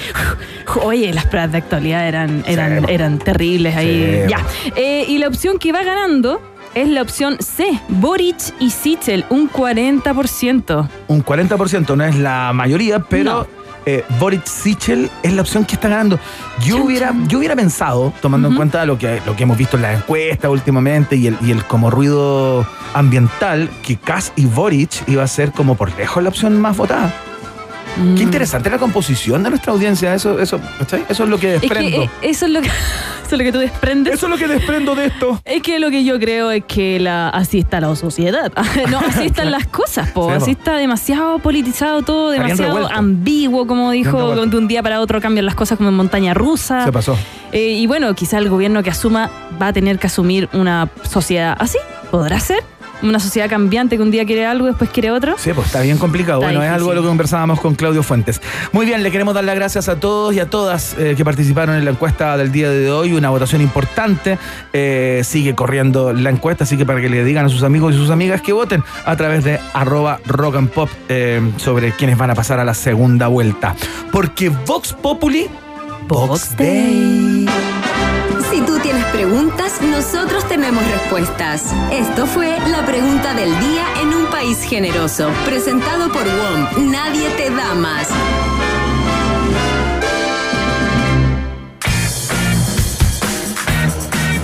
Oye, las pruebas de actualidad eran, eran, Sí. eran terribles ahí. Sí. Ya. Eh, y la opción que va ganando es la opción C, Boric y Sichel, un 40%. Un 40% no es la mayoría, pero No. Eh, Boric Sichel es la opción que está ganando. Yo hubiera, yo hubiera pensado, tomando en cuenta lo que, lo que hemos visto en las encuestas últimamente y el, y el como ruido ambiental, que Kass y Boric iba a ser como por lejos la opción más votada. Mm. Qué interesante la composición de nuestra audiencia. Eso, eso, ¿cachai? eso es lo que Es desprendo. que eh, eso es lo que, eso es lo que tú desprendes. Eso es lo que desprendo de esto. Es que lo que yo creo es que la, así está la sociedad. no, así están las cosas, po. Sí, así está demasiado politizado todo, demasiado ambiguo, como dijo, de un día para otro cambian las cosas como en montaña rusa. Se pasó. Eh, y bueno, quizá el gobierno que asuma va a tener que asumir una sociedad así. ¿Podrá ser? Una sociedad cambiante que un día quiere algo, después quiere otro. Sí, pues está bien complicado. Está bueno, es algo de lo que conversábamos con Claudio Fuentes. Muy bien, le queremos dar las gracias a todos y a todas eh, que participaron en la encuesta del día de hoy. Una votación importante. Eh, sigue corriendo la encuesta, así que para que le digan a sus amigos y sus amigas que voten a través de arroba rock and pop eh, sobre quienes van a pasar a la segunda vuelta. Porque Vox Populi, Vox Day. Preguntas, nosotros tenemos respuestas. Esto fue la pregunta del día en un país generoso, presentado por WOM. Nadie te da más.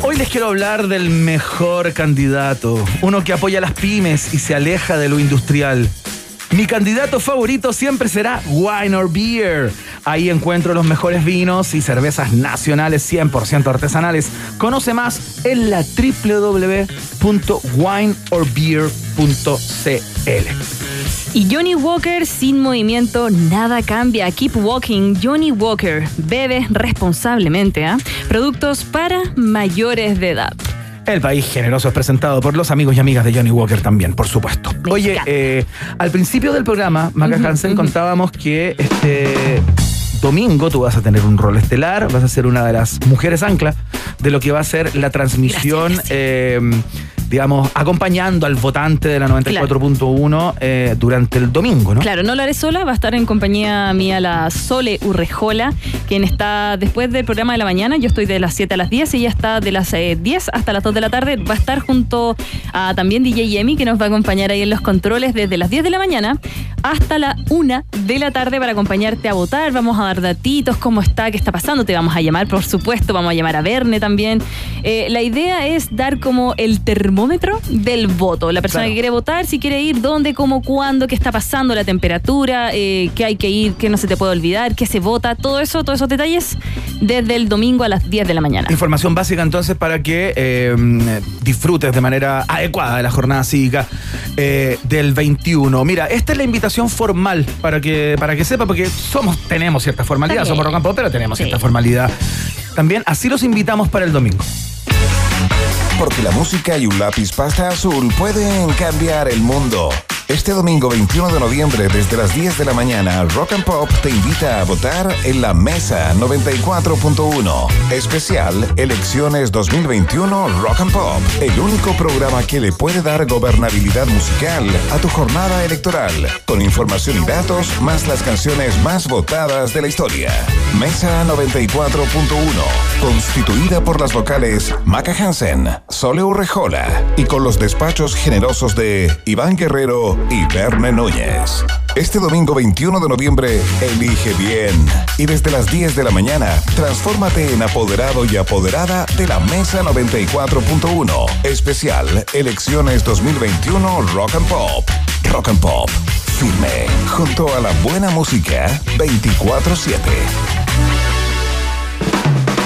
Hoy les quiero hablar del mejor candidato, uno que apoya las pymes y se aleja de lo industrial. Mi candidato favorito siempre será Wine or Beer. Ahí encuentro los mejores vinos y cervezas nacionales 100% artesanales. Conoce más en la www.wineorbeer.cl. Y Johnny Walker sin movimiento, nada cambia. Keep walking, Johnny Walker. Bebe responsablemente, ¿ah? Productos para mayores de edad. El país generoso es presentado por los amigos y amigas de Johnny Walker también, por supuesto. Oye, eh, al principio del programa, Maca Hansen, contábamos que este domingo tú vas a tener un rol estelar, vas a ser una de las mujeres ancla de lo que va a ser la transmisión, eh, digamos, acompañando al votante de la 94.1 eh, durante el domingo, ¿no? Claro, no lo haré sola, va a estar en compañía mía la Sole Urrejola, quien está después del programa de la mañana, yo estoy de las 7 a las 10 y ella está de las eh, 10 hasta las 2 de la tarde, va a estar junto a también DJ Yemi, que nos va a acompañar ahí en los controles desde las 10 de la mañana hasta la 1 de la tarde para acompañarte a votar, vamos a dar datitos, cómo está, qué está pasando, te vamos a llamar, por supuesto, vamos a llamar a Verne también. Eh, la idea es dar como el termómetro termómetro del voto. La persona Claro. que quiere votar, si quiere ir, dónde, cómo, cuándo, qué está pasando, la temperatura, eh, qué hay que ir, qué no se te puede olvidar, qué se vota, todo eso, todos esos detalles, desde el domingo a las 10 de la mañana. Información básica entonces para que eh, disfrutes de manera adecuada de la jornada cívica eh, del 21. Mira, esta es la invitación formal para que, para que sepa, porque somos, tenemos cierta formalidad, somos rock and pop, pero tenemos Sí. cierta formalidad. También así los invitamos para el domingo. Porque la música y un lápiz pasta azul pueden cambiar el mundo. Este domingo 21 de noviembre desde las 10 de la mañana, Rock and Pop te invita a votar en la Mesa 94.1. Especial Elecciones 2021 Rock and Pop. El único programa que le puede dar gobernabilidad musical a tu jornada electoral. Con información y datos más las canciones más votadas de la historia. Mesa 94.1. Constituida por las vocales Maca Hansen, Sole Urrejola y con los despachos generosos de Iván Guerrero y Verne Núñez. Este domingo 21 de noviembre, elige bien. Y desde las 10 de la mañana, transfórmate en apoderado y apoderada de la Mesa 94.1. Especial Elecciones 2021 Rock and Pop. Rock and Pop. Firme. Junto a la buena música 24-7.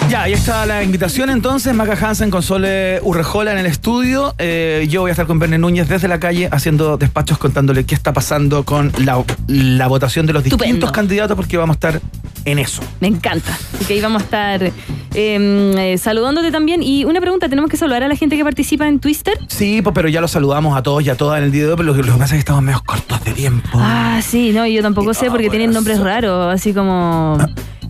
Ya, ahí está la invitación entonces. Maca Hansen con Sole Urrejola en el estudio. Eh, yo voy a estar con Verne Núñez desde la calle haciendo despachos contándole qué está pasando con la, la votación de los distintos candidatos porque vamos a estar en eso. Me encanta. Así que ahí vamos a estar eh, eh, saludándote también. Y una pregunta, ¿tenemos que saludar a la gente que participa en Twister? Sí, pues, pero ya los saludamos a todos y a todas en el día de hoy, pero lo, que- lo que pasa es que estamos medio cortos de tiempo. Ah, sí, no, yo tampoco sé porque tienen nombres raros, así como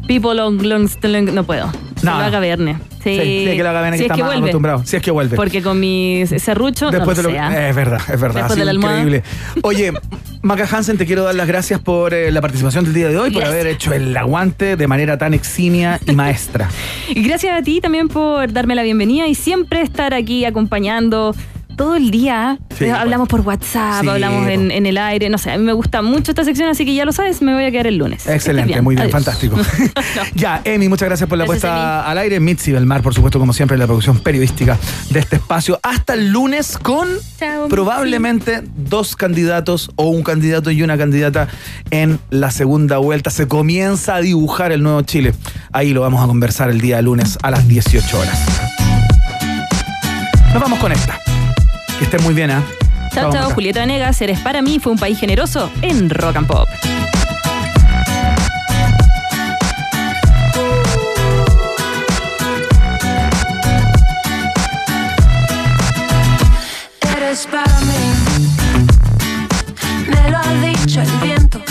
People Long Long Long- No puedo. No, No, lo no. haga Verne. Sí, Sí, sí, que lo haga Verne, si que es está que más vuelve. acostumbrado. Si es que vuelve. Porque con mi serrucho Después no lo de lo- sé, ¿ah? Es verdad, es verdad. Después de la increíble. Oye, Maca Hansen, te quiero dar las gracias por eh, la participación del día de hoy, por Yes. haber hecho el aguante de manera tan eximia y maestra. Y gracias a ti también por darme la bienvenida y siempre estar aquí acompañando todo el día. Sí, Eh, hablamos por WhatsApp, Sí, hablamos en, en el aire, no sé, a mí me gusta mucho esta sección, así que ya lo sabes, me voy a quedar el lunes. Excelente, muy bien, Adiós. fantástico. ya, Emi, muchas gracias por la Gracias, puesta al aire. Mitzi Belmar, por supuesto, como siempre, en la producción periodística de este espacio. Hasta el lunes con Chao, probablemente dos candidatos o un candidato y una candidata en la segunda vuelta. Se comienza a dibujar el nuevo Chile. Ahí lo vamos a conversar el día lunes a las 18 horas. Nos vamos con esta. Que estén muy bien, ¿ah? Chao, chao. Julieta Venegas, eres para mí, fue un país generoso en Rock and Pop. Eres para mí, me lo ha dicho el viento.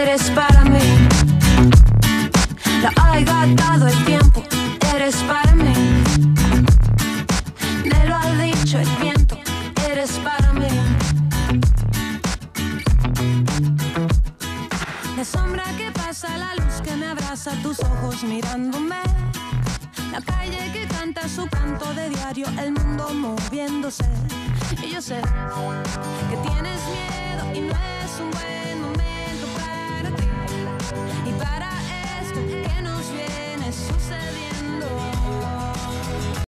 Eres para mí, lo ha gastado el tiempo. Eres para mí, me lo ha dicho el viento. sombra que pasa, la luz que me abraza, tus ojos mirándome. La calle que canta su canto de diario, el mundo moviéndose. Y yo sé que tienes miedo y no es un buen momento para ti. Y para